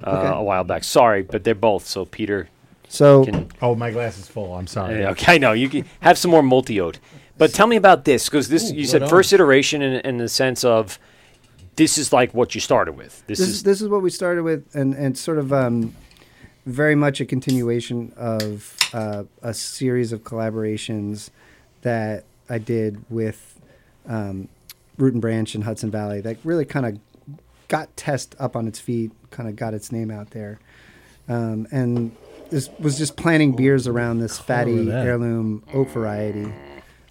uh, Okay. a while back. Sorry, but they're both. So Peter, So Can- Oh, my glass is full. I'm sorry. Yeah, okay, no, you can have some more multi oat. But tell me about this because this you said right on. first iteration in, in the sense of this is like what you started with. This, this is is this is what we started with, and and sort of um, very much a continuation of uh, a series of collaborations that I did with um, Root and Branch in Hudson Valley that really kind of got Test up on its feet, kind of got its name out there, um, and this was just planting beers around this fatty heirloom oat variety.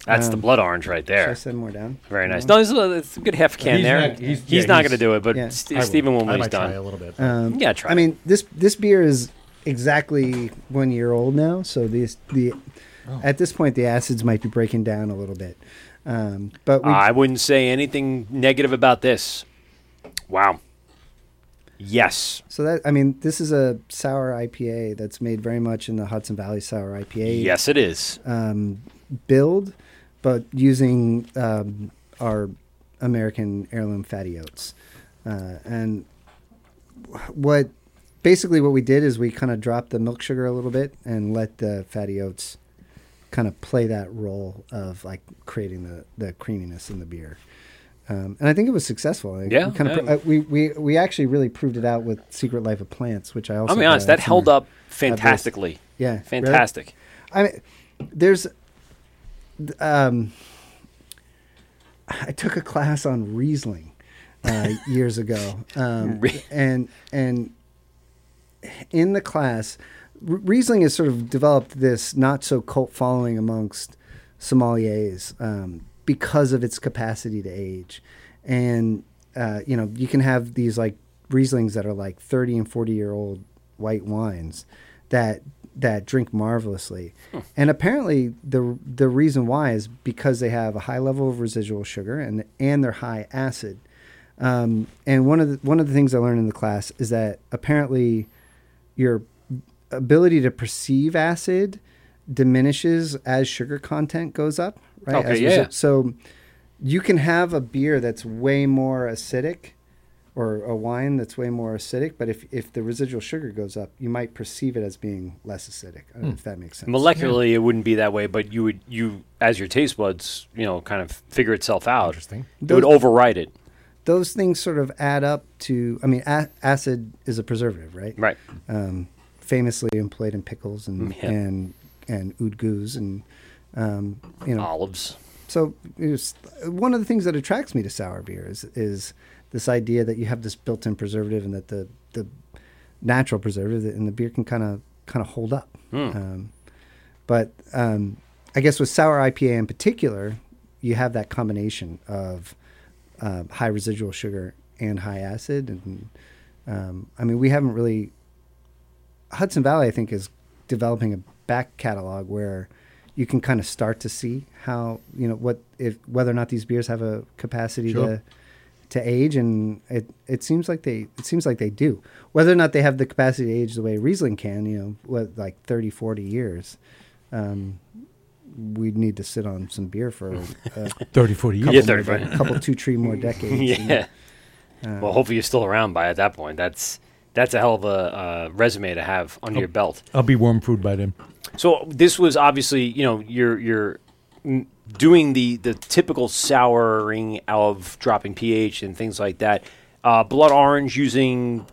that's the um, blood orange right Should I there. send more down? Very nice. No, it's a, it's a good half can He's there. not- he's- he's yeah, not going to do it, but Yeah. St- I will. Stephen will I when might he's try a little bit. Um, Yeah, try I mean, this this beer is exactly one year old now, so these the Oh. at this point the acids might be breaking down a little bit. Um, but we, I wouldn't say anything negative about this. Wow. Yes. so that I mean, this is a sour IPA that's made very much in the Hudson Valley sour IPA Yes, it is. um, build, but using um, our American heirloom fatty oats. Uh, and what basically what we did is we kind of dropped the milk sugar a little bit and let the fatty oats kind of play that role of like creating the, the creaminess in the beer. Um, and I think it was successful. Like, Yeah, we, kind of yeah. uh, we, we we actually really proved it out with Secret Life of Plants, which I also. I'll be honest, that held up fantastically. Yeah, really? Fantastic. I mean, there's, um, I took a class on Riesling uh, years ago, um, and and in the class, R- Riesling has sort of developed this not so cult following amongst sommeliers um, because of its capacity to age, and uh, you know you can have these like Rieslings that are like thirty and forty year old white wines that that drink marvelously, and apparently the the reason why is because they have a high level of residual sugar and and they're high acid. Um, and one of the one of the things I learned in the class is that apparently your ability to perceive acid diminishes as sugar content goes up. Right. Okay, As yeah. resi- So you can have a beer that's way more acidic or a wine that's way more acidic, but if, if the residual sugar goes up, you might perceive it as being less acidic. I if that makes sense. Molecularly, it wouldn't be that way, but you would you as your taste buds, you know, kind of figure itself out. Interesting. It would override it. Those things sort of add up to, I mean, a- acid is a preservative, right? Right. um, famously employed in pickles and Yeah. and and oude gueuze and um, you know. Olives. So was, one of the things that attracts me to sour beer is is this idea that you have this built-in preservative and that the the natural preservative in the beer can kind of kind of hold up. Um, but um, I guess with sour IPA in particular, you have that combination of uh, high residual sugar and high acid, and um, I mean we haven't really. Hudson Valley, I think, is developing a back catalog where you can kind of start to see how you know what if whether or not these beers have a capacity Sure. to to age, and it it seems like they it seems like they do. Whether or not they have the capacity to age the way Riesling can, you know, what like 30, 40 years. Um, we'd need to sit on some beer for a 30, 40 years. Yeah, couple, 30, more, couple two, three more decades. and, yeah. uh, well, hopefully you're still around by at that point. That's that's a hell of a uh, resume to have under your belt. I'll be warm food by then. So this was obviously, you know, you're you're doing the the typical souring of dropping pH and things like that. Uh, blood orange using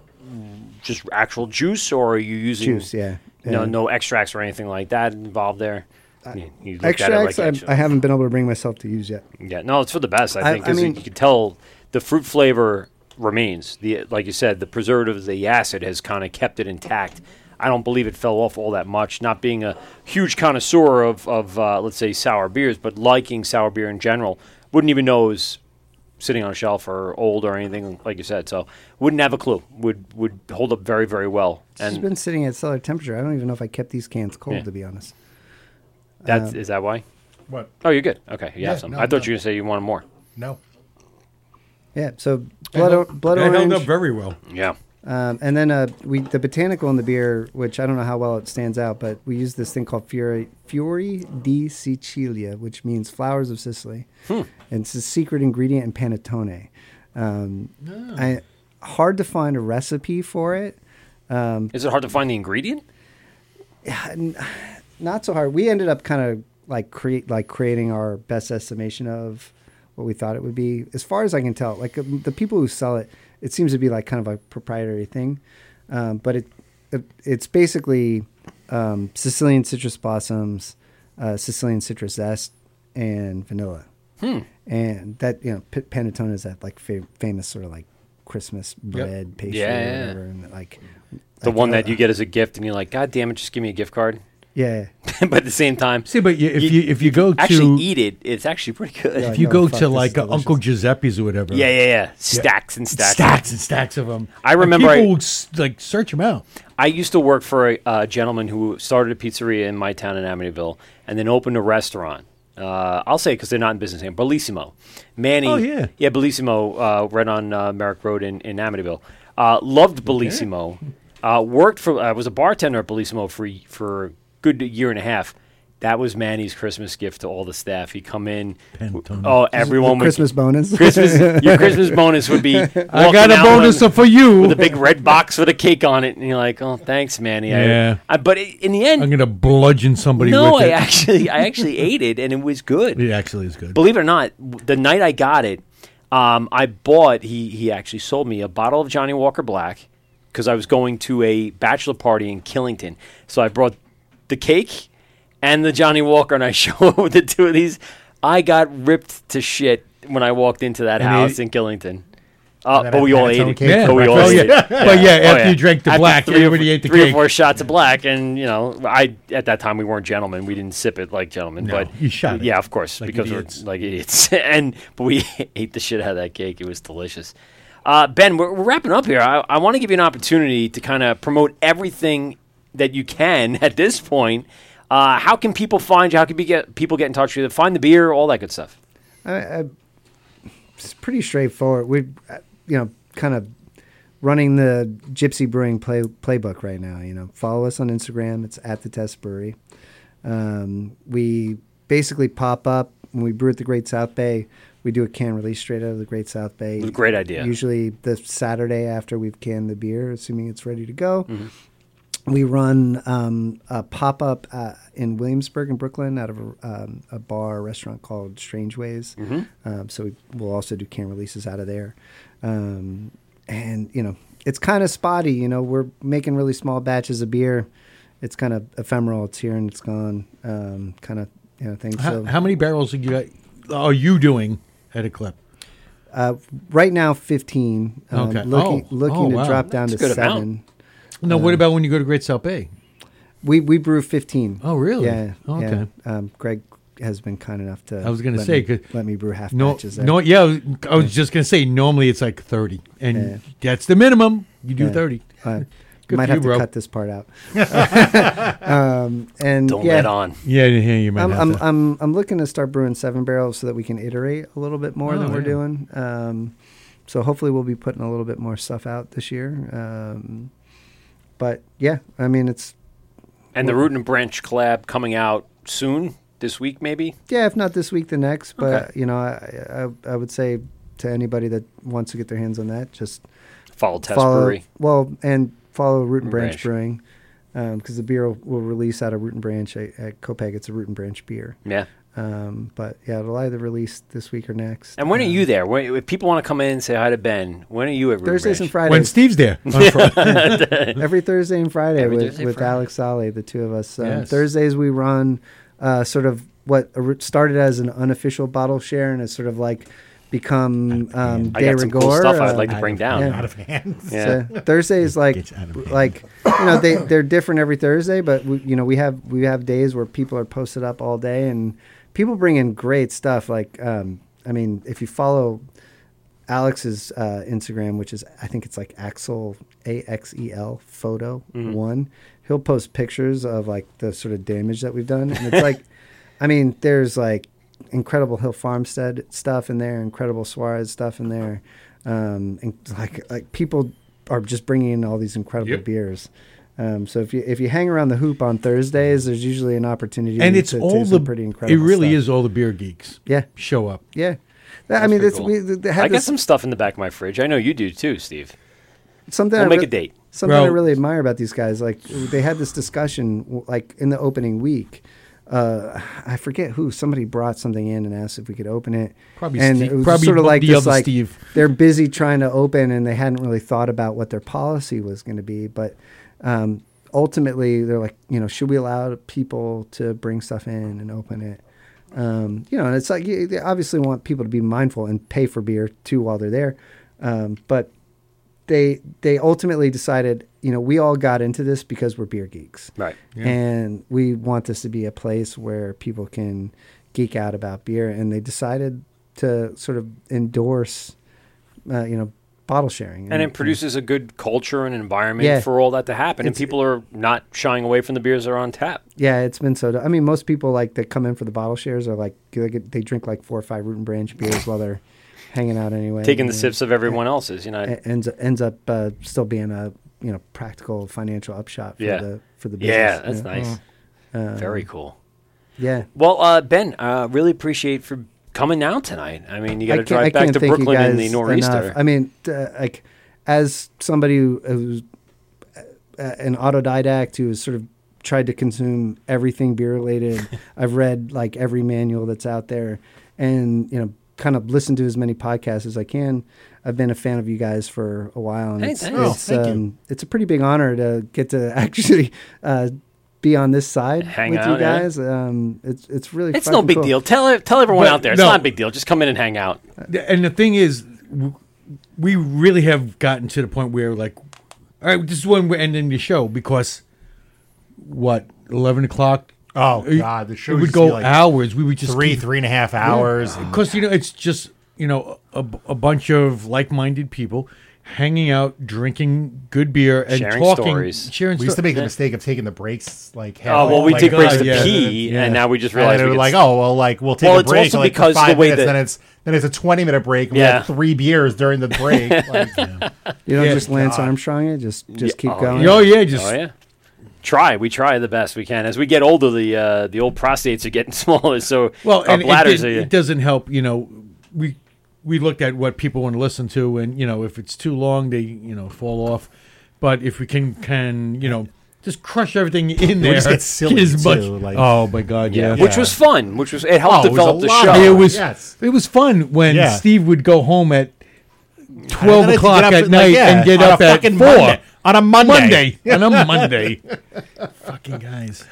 just actual juice, or are you using Juice, yeah. No, Yeah. no extracts or anything like that involved there. You- you looked at it like I, extra- I haven't been able to bring myself to use yet. Yeah, no, it's for the best. I I- think I because mean- you can tell the fruit flavor remains. The like you said, the preservative, the acid has kind of kept it intact. I don't believe it fell off all that much. Not being a huge connoisseur of of uh, let's say sour beers, but liking sour beer in general, wouldn't even know it was sitting on a shelf or old or anything like you said. So wouldn't have a clue. Would would hold up very very well. It's And been sitting at cellar temperature. I don't even know if I kept these cans cold, Yeah. to be honest. That's um, is that why? What? Oh, you're good. Okay, you Yeah, have some. no, I thought no. you were gonna say you wanted more. No. Yeah, so blood, o- blood They held orange, up very well. Yeah. um, and then uh, we the botanical in the beer, which I don't know how well it stands out, but we use this thing called Fiori, Fiori di Sicilia, which means flowers of Sicily, and it's a secret ingredient in panettone. Um, I, hard to find a recipe for it. Um, Is it hard to find the ingredient? not so hard. We ended up kind of like create like creating our best estimation of what we thought it would be. As far as I can tell, like um, the people who sell it, it seems to be like kind of a proprietary thing. Um, but it, it it's basically um, Sicilian citrus blossoms, uh, Sicilian citrus zest, and vanilla. And that you know, P- panettone is that like fa- famous sort of like Christmas bread pastry Yeah, or yeah. whatever, and like The like, one uh, that you get as a gift, and you're like, God damn it, just give me a gift card. Yeah. but at the same time, See, but you, if you, if you go to actually eat it, it's actually pretty good. Yeah. if you no, go fuck, to this like is uh, Uncle Giuseppe's or whatever, Yeah, yeah, yeah. Stacks and stacks. stacks and stacks of them. I remember people I- would s- like search them out. I used to work for a uh, gentleman who started a pizzeria in my town in Amityville and then opened a restaurant. Uh, I'll say because they're not in business anymore. Bellissimo, Manny. Oh, yeah. yeah, Bellissimo, uh, right on uh, Merrick Road in, in Amityville. Uh, loved Bellissimo. Uh, worked for. I was a bartender at Bellissimo for for a good year and a half. That was Manny's Christmas gift to all the staff. He'd come in. panettone. Oh, everyone would Christmas bonus. Christmas. your Christmas bonus would be. I got a bonus with- for you. with a big red box with a cake on it, and you're like, "Oh, thanks, Manny." Yeah. I, but in the end, I'm gonna bludgeon somebody no, with I it. actually, I actually ate it, and it was good. it actually is good. Believe it or not, the night I got it, um, I bought. He he actually sold me a bottle of Johnnie Walker Black because I was going to a bachelor party in Killington. So I brought the cake and the Johnnie Walker, and I show up with the two of these. I got ripped to shit when I walked into that And house it- in Killington. Uh, but we all ate it. cake Yeah. But we all Oh, ate yeah. it. But yeah, Oh, after you drank the After black, three or everybody four- ate the three cake. or four shots of black, and you know, I at that time we weren't gentlemen. We didn't sip it like gentlemen. No, but you shot it Yeah, of course, like because idiots. we're like idiots. and but we ate the shit out of that cake. It was delicious. Uh, ben, we're, we're wrapping up here. I, I want to give you an opportunity to kind of promote everything that you can at this point. Uh, how can people find you? How can be get, people get in touch with you? Find the beer, all that good stuff. I, I, it's pretty straightforward. We, uh, you know, kind of running the Gypsy Brewing play, playbook right now. You know, follow us on Instagram. It's at the Test Brewery. Um, we basically pop up when we brew at the Great South Bay. We do a can release straight out of the Great South Bay. Great idea. Usually the Saturday after we've canned the beer, assuming it's ready to go. Mm-hmm. We run um, a pop up uh, in Williamsburg in Brooklyn out of a, um, a bar restaurant called Strange Ways. Mm-hmm. Um, so we, we'll also do can releases out of there. Um, and, you know, it's kind of spotty. You know, we're making really small batches of beer. It's kind of ephemeral. It's here and it's gone. Um, kind of, you know, thing. How, so how many barrels are you, are you doing at a clip? uh, right now, 15. Um, Okay. Looking, Oh. looking Oh, to wow. drop down That's to a good amount. Seven. No, what about when you go to Great South Bay? We we brew fifteen. Oh, really? Yeah. Oh, yeah. okay. Um, Greg has been kind enough to. I was gonna say, me, 'cause let me brew half No, batches. There. no, yeah, I was, I was just gonna say. Normally, it's like thirty, and Yeah. that's the minimum. You do Yeah. thirty. Uh, Good might have you, to bro. cut this part out. um, and Don't yeah, let on. Yeah, yeah, you might I'm, have I'm, to. I'm I'm looking to start brewing seven barrels so that we can iterate a little bit more Oh, than we're doing. Um, so hopefully we'll be putting a little bit more stuff out this year. Um, but yeah, I mean it's And the Root and Branch collab coming out soon this week, maybe. Yeah, if not this week, the next. But Okay. you know, I, I I would say to anybody that wants to get their hands on that, just Follow Test follow. Brewery. Well, and follow Root and Branch, Branch. Brewing, um, because the beer will, will release out of Root and Branch at, at Copiague. It's a Root and Branch beer. Yeah. Um, but yeah, it'll either release this week or next. And when are Um, you there? When, if people want to come in and say hi to Ben, when are you at Root and Thursdays and Branch? when Steve's there, Friday. every Thursday and Friday Every with, Thursday with Friday. Alex Solly, the two of us. Um, Yes. Thursdays we run uh, sort of what started as an unofficial bottle share and has sort of like become um, I de got some rigueur. cool stuff I'd uh, like to bring down. yeah. Out of hands. Yeah. So Thursdays like Gets out of hand. like you know they they're different every Thursday, but we, you know we have we have days where people are posted up all day and people bring in great stuff. Like um, I mean, if you follow Alex's uh, Instagram, which is I think it's like Axel A X E L photo one, he'll post pictures of like the sort of damage that we've done, and it's like, I mean, there's like incredible Hill Farmstead stuff in there, incredible Suarez stuff in there, um, and like like people are just bringing in all these incredible Yep. beers. Um, so if you if you hang around the hoop on Thursdays, there's usually an opportunity, and it's to, to all some the. pretty incredible. It really stuff. is all the beer geeks. Yeah, Show up. yeah. I mean, pretty it's cool. we they had I got some stuff in the back of my fridge. I know you do too, Steve. something. We'll I make re- a date. something I really admire about these guys. Like they had this discussion, like in the opening week. Uh, I forget who. Somebody brought something in and asked if we could open it. Probably and Steve- it was probably sort of like the this, other like Steve. they're busy trying to open, and they hadn't really thought about what their policy was going to be. But um, ultimately, they're like, you know, should we allow people to bring stuff in and open it? Um, you know, and it's like you, they obviously want people to be mindful and pay for beer too while they're there. Um, but they they ultimately decided, you know, we all got into this because we're beer geeks, Right. and we want this to be a place where people can geek out about beer. And they decided to sort of endorse, uh, you know, bottle sharing, And it produces a good culture and environment Yeah. for all that to happen. And people are not shying away from the beers that are on tap. Yeah, it's been so. I mean, most people like that come in for the bottle shares are like they, get, they drink like four or five root and branch beers while they're hanging out anyway. Taking the and sips of everyone else's, you know. ends ends up uh, still being a you know practical financial upshot for Yeah. the for the business. yeah, you that's know? nice. Um, Very cool. Yeah. Well, uh, Ben, uh, really appreciate for coming down tonight. I mean, you got to drive back to Brooklyn in the guys nor'easter. enough. I mean, uh, like as somebody who, who's uh, an autodidact who has sort of tried to consume everything beer related, I've read like every manual that's out there, and you know, kind of listened to as many podcasts as I can. I've been a fan of you guys for a while, and Hey, it's thanks. Oh, it's, thank you. um, it's a pretty big honor to get to actually. Uh, be on this side Hang with out, you yeah. guys. Um, it's it's really it's no big cool. deal. Tell tell everyone But out there. It's no. not a big deal. Just come in and hang out. And the thing is, we really have gotten to the point where, like, all right, this is when we're ending the show because, what, 11 o'clock? Oh God, the show It would go like hours. We would just three, keep- three and a half hours. Because, you know, it's just, you know, a, a bunch of like minded people hanging out, drinking good beer, and Sharing talking. stories. Sharing We used to sto- make the mistake of taking the breaks like Oh well, Oh we my take breaks God, to yeah. pee, Yeah. and now we just And realize then we it could like, oh well, like we'll take Well, a it's break also like, because for the five way minutes, that- then it's then it's a twenty minute break. And Yeah. we had three beers during the break. like, You don't Yeah. just Lance God. Armstrong it. Just just keep oh, going. Oh, yeah, just. Oh yeah. Try. We try the best we can. As we get older, the uh, the old prostates are getting smaller, so Well, our and it, bladders did- are. it doesn't help. You know, we we looked at what people want to listen to, and you know, if it's too long, they you know fall off. But if we can can you know just crush everything in there, just get silly, as much. too, like- oh my god, yeah. which was fun. Which was it helped Oh, it was develop a the lot show. it was Yes. it was fun when Yeah. Steve would go home at twelve o'clock get up at like, night yeah, and get up at fucking four Monday. on a Monday. Monday on a Monday. Fucking guys.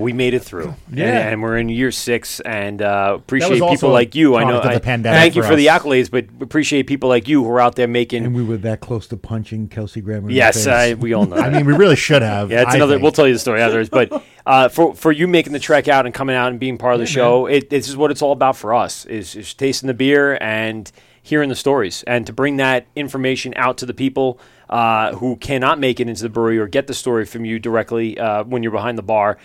But we made it through. Yeah. And, and we're in year six, and uh, appreciate people like you. I know. the I- thank you for for the accolades, but appreciate people like you who are out there making. And we were that close to punching Kelsey Grammer. yes, I, we all know. I mean, we really should have. Yeah, it's I another. think. We'll tell you the story afterwards. But uh, for for you making the trek out and coming out and being part of the show, it, this is what it's all about for us: is, is tasting the beer and hearing the stories, and to bring that information out to the people uh, who cannot make it into the brewery or get the story from you directly uh, when you're behind the bar.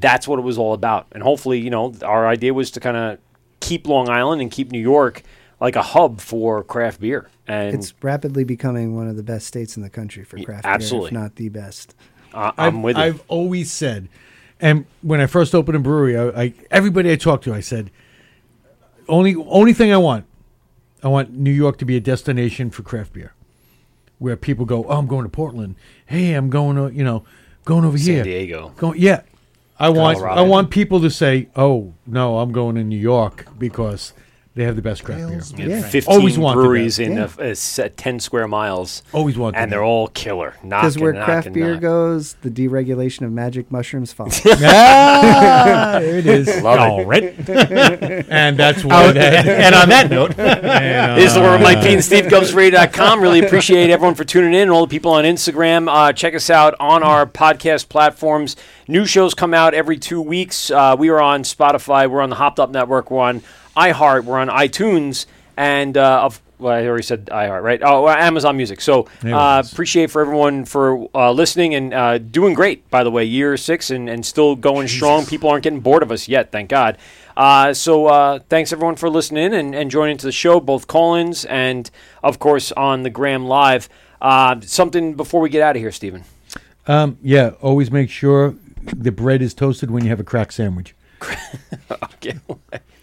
That's what it was all about, and hopefully, you know, our idea was to kind of keep Long Island and keep New York like a hub for craft beer. And It's rapidly becoming one of the best states in the country for craft absolutely. beer, if not the best. uh, I've, I'm with you. I've always said, and when I first opened a brewery, I, I everybody I talked to, I said, only only thing I want, I want New York to be a destination for craft beer, where people go, oh, I'm going to Portland. Hey, I'm going to you know, going over San here. San Diego. Going, yeah. I want Colorado. I want people to say, oh no, I'm going to New York because they have the best craft beer. Yeah, Yeah. 15 Always wanted breweries that. in Yeah. a, a set 10 square miles. Always wanted And that. they're all killer. Because Knocking, where knocking, craft beer knocking. goes, the deregulation of magic mushrooms follows. ah, there it is. Love it. All right. and that's why that. and on that note, and, This is the Wort of uh, Mike Pete and SteveGovsRadio.com. Really appreciate everyone for tuning in and all the people on Instagram. Uh, check us out on our podcast platforms. New shows come out every two weeks. Uh, we are on Spotify. We're on the Hopped Up Network. We're on iHeart. We're on iTunes. And, uh, of, well, I already said iHeart, right? Oh, Amazon Music. So uh, appreciate for everyone for uh, listening and uh, doing great, by the way. Year six and, and still going strong. People aren't getting bored of us yet, thank God. Uh, so uh, thanks everyone for listening and, and joining to the show, both call-ins and of course on the Graham Live. Uh, something before we get out of here, Stephen. Um, yeah, always make sure the bread is toasted when you have a crack sandwich. Okay.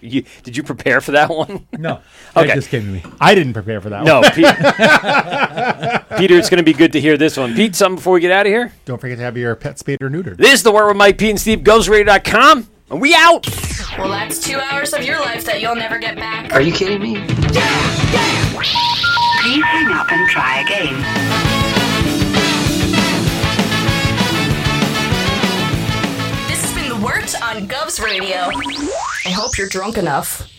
You, did you prepare for that one? No, Okay. that just came to me. I didn't prepare for that. One. No, one. Pete, Peter. It's going to be good to hear this one. Pete, something before we get out of here. Don't forget to have your pet spayed or neutered. This is the Wort with Mike Pete and Steve. GovsRadio.com, and we out. Well, that's two hours of your life that you'll never get back. Are you kidding me? Yeah, yeah. Please hang up and try again. Wort on Govs Radio. I hope you're drunk enough.